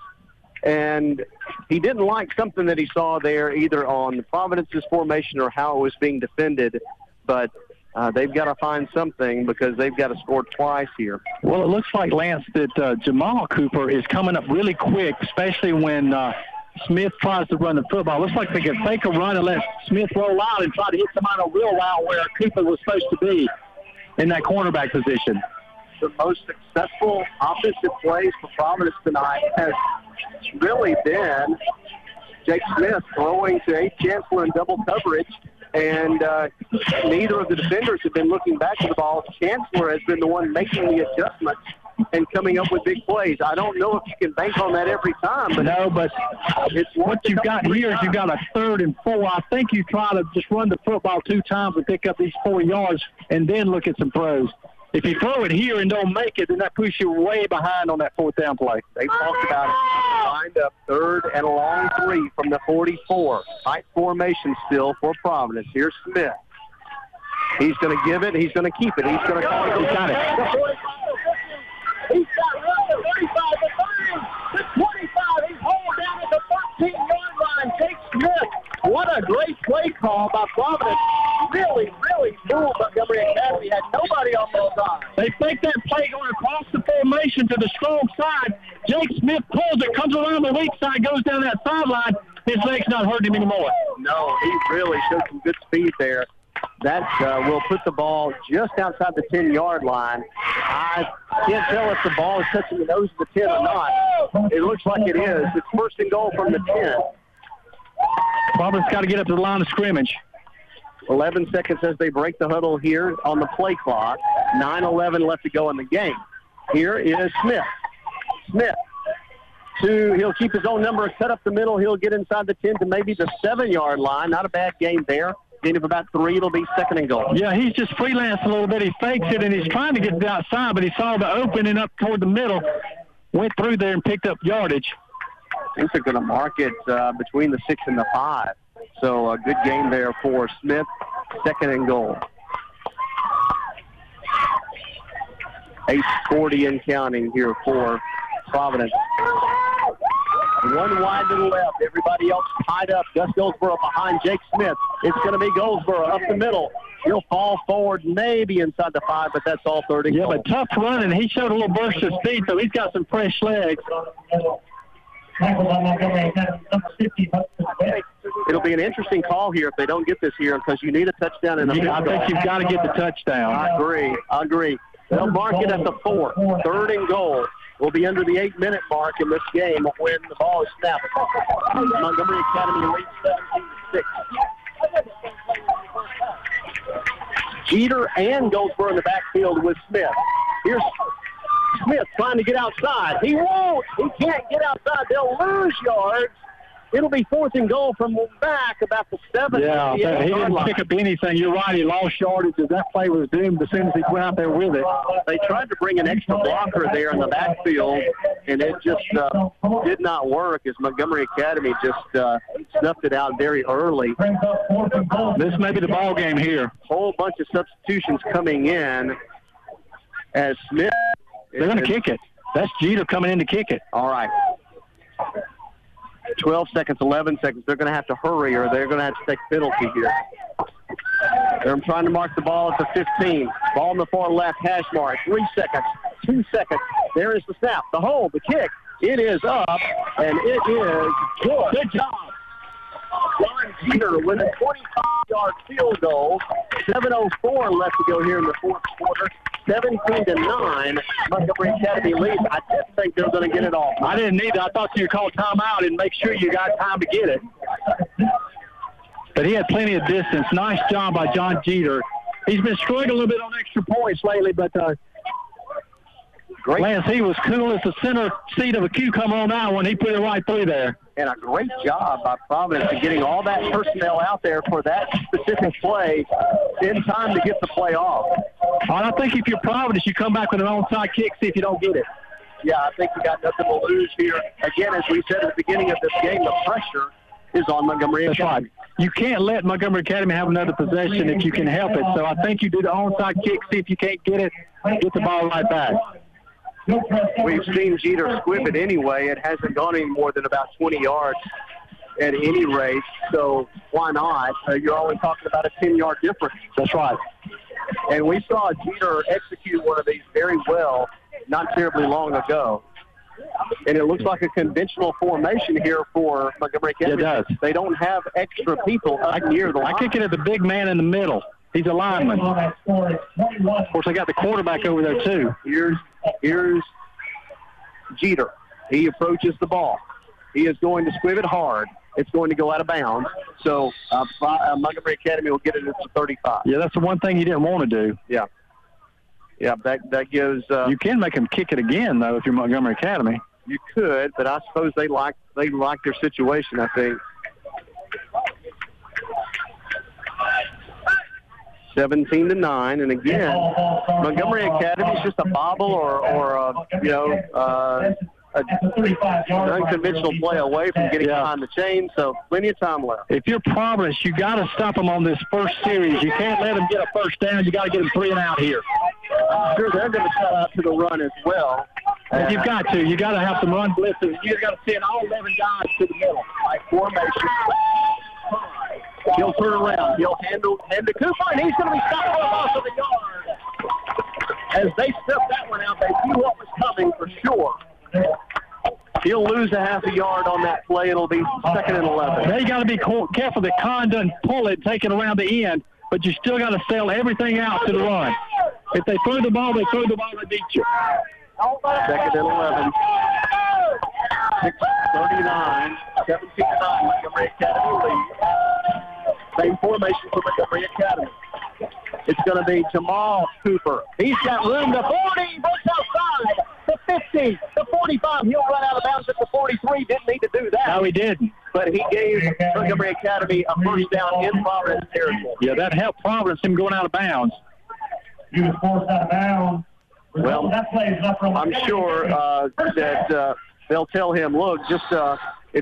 And he didn't like something that he saw there, either on Providence's formation or how it was being defended. But uh, they've got to find something because they've got to score twice here. Well, it looks like, Lance, that uh, Jamal Cooper is coming up really quick, especially when uh, Smith tries to run the football. Looks like they can fake a run and let Smith roll out and try to hit somebody on a real route where Cooper was supposed to be in that cornerback position. the most successful offensive plays for Providence tonight has really been Jake Smith throwing to Abe Chancellor in double coverage, and uh, neither of the defenders have been looking back at the ball. Chancellor has been the one making the adjustments and coming up with big plays. I don't know if you can bank on that every time, but no, but it's what you've got here is you've got a third and four. I think you try to just run the football two times and pick up these four yards and then look at some throws. If you throw it here and don't make it, then that puts you way behind on that fourth down play. They talked about it. Lined up third and a long three from the 44. Tight formation still for Providence. Here's Smith. He's going to give it. He's going to keep it. He's going to call it. He's got it. He's got room. 35 to 30. 25. He's hauled down at the 13-yard line. Jake Smith. What a great play call by Providence. Really, really fooled Montgomery Academy. Had nobody on their side. They fake that play going across the formation to the strong side. Jake Smith pulls it, comes around the weak side, goes down that sideline. His leg's not hurting him anymore. No, he really showed some good speed there. That uh, will put the ball just outside the 10-yard line. I can't tell if the ball is touching the nose of the 10 or not. It looks like it is. It's first and goal from the 10. Providence got to get up to the line of scrimmage. 11 seconds as they break the huddle here on the play clock. 9-11 left to go in the game. Here is Smith. Smith. Two, he'll keep his own number cut up the middle. He'll get inside the 10 to maybe the 7-yard line. Not a bad game there. Gain of about three. It'll be second and goal. Yeah, he's just freelanced a little bit. He fakes it, and he's trying to get to the outside, but he saw the opening up toward the middle, went through there and picked up yardage. I think they're going to mark it uh, between the six and the five. So a good game there for Smith. Second and goal. 840 and counting here for Providence. One wide to the left. Everybody else tied up. Gus Goldsboro behind Jake Smith. It's going to be Goldsboro up the middle. He'll fall forward maybe inside the five, but that's all 30. Yeah, but tough running. He showed a little burst of speed, so he's got some fresh legs. It'll be an interesting call here if they don't get this here because you need a touchdown in a Yeah, I think you've got to get the touchdown. I agree. I agree. They'll mark it at the four. Third and goal. We'll be under the eight-minute mark in this game when the ball is snapped. Montgomery Academy leads 17 6. Jeter and Goldsboro in the backfield with Smith. Here's Smith trying to get outside. He won't. He can't get outside. They'll lose yards. It'll be fourth and goal from back about the seven. Yeah, he didn't line. pick up anything. You're right. He lost yardage. That play was doomed as soon as he went out there with it. They tried to bring an extra blocker there in the backfield, and it just uh, did not work as Montgomery Academy just uh, snuffed it out very early. This may be the ball game here. Whole bunch of substitutions coming in as Smith. They're going to kick it. That's Jeter coming in to kick it. All right. 12 seconds, 11 seconds. They're going to have to hurry or they're going to have to take penalty here. They're trying to mark the ball at the 15. Ball in the far left, hash mark. Three seconds, two seconds. There is the snap, the hold, the kick. It is up, and it is good. Good job. John Jeter with a 25-yard field goal. 7.04 left to go here in the fourth quarter. 17 to 9. Montgomery Academy leads. I didn't think they were going to get it off. I didn't need it. I thought you would call timeout and make sure you got time to get it. But he had plenty of distance. Nice job by John Jeter. He's been struggling a little bit on extra points lately, but uh, Lance, he was cool as the center seat of a cucumber on that one. He put it right through there. and a great job by Providence of getting all that personnel out there for that specific play in time to get the play off. And I think if you're Providence, you come back with an onside kick, see if you don't get it. Yeah, I think you got nothing to lose here. Again, as we said at the beginning of this game, the pressure is on Montgomery That's Academy. right. You can't let Montgomery Academy have another possession if you can help it. So I think you do the onside kick, see if you can't get it, get the ball right back. We've seen Jeter squib it anyway. It hasn't gone any more than about 20 yards at any rate. So why not? Uh, you're only talking about a 10-yard difference. That's right. And we saw Jeter execute one of these very well not terribly long ago. And it looks like a conventional formation here for Montgomery Yeah, it does. They don't have extra people up near the line. I kick it at the big man in the middle. He's a lineman. Of course, they got the quarterback over there, too. Here's here's Jeter. He approaches the ball. He is going to squib it hard. It's going to go out of bounds. So uh, uh, Montgomery Academy will get it at the 35. Yeah, that's the one thing he didn't want to do. Yeah. Yeah, that that gives. Uh, You can make him kick it again, though, if you're Montgomery Academy. you could, but I suppose they like they like their situation. I think. 17 to 9. And again, Montgomery Academy is just a bobble or, or a, you know, uh, a, unconventional play away from getting behind the chain. So plenty of time left. If you're Providence, you got to stop them on this first series. You can't let them get a first down. You got to get them three and out here. I'm sure they're going to cut out to the run as well. And you've got to. You got to have some run blitzes. You got to send all 11 guys to the middle. Like formation. He'll turn around. He'll handle hand to Cooper, and he's going to be stopped off of the yard. As they stepped that one out, they knew what was coming for sure. He'll lose a half a yard on that play. It'll be second and 11. They got to be careful that Kahn doesn't pull it, take it around the end, but you still got to sell everything out to the run. If they throw the ball, they throw the ball, they beat you. Second and 11. 639, 17 to 9, Montgomery Academy lead. Same formation for Montgomery Academy. It's going to be Jamal Cooper. He's got room to 40, breaks outside, the 50, the 45. He'll run out of bounds at the 43. Didn't need to do that. No, he didn't. But he gave Montgomery Academy a first down in Providence territory. Yeah, that helped Providence, him going out of bounds. He was forced out of bounds. Well, that play is not from I'm sure uh, that uh, they'll tell him, look, just uh,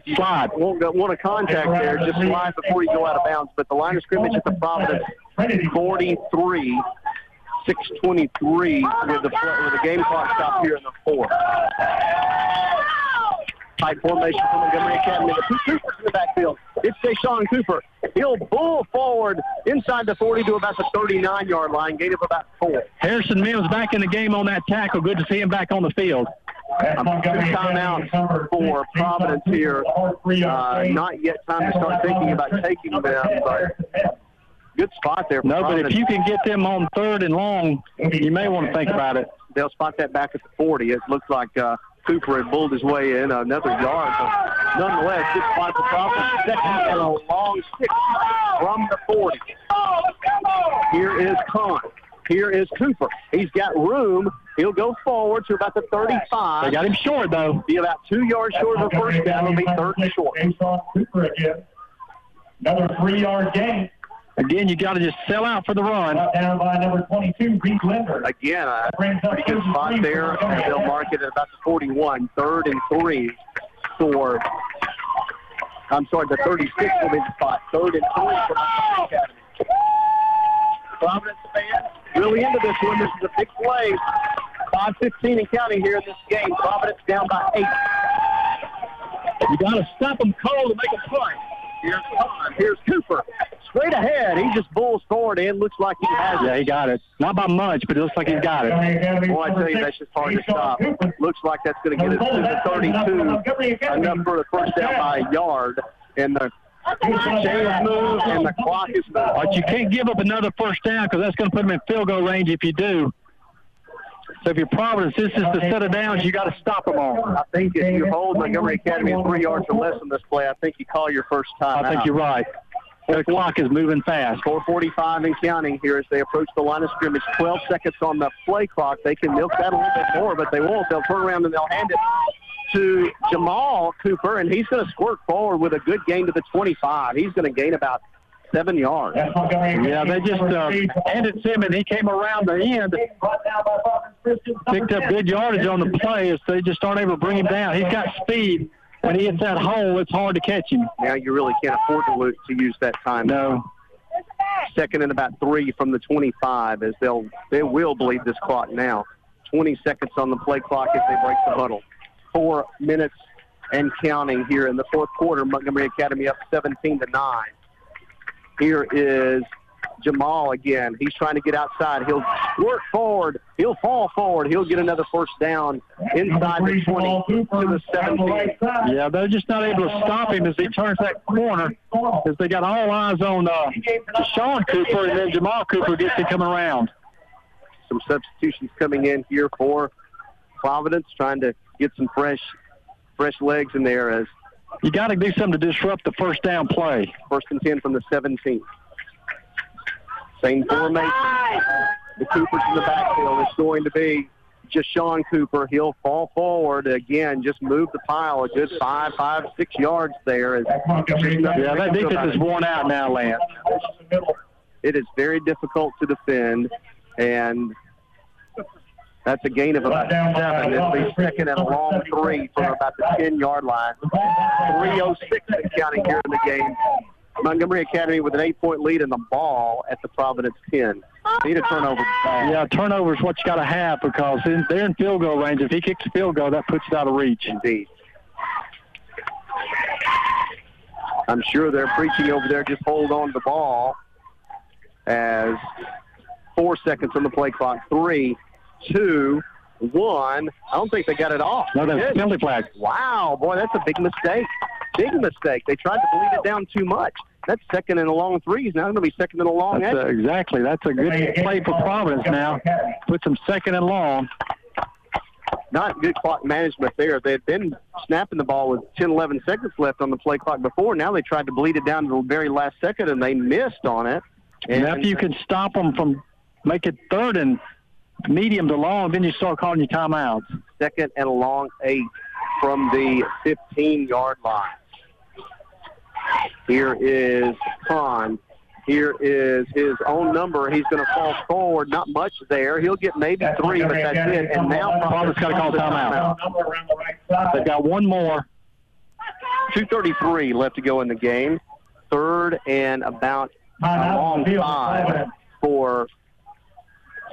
you slide. Want, want a contact there, just slide before you go out of bounds. But the line of scrimmage at the Providence 43, 623 with the, with the game clock stopped here in the fourth. Tight formation from Montgomery Academy. The Coopers in the backfield. It's Deshaun Cooper. He'll bull forward inside the 40 to about the 39-yard line. Gain of about four. Harrison Mims back in the game on that tackle. Good to see him back on the field. Um, two timeouts for Providence here. Uh, not yet time to start thinking about taking them, but good spot there. For No, but if you can get them on third and long, you may want to think about it. They'll spot that back at the 40. It looks like uh, Cooper had bulled his way in another yard, but nonetheless, good spot for Providence. Second and a long six from the 40. Here is Kahn. Here is Cooper. He's got room. He'll go forward to about the 35. They got him short, though. Be about two yards short of the first down. It'll be third and short. Deshaun Cooper again. Another three-yard gain. Again, you got to just sell out for the run. Down by number 22, Reed Linder. Again, a pretty good spot there. And they'll mark it at about the 41. Third and three for, I'm sorry, the 36 will be the spot. Third and three for Montgomery Academy. Providence fans really into this one. This is a big play. 5.15 and counting here in this game. Providence down by eight. You got to stop them cold to make a punt. Here's Kahn. Here's Cooper. Straight ahead. He just bulls forward and looks like he has it. Yeah, he got it. Not by much, but it looks like he's got it. Boy, I tell you, that's just hard to stop. Looks like that's going to get us to the 32. Enough for the first down by a yard. And the chains move and the clock is moving. But you can't give up another first down because that's going to put them in field goal range if you do. So if you're Providence, this is the set of downs you got to stop them all. I think if you hold Montgomery Academy at three yards or less on this play, I think you call your first time I think out. you're right. The clock is moving fast. 445 and counting here as they approach the line of scrimmage. 12 seconds on the play clock. They can milk that a little bit more, but they won't. They'll turn around and they'll hand it to Jamal Cooper, and he's going to squirt forward with a good gain to the 25. He's going to gain about seven yards. Yeah, they just uh, handed to him, he came around the end, picked up good yardage on the play. So they just aren't able to bring him down. He's got speed. When he hits that hole, it's hard to catch him. Now you really can't afford to, lose, to use that time. No. Second and about three from the 25 as they'll they will bleed this clock now. 20 seconds on the play clock as they break the huddle. Four minutes and counting here in the fourth quarter. Montgomery Academy up 17 to nine. Here is Jamal again. He's trying to get outside. He'll work forward. He'll fall forward. He'll get another first down inside the 20 to the 17. Yeah, they're just not able to stop him as he turns that corner because they got all eyes on uh, Sean Cooper, and then Jamal Cooper gets to come around. Some substitutions coming in here for Providence, trying to get some fresh, fresh legs in there as You got to do something to disrupt the first down play. First and 10 from the 17. Same formation. The Coopers in the backfield is going to be Deshaun Cooper. He'll fall forward again, just move the pile a good five, five, six yards there. As Yeah, that defense is worn out now, Lance. it is very difficult to defend, and that's a gain of about seven. It'll be second and a long three from about the 10-yard line. 306 and counting here in the game. Montgomery Academy with an eight-point lead in the ball at the Providence 10. Need a turnover. Yeah, turnover is what you got to have because in, they're in field goal range. If he kicks a field goal, that puts it out of reach. Indeed. I'm sure they're preaching over there. Just hold on to the ball as four seconds on the play clock. Three, two, one. I don't think they got it off. No, that's penalty flag. Wow, boy, that's a big mistake. Big mistake. They tried to bleed it down too much. That's second and a long threes. Now it's going to be second and a long. That's uh, exactly. That's a good play for Providence now. Puts them second and long. Not good clock management there. They had been snapping the ball with 10, 11 seconds left on the play clock before. Now they tried to bleed it down to the very last second, and they missed on it. And after you can stop them from make it third and medium to long, then you start calling your timeouts. Second and a long eight from the 15-yard line. Here is Kahn. Here is his own number. He's going to fall forward. Not much there. He'll get maybe three, but that's it. And now Providence got to call timeout. They've got one more. 2.33 left to go in the game. Third and about a long five for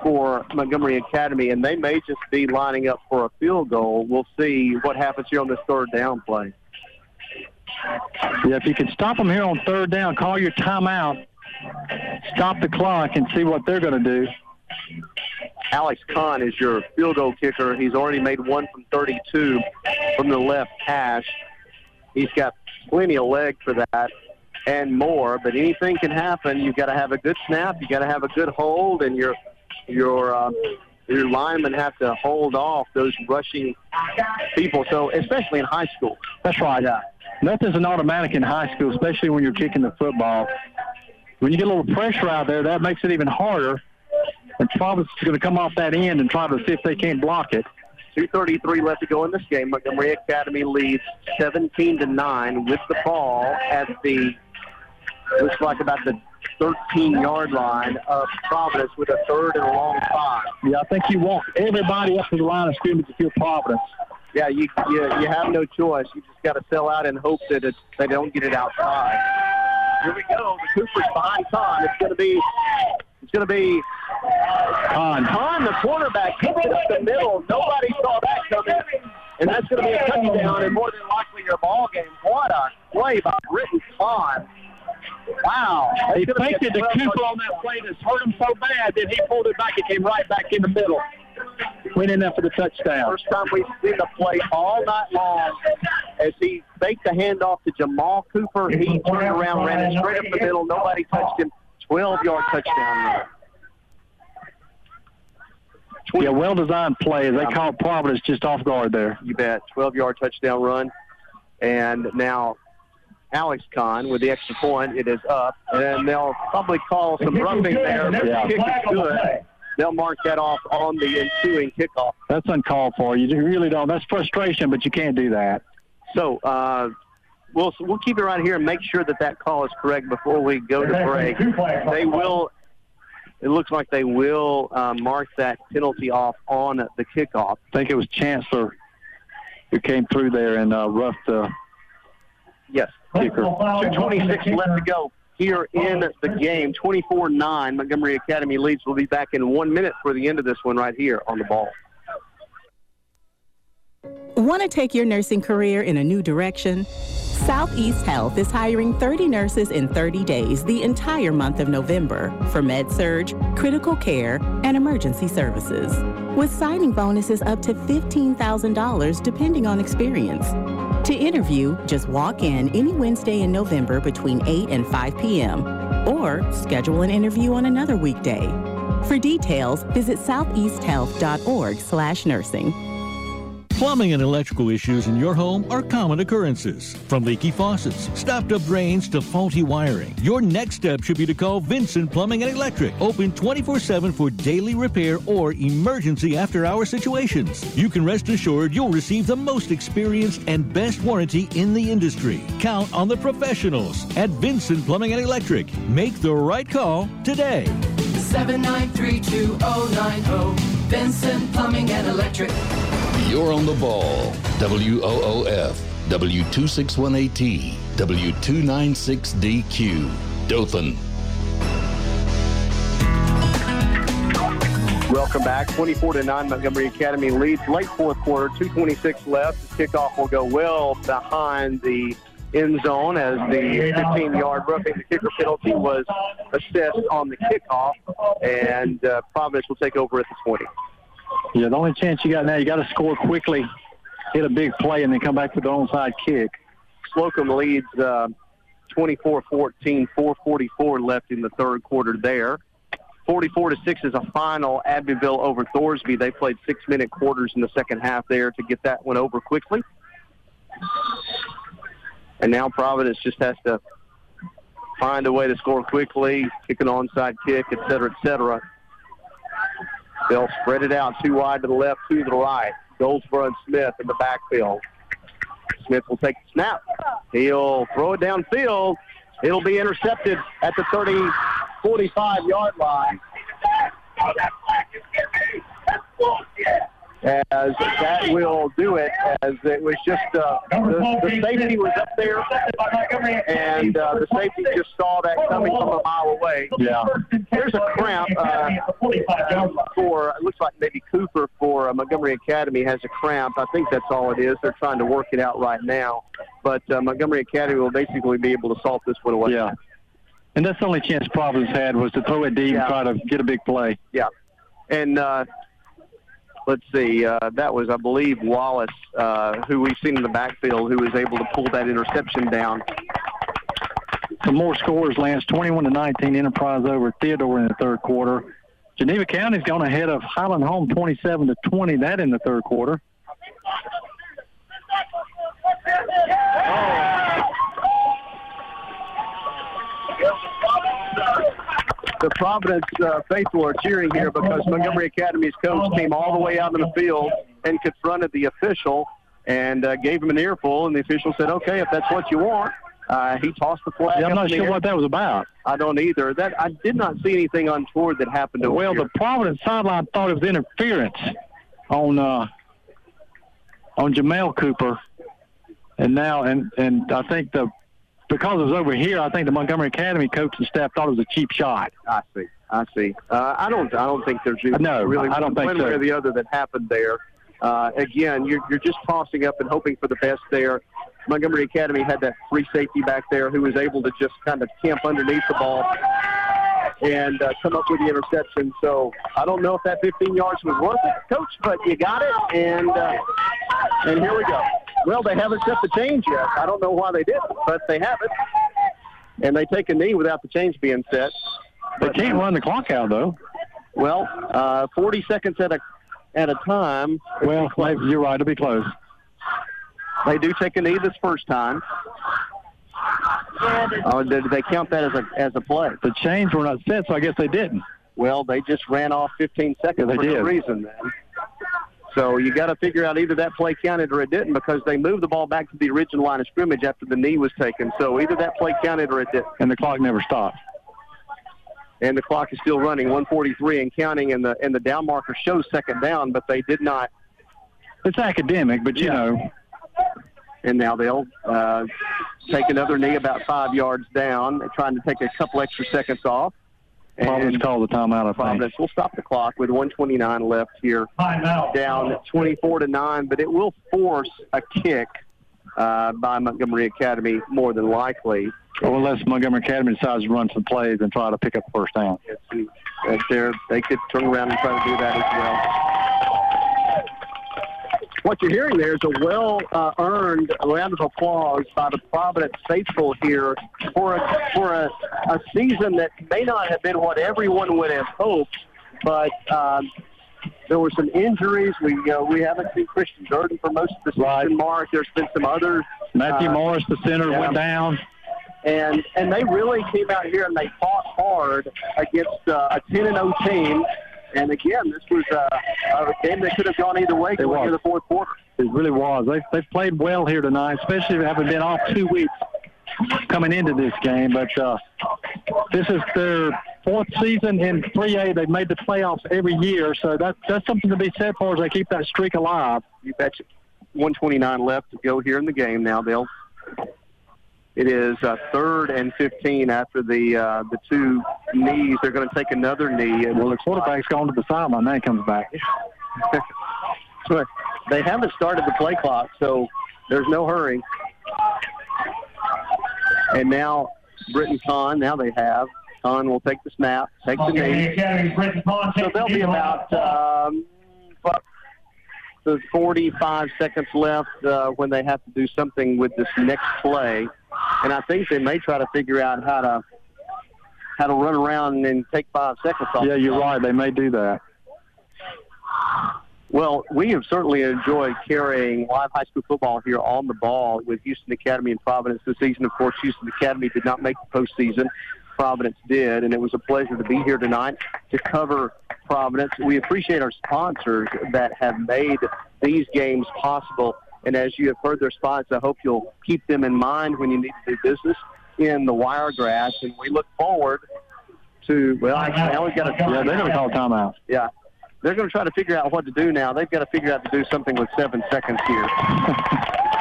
for Montgomery Academy, and they may just be lining up for a field goal. We'll see what happens here on this third down play. Yeah, if you can stop them here on third down, call your timeout, stop the clock, and see what they're going to do. Alex Kahn is your field goal kicker. He's already made one from 32 from the left hash. He's got plenty of leg for that and more, but anything can happen. You've got to have a good snap. you've got to have a good hold, and your your uh, your linemen have to hold off those rushing people. So especially in high school. That's right. Nothing's an automatic in high school, especially when you're kicking the football. When you get a little pressure out there, that makes it even harder. And Providence is going to come off that end and try to see if they can't block it. 2.33 left to go in this game. Montgomery Academy leads 17 to 9 with the ball at the, looks like about the 13 yard line of Providence with a third and a long five. Yeah, I think you want everybody up to the line of scrimmage if you're Providence. Yeah, you, you, you have no choice. You just got to sell out and hope that it, they don't get it outside. Here we go. The Cooper's behind Kahn. It's going to be, it's going to be Kahn. Kahn, the quarterback, kicks it up the middle. Nobody saw that coming. And that's going to be a touchdown and more than likely your ball game. What a play by Britton Kahn. Wow. He faked it to Cooper on that play that's hurt him so bad that he pulled it back. It came right back in the middle. Went in there for the touchdown. First time we've seen the play all night long as he faked the handoff to Jamal Cooper. He turned around, ran it straight up the middle. Nobody touched him. 12-yard touchdown run. Yeah, well designed play. They caught Providence just off guard there. You bet. 12-yard touchdown run. And now Alex Kahn with the extra point. It is up. And they'll probably call some roughing there. Yeah. kick is good. They'll mark that off on the ensuing kickoff. That's uncalled for. You really don't. That's frustration, but you can't do that. So uh, we'll we'll keep it right here and make sure that that call is correct before we go to break. They will. It looks like they will uh, mark that penalty off on the kickoff. I think it was Chancellor who came through there and uh, roughed the Yes. Kicker. 226 left to go here in the game. 24-9. Montgomery Academy leads. We'll be back in one minute for the end of this one right here on the ball. Want to take your nursing career in a new direction? Southeast Health is hiring 30 nurses in 30 days the entire month of November for med surg, critical care, and emergency services. With signing bonuses up to $15,000 depending on experience. To interview, just walk in any Wednesday in November between 8 and 5 p.m. or schedule an interview on another weekday. For details, visit southeasthealth.org/nursing. Plumbing and electrical issues in your home are common occurrences. From leaky faucets, stopped up drains to faulty wiring. Your next step should be to call Vincent Plumbing and Electric. Open 24 7 for daily repair or emergency after hour situations. You can rest assured you'll receive the most experienced and best warranty in the industry. Count on the professionals at Vincent Plumbing and Electric. Make the right call today. 793290 Vincent Plumbing and Electric. You're on the ball. WOOF, W261AT, W296DQ, Dothan. Welcome back. 24 to 9, Montgomery Academy leads late fourth quarter, 226 left. The kickoff will go well behind the end zone as the 15 yard roughing the kicker penalty was assessed on the kickoff, and uh, Providence will take over at the 20. Yeah, the only chance you got now, you got to score quickly, hit a big play, and then come back to the onside kick. Slocomb leads uh, 24-14, 444 left in the third quarter there. 44 to 6 is a final Abbeville over Thorsby. They played six minute quarters in the second half there to get that one over quickly. And now Providence just has to find a way to score quickly, kick an onside kick, et cetera, et cetera. They'll spread it out too wide to the left, two to the right. Goldsboro and Smith in the backfield. Smith will take the snap. He'll throw it downfield. It'll be intercepted at the 30, 45 yard line. As that will do it, as it was just uh, the, the safety was up there, and uh, the safety just saw that coming from a mile away. Yeah. There's a cramp uh, for it looks like maybe Cooper for uh, Montgomery Academy has a cramp. I think that's all it is. They're trying to work it out right now, but uh, Montgomery Academy will basically be able to solve this one away. Yeah. And that's the only chance Providence had was to throw it deep and try to get a big play. Yeah. And uh, let's see, uh, that was, I believe, Wallace, uh, who we've seen in the backfield, who was able to pull that interception down. Some more scores, Lance. 21 to 19, Enterprise over Theodore in the third quarter. Geneva County's gone ahead of Highland Home 27 to 20. That in the third quarter. The Providence uh, faithful are cheering here because Montgomery Academy's coach came all the way out in the field and confronted the official and uh, gave him an earful, and the official said, "Okay, if that's what you want." Uh, he tossed the flag. Yeah, I'm not sure air. what that was about. I don't either. That I did not see anything untoward that happened to Well, the Providence sideline thought it was interference on uh, on Jamel Cooper, and now and and I think the because it was over here, I think the Montgomery Academy coach and staff thought it was a cheap shot. I see. I see. Uh, I don't. I don't think there's anything No, really I don't think one so. way or the other that happened there. Uh, again, you're you're just tossing up and hoping for the best there. Montgomery Academy had that free safety back there who was able to just kind of camp underneath the ball and uh, come up with the interception. So I don't know if that 15 yards was worth it, coach, but you got it, and uh, and here we go. Well, they haven't set the change yet. I don't know why they didn't, but they haven't. And they take a knee without the change being set. They can't run the clock out though. Well, uh, 40 seconds at a at a time. Well, you're right. It'll be close. They do take a knee this first time. Oh, did they count that as a as a play? The chains were not set, so I guess they didn't. Well, they just ran off 15 seconds Yeah, they for no did. reason. Then. So you got to figure out either that play counted or it didn't because they moved the ball back to the original line of scrimmage after the knee was taken. So either that play counted or it didn't. And the clock never stopped. And the clock is still running, 143 and counting, and the and the down marker shows second down, but they did not. It's academic, but you know. And now they'll uh, take another knee about five yards down, trying to take a couple extra seconds off. Providence called the timeout, I think. Providence will stop the clock with 129 left here. timeout. Down 24 to 9, but it will force a kick uh, by Montgomery Academy more than likely. Or unless Montgomery Academy decides to run some plays and try to pick up the first down. If they're, they could turn around and try to do that as well. What you're hearing there is a well uh, earned round of applause by the Providence faithful here for a, for a, a season that may not have been what everyone would have hoped, but um, there were some injuries. We uh, we haven't seen Christian Durden for most of the season. Mark, there's been some others. Matthew uh, Morris, the center, yeah. went down. and and they really came out here and they fought hard against uh, a 10 and 0 team. And again, this was uh, a game that could have gone either way going into the fourth quarter. It really was. They've, they've played well here tonight, especially having been off two weeks coming into this game. But uh, this is their fourth season in 3A. They've made the playoffs every year, so that that's something to be said for as they keep that streak alive. You betcha. 129 left to go here in the game. Now they'll. It is uh, third and 15 after the uh, the two knees. They're going to take another knee. Well, the quarterback's gone to the sideline. Now he comes back. But they haven't started the play clock, so there's no hurry. And now Britton Kahn, now they have. Kahn will take the snap, take the Okay, knee. Academy, Britton Kahn So takes there'll be about um, about the 45 seconds left uh, when they have to do something with this next play. And I think they may try to figure out how to how to run around and take five seconds off. Yeah, you're right. They may do that. Well, we have certainly enjoyed carrying live high school football here on the ball with Houston Academy and Providence this season. Of course, Houston Academy did not make the postseason. Providence did, and it was a pleasure to be here tonight to cover Providence. We appreciate our sponsors that have made these games possible. And as you have heard their spots, I hope you'll keep them in mind when you need to do business in the Wiregrass. And we look forward to, well, now we've got to. Yeah, they're going to call timeout. Yeah. They're going to try to figure out what to do now. They've got to figure out to do something with seven seconds here.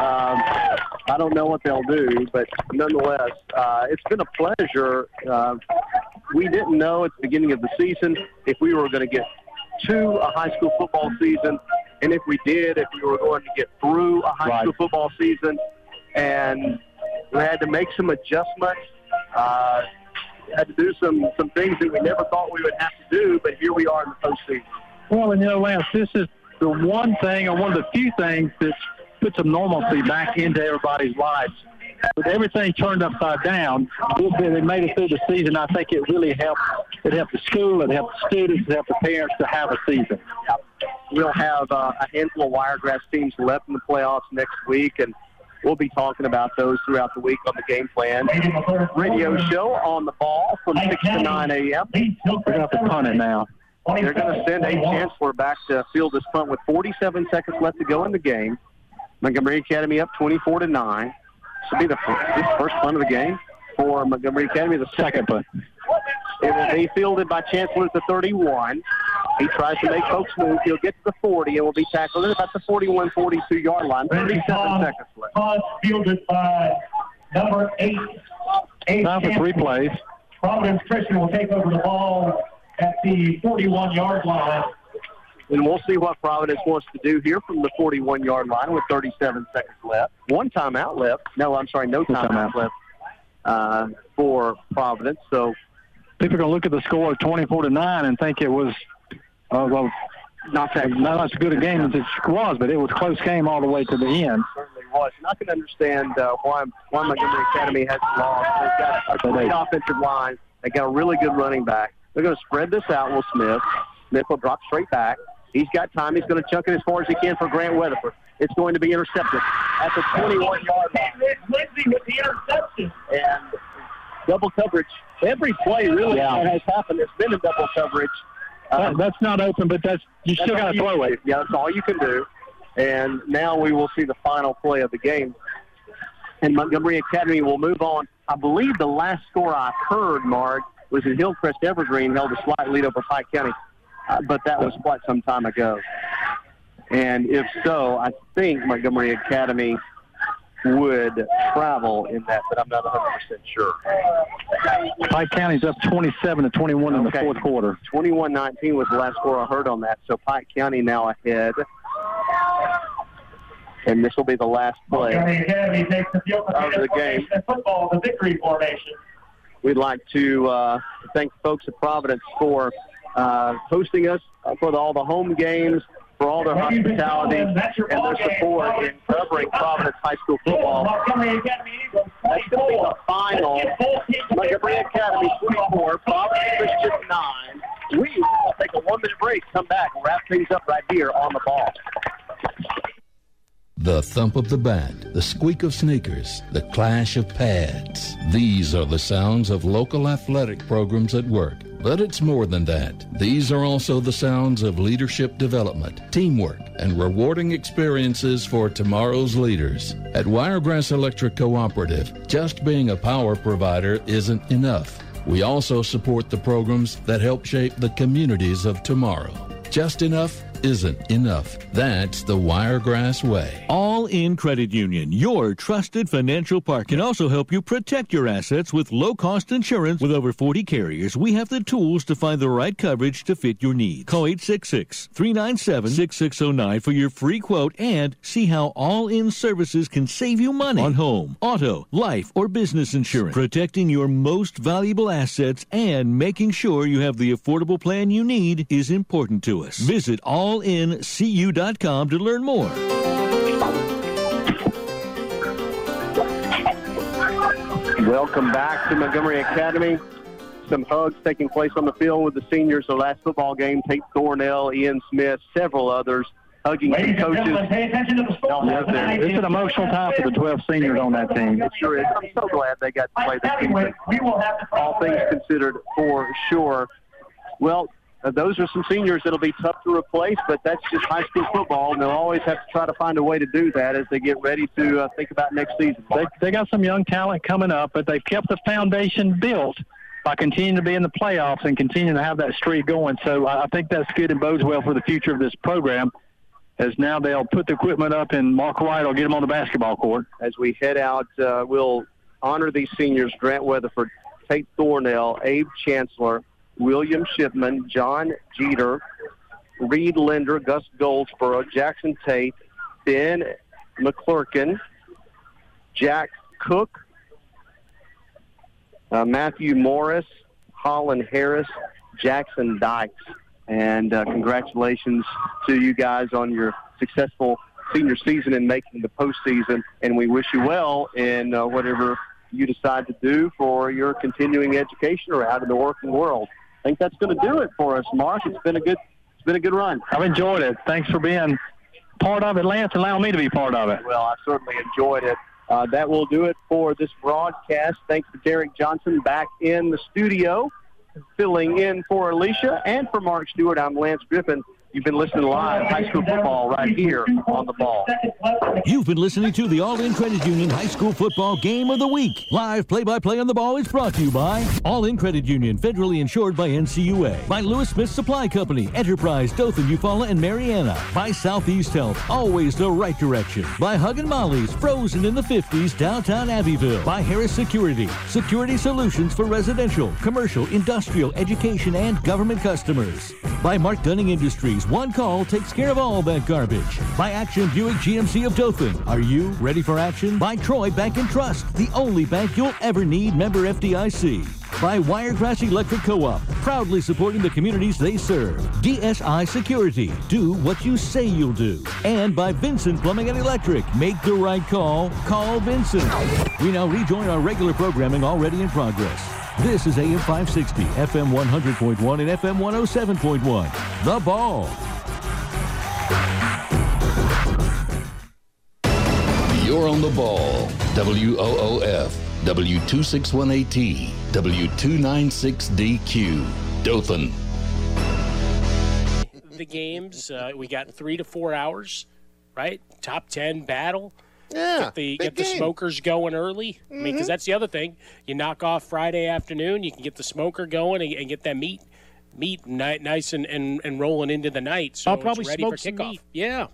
um, I don't know what they'll do, but nonetheless, uh, it's been a pleasure. Uh, we didn't know at the beginning of the season if we were going to get to a high school football season, and if we did, if we were going to get through a high Right. school football season. And we had to make some adjustments. Uh, had to do some some things that we never thought we would have to do, but here we are in the postseason. Well, and you know, Lance, this is the one thing, or one of the few things that put some normalcy back into everybody's lives. With everything turned upside down, they they made it through the season. I think it really helped. It helped the school, it helped the students, it helped the parents to have a season. We'll have uh, a handful of Wiregrass teams left in the playoffs next week, and we'll be talking about those throughout the week on the Game Plan radio show on the ball from 6 to 9 a.m. We're going to have to punt it now. They're going to send a Chancellor back to field this punt with 47 seconds left to go in the game. Montgomery Academy up 24 to 9. This will be the first, this first punt of the game for Montgomery Academy, the second punt. It will be fielded by Chancellor at the 31. He tries to make folks move. He'll get to the 40 and will be tackled at about the 41 42 yard line. 37 seconds left. Kahn fielded by number eight. eight Time for three plays. Providence Christian will take over the ball at the 41-yard line. And we'll see what Providence wants to do here from the 41 yard line with 37 seconds left. One timeout left. No, I'm sorry, no timeout left uh, for Providence. So People are going to look at the score of 24 to 9 and think it was, uh, well, not that not as good a game as it was, but it was a close game all the way to the end. certainly was. And I can understand uh, why, why Montgomery Academy has lost. They've got a great offensive line. They got a really good running back. They're going to spread this out, Will Smith. Smith will drop straight back. He's got time. He's going to chunk it as far as he can for Grant Weatherford. It's going to be intercepted at the 21 yard line. Lindsay with the interception. And double coverage. Every play really Yeah. that has happened has been in double coverage. That- that's not open, but that's you That's still got to throw it. Yeah, that's all you can do. And now we will see the final play of the game. And Montgomery Academy will move on. I believe the last score I heard, Mark, was that Hillcrest Evergreen held a slight lead over Pike County, uh, but that was quite some time ago. And if so, I think Montgomery Academy would travel in that, but I'm not 100% sure. Pike County's up 27 to 21 in the fourth quarter. 21-19 was the last score I heard on that. So Pike County now ahead. And this will be the last play. Montgomery Academy takes the field Of the game. football, the victory formation. We'd like to uh, thank folks at Providence for uh, hosting us, uh, for the, all the home games, for all their hospitality and their support in covering Providence High School football. Montgomery Academy Eagles. That's going to be the final. Montgomery Academy 24, Providence Christian 9. We will take a one minute break, come back, and wrap things up right here on the ball. The thump of the bat, the squeak of sneakers, the clash of pads. These are the sounds of local athletic programs at work. But it's more than that. These are also the sounds of leadership development, teamwork, and rewarding experiences for tomorrow's leaders. At Wiregrass Electric Cooperative, just being a power provider isn't enough. We also support the programs that help shape the communities of tomorrow. Just enough isn't enough. That's the Wiregrass way. All in Credit Union, your trusted financial partner, can also help you protect your assets with low cost insurance. With over 40 carriers, we have the tools to find the right coverage to fit your needs. Call 866 397 6609 for your free quote and see how All In services can save you money on home, auto, life, or business insurance. Protecting your most valuable assets and making sure you have the affordable plan you need is important to us. Visit allincu.com to learn more. Welcome back to Montgomery Academy. Some hugs taking place on the field with the seniors. The last football game, Tate Thornell, Ian Smith, several others hugging Ladies some coaches. gentlemen, pay attention to the score. Yes, sir. It's an emotional time for the 12 seniors on that team. It sure is. I'm so glad they got to play this season. We will have to All things considered, for sure. Well, those are some seniors that'll be tough to replace, but that's just high school football, and they'll always have to try to find a way to do that as they get ready to uh, think about next season. They, they got some young talent coming up, but they've kept the foundation built by continuing to be in the playoffs and continuing to have that streak going. So I think that's good and bodes well for the future of this program. As now they'll put the equipment up and Mark White will get them on the basketball court. As we head out, uh, we'll honor these seniors: Grant Weatherford, Tate Thornell, Abe Chancellor, William Shipman, John Jeter, Reed Linder, Gus Goldsboro, Jackson Tate, Ben McClurkin, Jack Cook, uh, Matthew Morris, Holland Harris, Jackson Dykes. And uh, congratulations to you guys on your successful senior season and making the postseason. And we wish you well in uh, whatever you decide to do for your continuing education or out in the working world. I think that's going to do it for us, Mark. It's been a good, it's been a good run. I've enjoyed it. Thanks for being part of it, Lance, Allow me to be part of it. Well, I certainly enjoyed it. Uh, that will do it for this broadcast. Thanks to Derek Johnson back in the studio, filling in for Alicia and for Mark Stewart. I'm Lance Griffin. You've been listening live high school football right here on the ball. You've been listening to the All In Credit Union High School Football Game of the Week. Live play by play on the ball is brought to you by All In Credit Union, federally insured by NCUA. By Lewis Smith Supply Company, Enterprise, Dothan, Eufaula, and Marianna. By Southeast Health, always the right direction. By Huggin' Molly's, frozen in the 50s, downtown Abbeville. By Harris Security, security solutions for residential, commercial, industrial, education, and government customers. By Mark Dunning Industries, one call takes care of all that garbage. By Action Buick GMC of Dothan, are you ready for action? By Troy Bank and Trust, the only bank you'll ever need, member FDIC. By Wiregrass Electric Co-op, proudly supporting the communities they serve. DSI Security, do what you say you'll do. And by Vincent Plumbing and Electric, make the right call, call Vincent. We now rejoin our regular programming already in progress. This is AM 560, FM 100.1, and FM 107.1. The Ball. You're on the ball. WOOF, W261AT, W296DQ, Dothan. the games. Uh, we got three to four hours, right? Top ten battle. Yeah, get the big get the game. smokers going early. I mean, because Mhm. that's the other thing. You knock off Friday afternoon, you can get the smoker going and, and get that meat meat ni- nice and, and, and rolling into the night. So I'll it's probably ready smoke for some kickoff. meat. Yeah.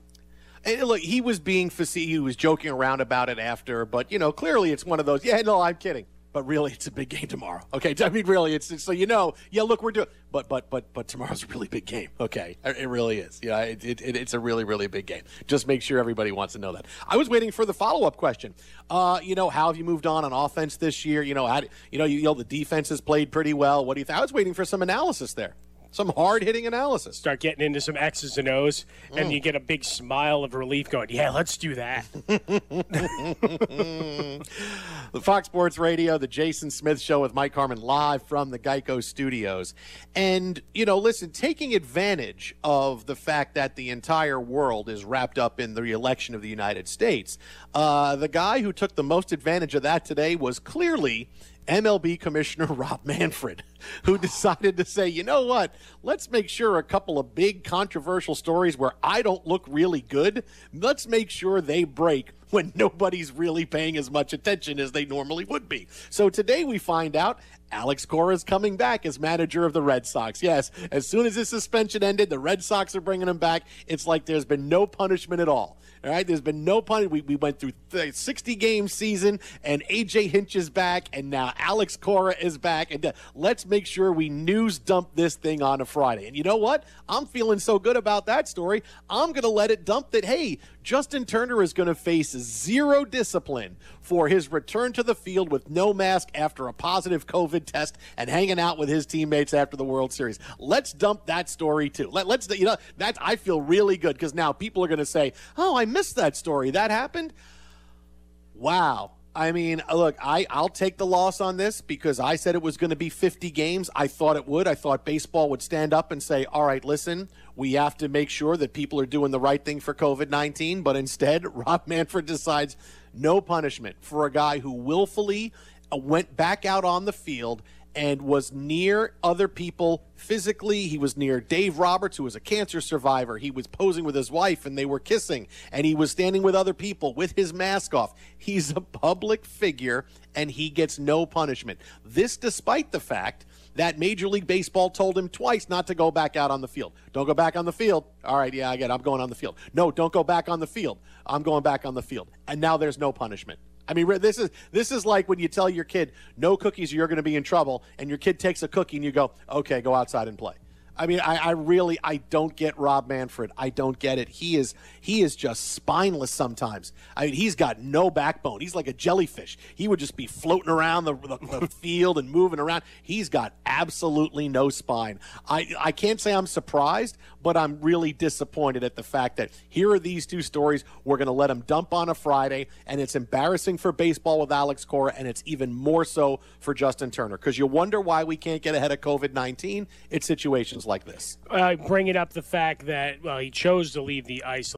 And look, he was being facetious. He was joking around about it after, but you know, clearly it's one of those. Yeah, no, I'm kidding. But really, it's a big game tomorrow. Okay, I mean, really, it's, it's so you know. Yeah, look, we're doing, but but but but tomorrow's a really big game. Okay, it really is. Yeah, it, it, it, it's a really really big game. Just make sure everybody wants to know that. I was waiting for the follow up question. Uh, you know, how have you moved on on offense this year? You know, how, do- you know, you, you know, the defense has played pretty well. What do you think? I was waiting for some analysis there. Some hard hitting analysis. Start getting into some X's and O's, and Mm. you get a big smile of relief going, yeah, let's do that. the Fox Sports Radio, the Jason Smith Show with Mike Harmon live from the Geico Studios. And, you know, listen, taking advantage of the fact that the entire world is wrapped up in the election of the United States, uh, the guy who took the most advantage of that today was clearly MLB Commissioner Rob Manfred, who decided to say, you know what, let's make sure a couple of big controversial stories where I don't look really good, let's make sure they break when nobody's really paying as much attention as they normally would be. So today we find out Alex Cora is coming back as manager of the Red Sox. Yes, as soon as his suspension ended, the Red Sox are bringing him back. It's like there's been no punishment at all. All right, there's been no punishment. We, we went through the 60 game season, and AJ Hinch is back, and now Alex Cora is back. And uh, let's make sure we news dump this thing on a Friday. And you know what? I'm feeling so good about that story. I'm going to let it dump that, hey, Justin Turner is going to face zero discipline for his return to the field with no mask after a positive COVID test and hanging out with his teammates after the World Series. Let's dump that story too. Let, us you know that I feel really good because now people are going to say, "Oh, I missed that story. That happened." Wow. I mean, look, I, I'll take the loss on this because I said it was going to be 50 games. I thought it would. I thought baseball would stand up and say, all right, listen, we have to make sure that people are doing the right thing for COVID 19. But instead, Rob Manfred decides no punishment for a guy who willfully uh, went back out on the field and was near other people physically. He was near Dave Roberts, who was a cancer survivor. He was posing with his wife and they were kissing, and he was standing with other people with his mask off. He's a public figure and he gets no punishment. This, despite the fact that Major League Baseball told him twice not to go back out on the field. Don't go back on the field. All right, yeah, I get it. I'm going on the field. No, don't go back on the field. I'm going back on the field. And now there's no punishment. I mean, this is this is like when you tell your kid no cookies, you're going to be in trouble, and your kid takes a cookie and you go, okay, go outside and play. I mean, I, I really I don't get Rob Manfred. I don't get it. He is he is just spineless sometimes. I mean, he's got no backbone. He's like a jellyfish. He would just be floating around the, the, the field and moving around. He's got absolutely no spine. I I can't say I'm surprised, but I'm really disappointed at the fact that here are these two stories. We're going to let them dump on a Friday, and it's embarrassing for baseball with Alex Cora, and it's even more so for Justin Turner because you wonder why we can't get ahead of COVID 19. It's situations like this. uh, bringing up the fact that well he chose to leave the ice